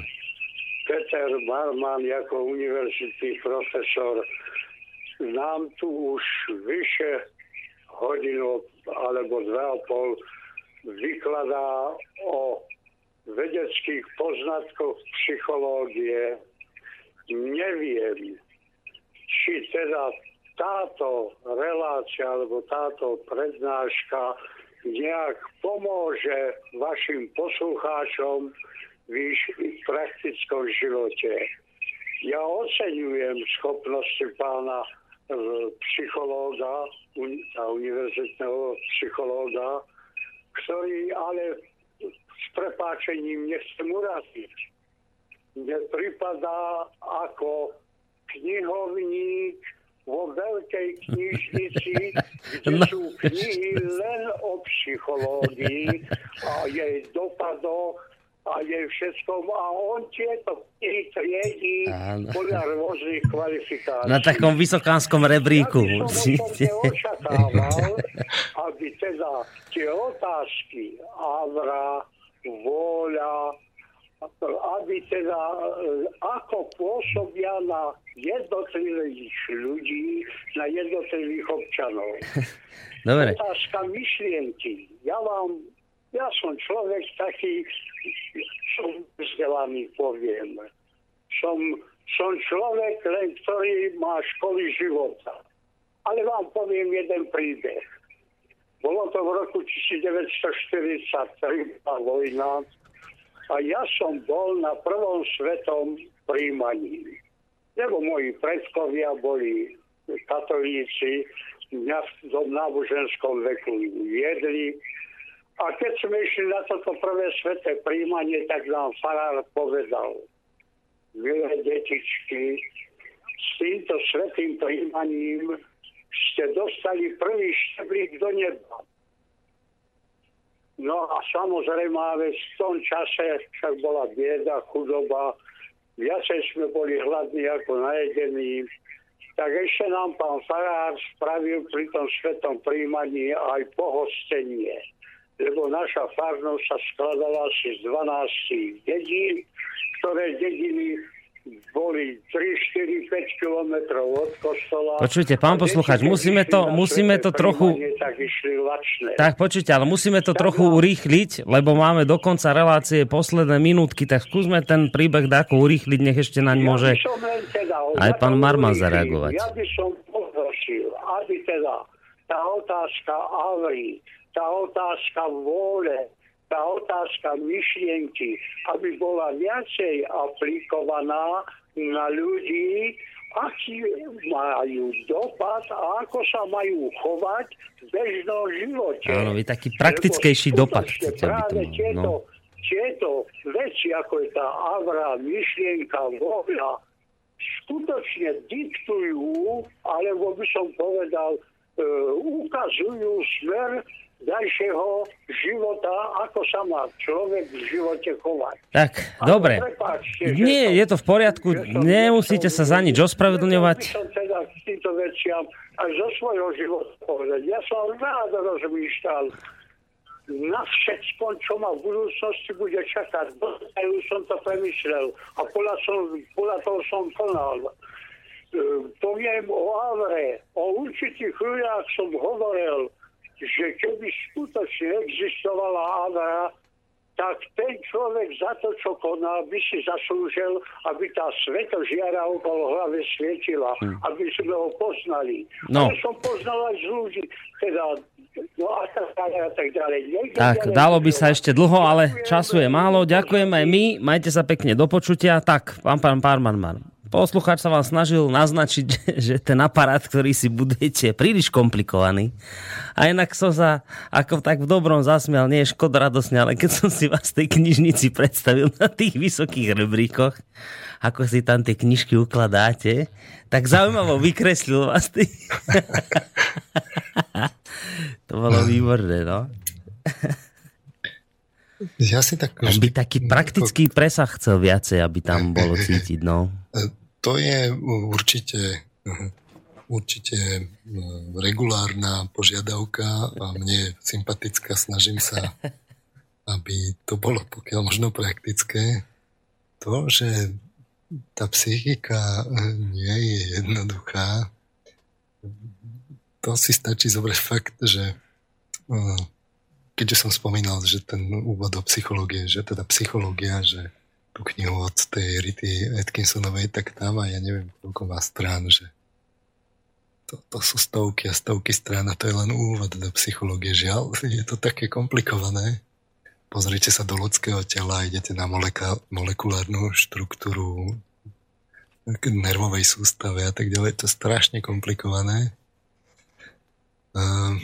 Peter Marman ako univerzitný profesor nám tu už vyše hodinu alebo dve a pol vykladá o vedeckých poznatkoch psychológie, neviem, či teda táto relácia alebo táto prednáška nejak pomôže vašim poslucháčom v ich praktickom živote. Ja oceňujem schopnosti pána e, psychológa, univerzitného psychológa, ktorý ale s prepáčením nechcem uraziť. Mne pripadá ako knihovník vo veľkej knižnici, kde no. sú knihy len o psychológii a jej dopadoch a jej všetkom a on tieto knihy triedí podľa rôznych kvalifikácií. Na takom vysokánskom rebríku. Ja by som očakával, aby teda tie otázky Avra, vôľa, aby teda ako pôsobia na jednotlivých ľudí, na jednotlivých občanov. Dobre. Otázka myšlienky. Ja vám, ja som človek taký, som vzdelaný, poviem. Som, som človek, len ktorý má školy života. Ale vám poviem jeden príbeh. Bolo to v roku 1943, vojna, a ja som bol na prvom svetom príjmaní. Lebo moji predkovia boli katolíci, mňa v tom náboženskom veku jedli. A keď sme išli na toto prvé sveté príjmanie, tak nám farár povedal, milé detičky, s týmto svetým príjmaním ste dostali prvý šteblík do neba. No a samozrejme, v tom čase však bola bieda, chudoba, viacej sme boli hladní ako najedení, tak ešte nám pán Farár spravil pri tom svetom príjmaní aj pohostenie. Lebo naša farnosť sa skladala asi z 12 dedín, ktoré dediny boli 3, 4, 5 kilometrov od kostola. Počujte, pán posluchač, musíme to, musíme to trochu... Tak, tak počujte, ale musíme to trochu urýchliť, lebo máme do konca relácie posledné minútky, tak skúsme ten príbeh dáko urýchliť, nech ešte naň môže teda, aj pán Marman zareagovať. Ja by som poprosil, aby teda tá otázka Avri, tá otázka vôle, tá otázka myšlienky, aby bola viacej aplikovaná na ľudí, aký majú dopad a ako sa majú chovať v bežnom živote. Áno, vy taký praktickejší Lebo dopad chcete, práve to tieto, no. tieto veci, ako je tá avra, myšlienka, voľa, skutočne diktujú, alebo by som povedal, e, ukazujú smer ďalšieho života, ako sa má človek v živote chovať. Tak, Ale dobre. Prepáčte, Nie, to, je to v poriadku. Nemusíte sa za nič ospravedlňovať. Ja som teda k týmto veciam aj zo svojho života povedať. Ja som rád rozmýšľal na všetko, čo ma v budúcnosti bude čakať. Už som to premyslel a podľa, som, podľa toho som konal. E, poviem o Avre, o určitých ľuďach som hovoril, že keby skutočne existovala Avra, tak ten človek za to, čo koná, by si zaslúžil, aby tá svetožiara okolo hlave svietila, hmm. aby sme ho poznali. No. Ale som poznal aj z ľudí, teda No a tak ďalej. tak, dalo by sa ešte dlho, ale času je málo. Ďakujem aj my, majte sa pekne do počutia. Tak, pán pán pán, pán. Poslucháč sa vám snažil naznačiť, že ten aparát, ktorý si budujete, je príliš komplikovaný. A inak som sa ako tak v dobrom zasmial, nie je škoda radosne, ale keď som si vás v tej knižnici predstavil na tých vysokých rebríkoch, ako si tam tie knižky ukladáte, tak zaujímavo vykreslil vás ty. to bolo výborné, no. Ja si tak... On by taký praktický presah chcel viacej, aby tam bolo cítiť, no. To je určite určite regulárna požiadavka a mne sympatická. Snažím sa, aby to bolo pokiaľ možno praktické. To, že tá psychika nie je jednoduchá, to si stačí zobrať fakt, že keďže som spomínal, že ten úvod do psychológie, že teda psychológia, že tú knihu od tej Rity Atkinsonovej, tak tam a ja neviem, koľko má strán, že to, to sú stovky a stovky strán a to je len úvod do psychológie. Žiaľ, je to také komplikované. Pozrite sa do ľudského tela, idete na moleka, molekulárnu štruktúru nervovej sústave a tak ďalej. To je strašne komplikované. Uh,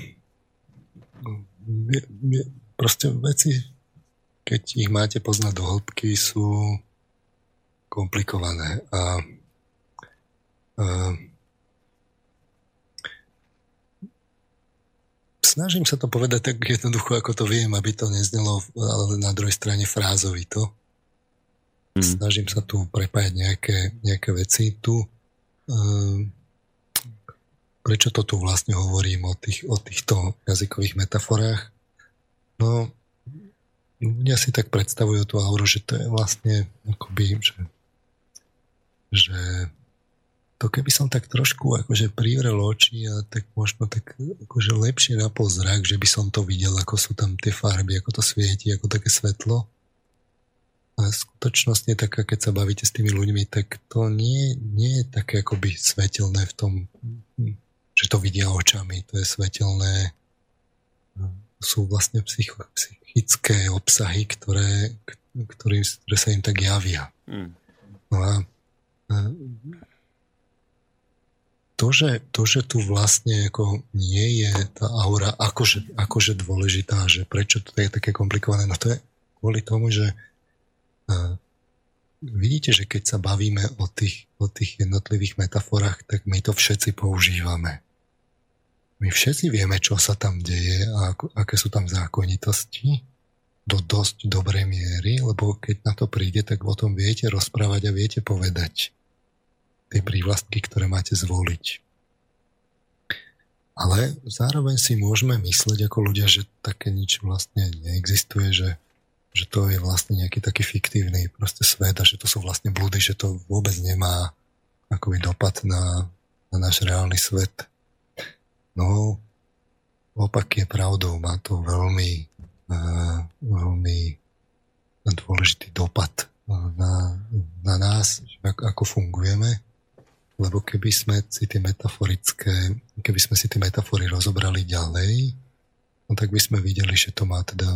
je, je, proste veci, keď ich máte poznať do hĺbky, sú komplikované. A, a snažím sa to povedať tak jednoducho, ako to viem, aby to neznelo ale na druhej strane frázovito. Mm. Snažím sa tu prepájať nejaké, nejaké veci. Tu, uh, prečo to tu vlastne hovorím o, tých, o týchto jazykových metaforách? No, ľudia si tak predstavujú tú auru, že to je vlastne akoby, že, že to keby som tak trošku akože privrel oči a tak možno tak akože lepšie na pozrak, že by som to videl, ako sú tam tie farby, ako to svieti, ako také svetlo. A skutočnosť je taká, keď sa bavíte s tými ľuďmi, tak to nie, nie je také akoby svetelné v tom, že to vidia očami. To je svetelné sú vlastne psych, psychické obsahy, ktoré, ktoré, ktoré sa im tak javia. Hmm. No a to že, to, že tu vlastne ako nie je tá aura akože, akože dôležitá, že prečo to je také komplikované, no to je kvôli tomu, že uh, vidíte, že keď sa bavíme o tých, o tých jednotlivých metaforách, tak my to všetci používame my všetci vieme, čo sa tam deje a aké sú tam zákonitosti do dosť dobrej miery, lebo keď na to príde, tak o tom viete rozprávať a viete povedať tie prívlastky, ktoré máte zvoliť. Ale zároveň si môžeme mysleť ako ľudia, že také nič vlastne neexistuje, že, že to je vlastne nejaký taký fiktívny proste svet a že to sú vlastne blúdy, že to vôbec nemá akoby dopad na, na náš reálny svet. No, opak je pravdou. Má to veľmi, uh, veľmi dôležitý dopad na, na nás, ako fungujeme. Lebo keby sme si tie metaforické, keby sme si tie metafory rozobrali ďalej, no tak by sme videli, že to má teda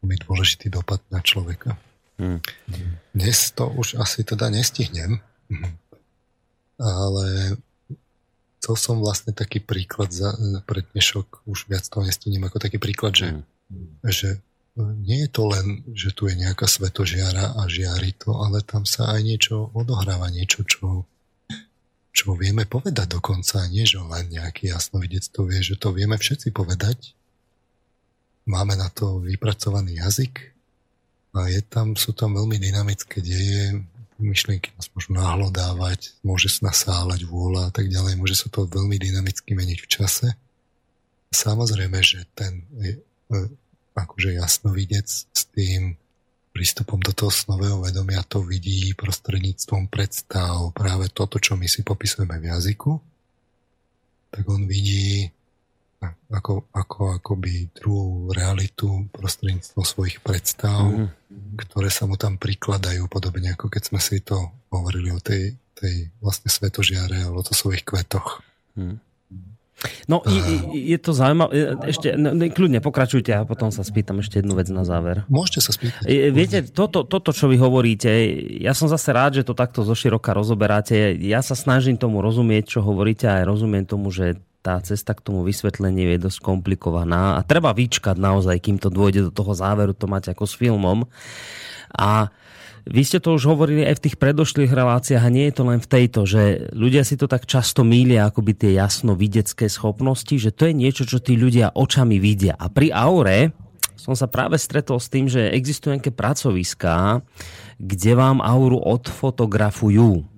veľmi dôležitý dopad na človeka. Hmm. Dnes to už asi teda nestihnem, ale chcel som vlastne taký príklad za, pre dnešok, už viac toho nestíniem ako taký príklad, že, mm. že nie je to len, že tu je nejaká svetožiara a žiari to, ale tam sa aj niečo odohráva, niečo, čo, čo vieme povedať dokonca, nie že len nejaký jasnovidec to vie, že to vieme všetci povedať. Máme na to vypracovaný jazyk a je tam, sú tam veľmi dynamické deje, myšlienky nás môžu nahlodávať, môže sa nasáľať vôľa a tak ďalej, môže sa to veľmi dynamicky meniť v čase. Samozrejme, že ten e, akože jasnovidec s tým prístupom do toho snového vedomia to vidí prostredníctvom predstav práve toto, čo my si popisujeme v jazyku, tak on vidí ako, ako akoby druhú realitu prostredníctvom svojich predstav, mm-hmm. ktoré sa mu tam prikladajú, podobne ako keď sme si to hovorili o tej, tej vlastne svetožiare o svojich kvetoch. Mm. No, je, je to zaujímavé. Ešte, no, kľudne pokračujte a potom sa spýtam ešte jednu vec na záver. Môžete sa spýtať. Viete, toto, toto, čo vy hovoríte, ja som zase rád, že to takto zoširoka rozoberáte. Ja sa snažím tomu rozumieť, čo hovoríte a aj rozumiem tomu, že tá cesta k tomu vysvetleniu je dosť komplikovaná a treba vyčkať naozaj, kým to dôjde do toho záveru, to mať ako s filmom. A vy ste to už hovorili aj v tých predošlých reláciách a nie je to len v tejto, že ľudia si to tak často mília akoby tie jasno videcké schopnosti, že to je niečo, čo tí ľudia očami vidia. A pri aure som sa práve stretol s tým, že existujú nejaké pracoviská, kde vám auru odfotografujú.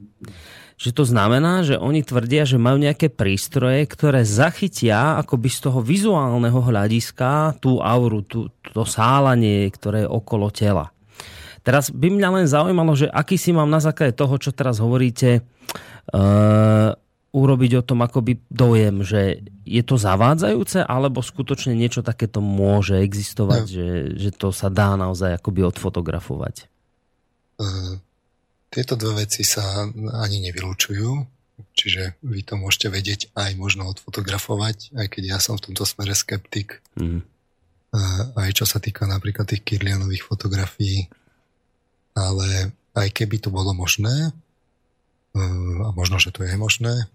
Že to znamená, že oni tvrdia, že majú nejaké prístroje, ktoré zachytia akoby z toho vizuálneho hľadiska tú auru, tú, to sálanie, ktoré je okolo tela. Teraz by mňa len zaujímalo, že aký si mám na základe toho, čo teraz hovoríte, uh, urobiť o tom akoby dojem, že je to zavádzajúce, alebo skutočne niečo takéto môže existovať, no. že, že to sa dá naozaj akoby odfotografovať? Uh, tieto dve veci sa ani nevylučujú, čiže vy to môžete vedieť aj možno odfotografovať, aj keď ja som v tomto smere skeptik. Mm. Aj čo sa týka napríklad tých Kirlianových fotografií, ale aj keby to bolo možné, eh, a možno, že to je možné,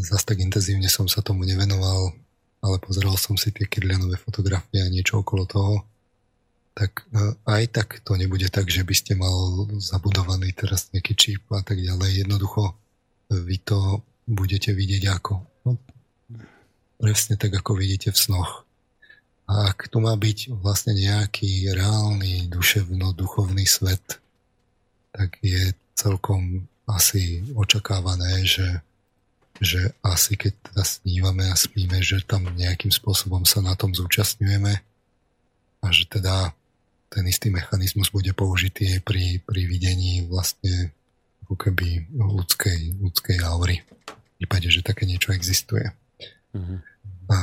zas tak intenzívne som sa tomu nevenoval, ale pozeral som si tie Kirlianové fotografie a niečo okolo toho, tak eh, aj tak to nebude tak, že by ste mal zabudovaný teraz nejaký čip a tak ďalej. Jednoducho vy to budete vidieť ako no, presne tak, ako vidíte v snoch. A ak tu má byť vlastne nejaký reálny duševno-duchovný svet, tak je celkom asi očakávané, že, že asi keď teda snívame a spíme, že tam nejakým spôsobom sa na tom zúčastňujeme a že teda ten istý mechanizmus bude použitý pri, pri videní vlastne ako keby ľudskej, ľudskej aury. V prípade, že také niečo existuje. Mm-hmm. A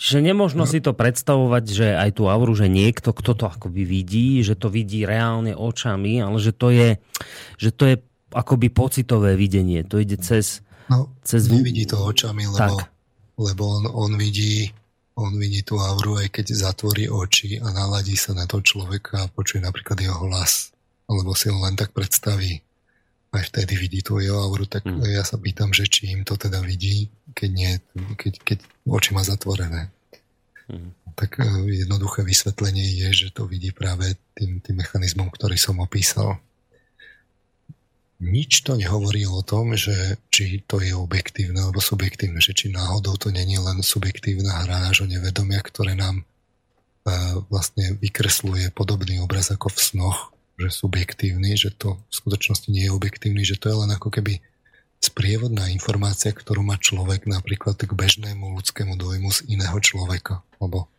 Čiže nemožno si to predstavovať, že aj tú auru, že niekto, kto to akoby vidí, že to vidí reálne očami, ale že to je, že to je akoby pocitové videnie. To ide cez... No, cez... nevidí to očami, lebo, lebo on, on vidí on vidí tú auru, aj keď zatvorí oči a naladí sa na to človeka a počuje napríklad jeho hlas. Alebo si ho len tak predstaví. Aj vtedy vidí tú jeho auru, tak hmm. ja sa pýtam, že či im to teda vidí, keď, nie, keď, keď oči má zatvorené. Hmm. Tak e, jednoduché vysvetlenie je, že to vidí práve tým, tým mechanizmom, ktorý som opísal. Nič to nehovorí o tom, že či to je objektívne alebo subjektívne, že či náhodou to není len subjektívna hra nášho nevedomia, ktoré nám e, vlastne vykresluje podobný obraz ako v snoch, že subjektívny, že to v skutočnosti nie je objektívny, že to je len ako keby sprievodná informácia, ktorú má človek napríklad k bežnému ľudskému dojmu z iného človeka, alebo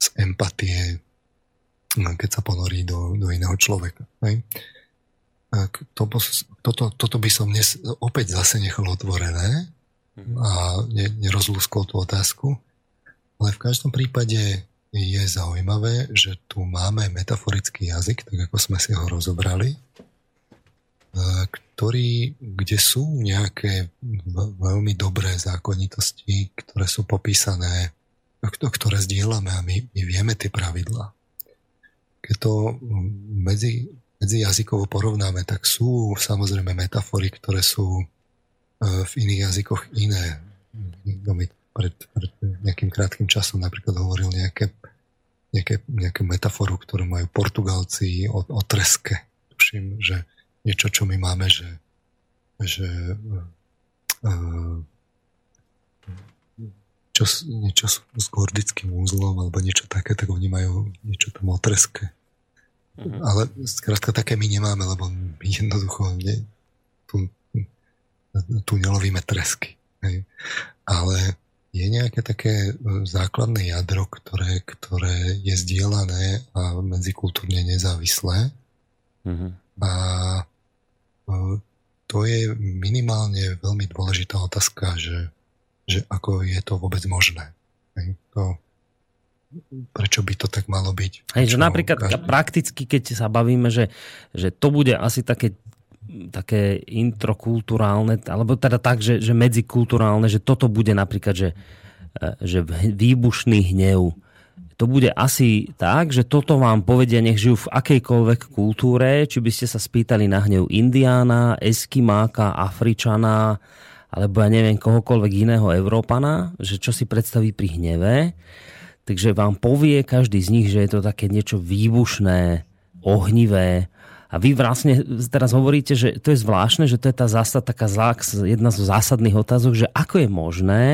z empatie, keď sa ponorí do, do iného človeka. To, toto, toto by som dnes opäť zase nechal otvorené a ne, nerozlúskol tú otázku, ale v každom prípade je zaujímavé, že tu máme metaforický jazyk, tak ako sme si ho rozobrali, ktorý, kde sú nejaké veľmi dobré zákonitosti, ktoré sú popísané, ktoré zdieľame a my, my vieme tie pravidlá. Keď to medzi, medzi jazykovo porovnáme, tak sú samozrejme metafory, ktoré sú e, v iných jazykoch iné. No mi pred, pred nejakým krátkým časom napríklad hovoril nejaké, nejaké, nejaké metaforu, ktorú majú Portugalci o, o treske. Tuším, že niečo, čo my máme, že, že uh, čo, niečo s, gordickým úzlom alebo niečo také, tak oni majú niečo tam otreské. Mm-hmm. Ale skrátka také my nemáme, lebo my jednoducho ne, tu, tu nelovíme tresky. Hej. Ale je nejaké také e, základné jadro, ktoré, ktoré je zdieľané a medzikultúrne nezávislé. Mm-hmm. A to je minimálne veľmi dôležitá otázka, že, že ako je to vôbec možné. To, prečo by to tak malo byť? Hej, že napríklad každý... prakticky, keď sa bavíme, že, že to bude asi také také introkulturálne, alebo teda tak, že, že medzikulturálne, že toto bude napríklad, že, e, že výbušný hnev to bude asi tak, že toto vám povedia, nech žijú v akejkoľvek kultúre, či by ste sa spýtali na hnev Indiána, Eskimáka, Afričana, alebo ja neviem, kohokoľvek iného Európana, že čo si predstaví pri hneve. Takže vám povie každý z nich, že je to také niečo výbušné, ohnivé. A vy vlastne teraz hovoríte, že to je zvláštne, že to je tá zásad, taká jedna zo zásadných otázok, že ako je možné,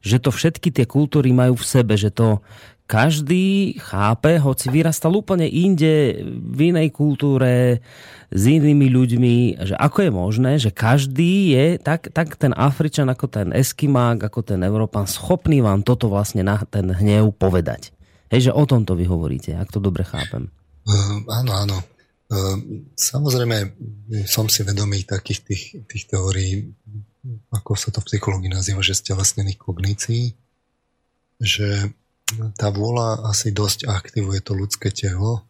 že to všetky tie kultúry majú v sebe, že to každý chápe, hoci vyrastal úplne inde, v inej kultúre, s inými ľuďmi, že ako je možné, že každý je, tak, tak ten Afričan, ako ten Eskimák, ako ten Európan, schopný vám toto vlastne na ten hnev povedať. Hej, že o tomto vy hovoríte, ak to dobre chápem. Uh, áno, áno. Uh, samozrejme, som si vedomý takých tých, tých teórií, ako sa to v psychológii nazýva, že stelesnených kognícií, že tá vôľa asi dosť aktivuje to ľudské telo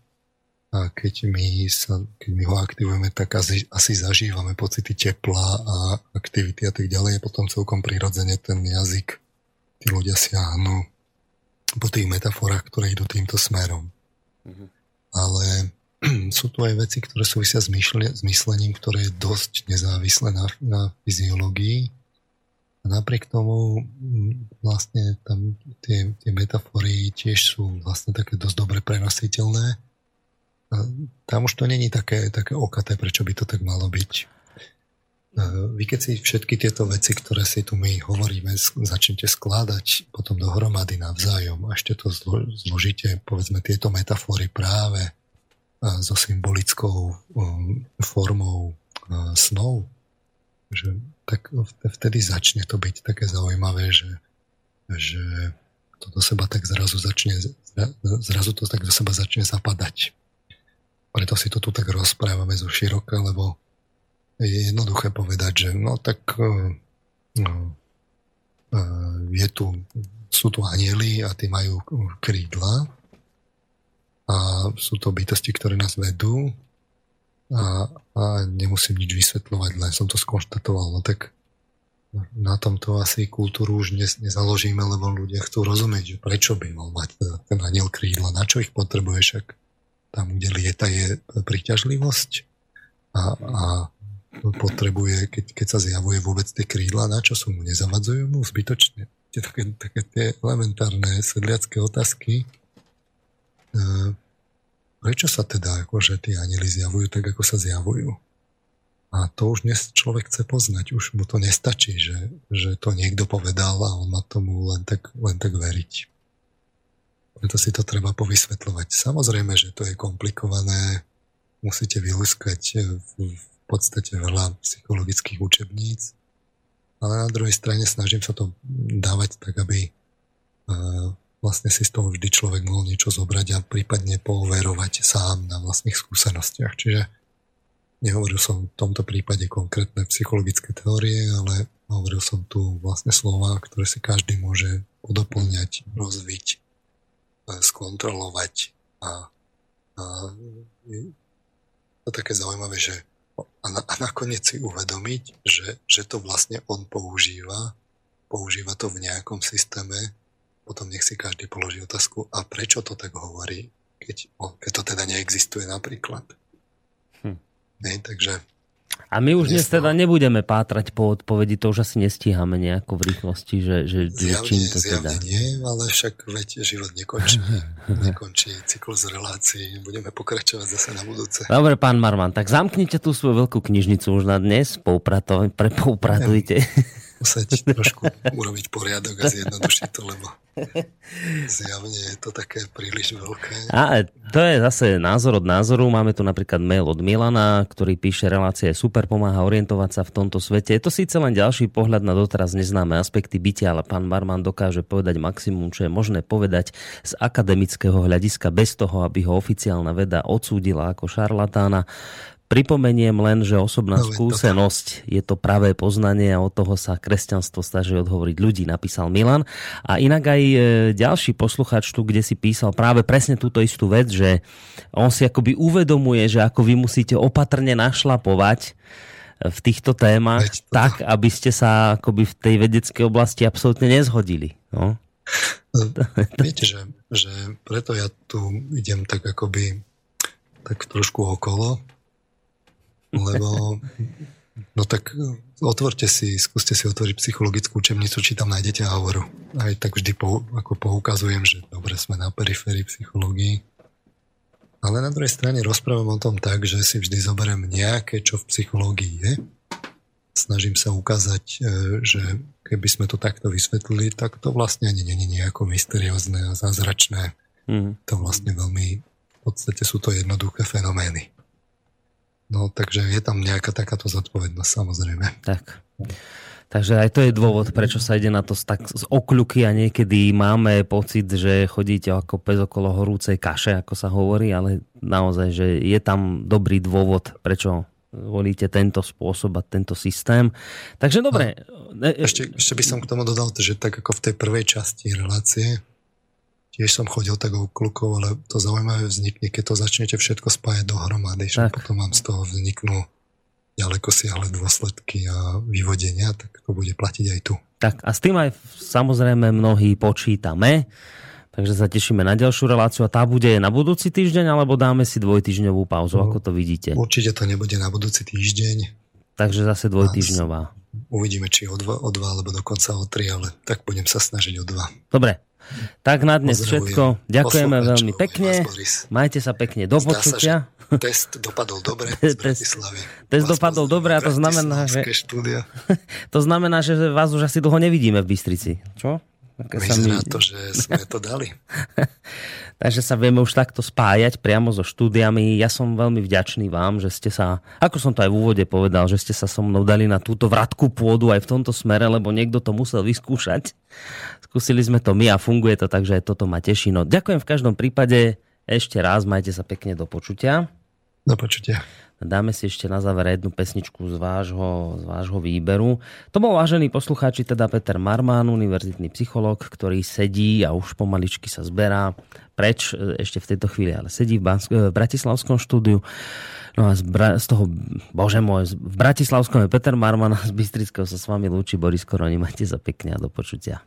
a keď my, sa, keď my ho aktivujeme, tak asi, asi zažívame pocity tepla a aktivity a tak ďalej. Je potom celkom prirodzene ten jazyk, tí ľudia siahnu po tých metaforách, ktoré idú týmto smerom. Mm-hmm. Ale sú tu aj veci, ktoré súvisia s, myšle, s myslením, ktoré je dosť nezávislé na, na fyziológii napriek tomu vlastne tam tie, tie metafory tiež sú vlastne také dosť dobre prenositeľné. Tam už to není také, také okaté, prečo by to tak malo byť. Vy keď si všetky tieto veci, ktoré si tu my hovoríme, začnete skladať potom dohromady navzájom a ešte to zložíte, povedzme, tieto metafory práve so symbolickou um, formou snov, že tak vtedy začne to byť také zaujímavé, že, že to do seba tak zrazu začne, zrazu to tak do seba začne zapadať. Preto si to tu tak rozprávame zo široka, lebo je jednoduché povedať, že no tak no, je tu, sú tu anieli a tí majú krídla a sú to bytosti, ktoré nás vedú a, a nemusím nič vysvetľovať, len som to skonštatoval. No tak na tomto asi kultúru už nezaložíme, lebo ľudia chcú rozumieť, že prečo by mal mať ten aniel krídla, na čo ich potrebuje, však tam, kde lieta je príťažlivosť a, a potrebuje, keď, keď sa zjavuje vôbec tie krídla, na čo sú mu, nezavadzujú mu zbytočne. Také, také tie elementárne sedliacké otázky, e, prečo sa teda akože tí anieli zjavujú tak, ako sa zjavujú. A to už dnes človek chce poznať, už mu to nestačí, že, že to niekto povedal a on má tomu len tak, len tak veriť. Preto si to treba povysvetľovať. Samozrejme, že to je komplikované, musíte vylúskať v, v podstate veľa psychologických učebníc, ale na druhej strane snažím sa to dávať tak, aby vlastne si z toho vždy človek mohol niečo zobrať a prípadne pooverovať sám na vlastných skúsenostiach. Čiže nehovoril som v tomto prípade konkrétne psychologické teórie, ale hovoril som tu vlastne slova, ktoré si každý môže podoplňať, rozviť, skontrolovať a, a to také zaujímavé, že a, na, a nakoniec si uvedomiť, že, že to vlastne on používa, používa to v nejakom systéme, potom nech si každý položí otázku, a prečo to tak hovorí, keď, keď to teda neexistuje napríklad. Hm. Nej, takže a my už dnes teda nebudeme pátrať po odpovedi, to už asi nestíhame nejako v rýchlosti, že, že, že čím to teda... nie, ale však veď život nekončí. nekončí cyklus relácií, budeme pokračovať zase na budúce. Dobre, pán Marman, tak zamknite tú svoju veľkú knižnicu už na dnes, poupratujte. Musieť trošku urobiť poriadok a zjednodušiť to, lebo Zjavne je to také príliš veľké. A to je zase názor od názoru. Máme tu napríklad mail od Milana, ktorý píše, relácia je super, pomáha orientovať sa v tomto svete. Je to síce len ďalší pohľad na doteraz neznáme aspekty bytia, ale pán Marman dokáže povedať maximum, čo je možné povedať z akademického hľadiska bez toho, aby ho oficiálna veda odsúdila ako šarlatána. Pripomeniem len, že osobná no, skúsenosť je to pravé poznanie a od toho sa kresťanstvo snaží odhovoriť ľudí, napísal Milan. A inak aj e, ďalší posluchač tu, kde si písal práve presne túto istú vec, že on si akoby uvedomuje, že ako vy musíte opatrne našlapovať e, v týchto témach Veď, tak, aby ste sa akoby v tej vedeckej oblasti absolútne nezhodili. No? no viete, že, že preto ja tu idem tak akoby tak trošku okolo, lebo no tak otvorte si, skúste si otvoriť psychologickú učebnicu, či tam nájdete hovoru. Aj tak vždy po, ako poukazujem, že dobre sme na periférii psychológii. Ale na druhej strane rozprávam o tom tak, že si vždy zoberiem nejaké, čo v psychológii je. Snažím sa ukázať, e, že keby sme to takto vysvetlili, tak to vlastne ani není nejako mysteriózne a zázračné. Mm. To vlastne veľmi, v podstate sú to jednoduché fenomény. No takže je tam nejaká takáto zodpovednosť samozrejme. Tak. Takže aj to je dôvod, prečo sa ide na to tak z okľuky a niekedy máme pocit, že chodíte ako pes okolo horúcej kaše, ako sa hovorí, ale naozaj, že je tam dobrý dôvod, prečo volíte tento spôsob a tento systém. Takže dobre. No, ešte, ešte by som k tomu dodal, že tak ako v tej prvej časti relácie, tiež som chodil tak oklukov, ale to zaujímavé vznikne, keď to začnete všetko spájať dohromady, že potom vám z toho vzniknú ďaleko siahle dôsledky a vyvodenia, tak to bude platiť aj tu. Tak a s tým aj samozrejme mnohí počítame, takže sa tešíme na ďalšiu reláciu a tá bude na budúci týždeň, alebo dáme si dvojtyžňovú pauzu, no, ako to vidíte? Určite to nebude na budúci týždeň. Takže zase dvojtyžňová. Uvidíme, či o dva, o dva, alebo dokonca o tri, ale tak budem sa snažiť o dva. Dobre, tak na dnes všetko. Ďakujeme veľmi pekne. Majte sa pekne. Do počutia. Test dopadol dobre z Bratislavy. Test dopadol dobre a to znamená, že... to znamená, že vás už asi dlho nevidíme v Bystrici. Čo? Vyzerá to, že sme to dali. Takže sa vieme už takto spájať priamo so štúdiami. Ja som veľmi vďačný vám, že ste sa, ako som to aj v úvode povedal, že ste sa so mnou dali na túto vratku pôdu aj v tomto smere, lebo niekto to musel vyskúšať. Skúsili sme to my a funguje to, takže toto ma teší. No, ďakujem v každom prípade ešte raz, majte sa pekne do počutia. Do počutia. Dáme si ešte na záver jednu pesničku z vášho, z vášho výberu. To bol vážený poslucháči, teda Peter Marmán, univerzitný psychológ, ktorý sedí a už pomaličky sa zberá preč, e, ešte v tejto chvíli, ale sedí v, Bansk- e, v Bratislavskom štúdiu. No a z, Bra- z toho, bože môj, v Bratislavskom je Peter Marman a z Bystrického sa s vami lúči Boris Koroni. Majte sa pekne a do počutia.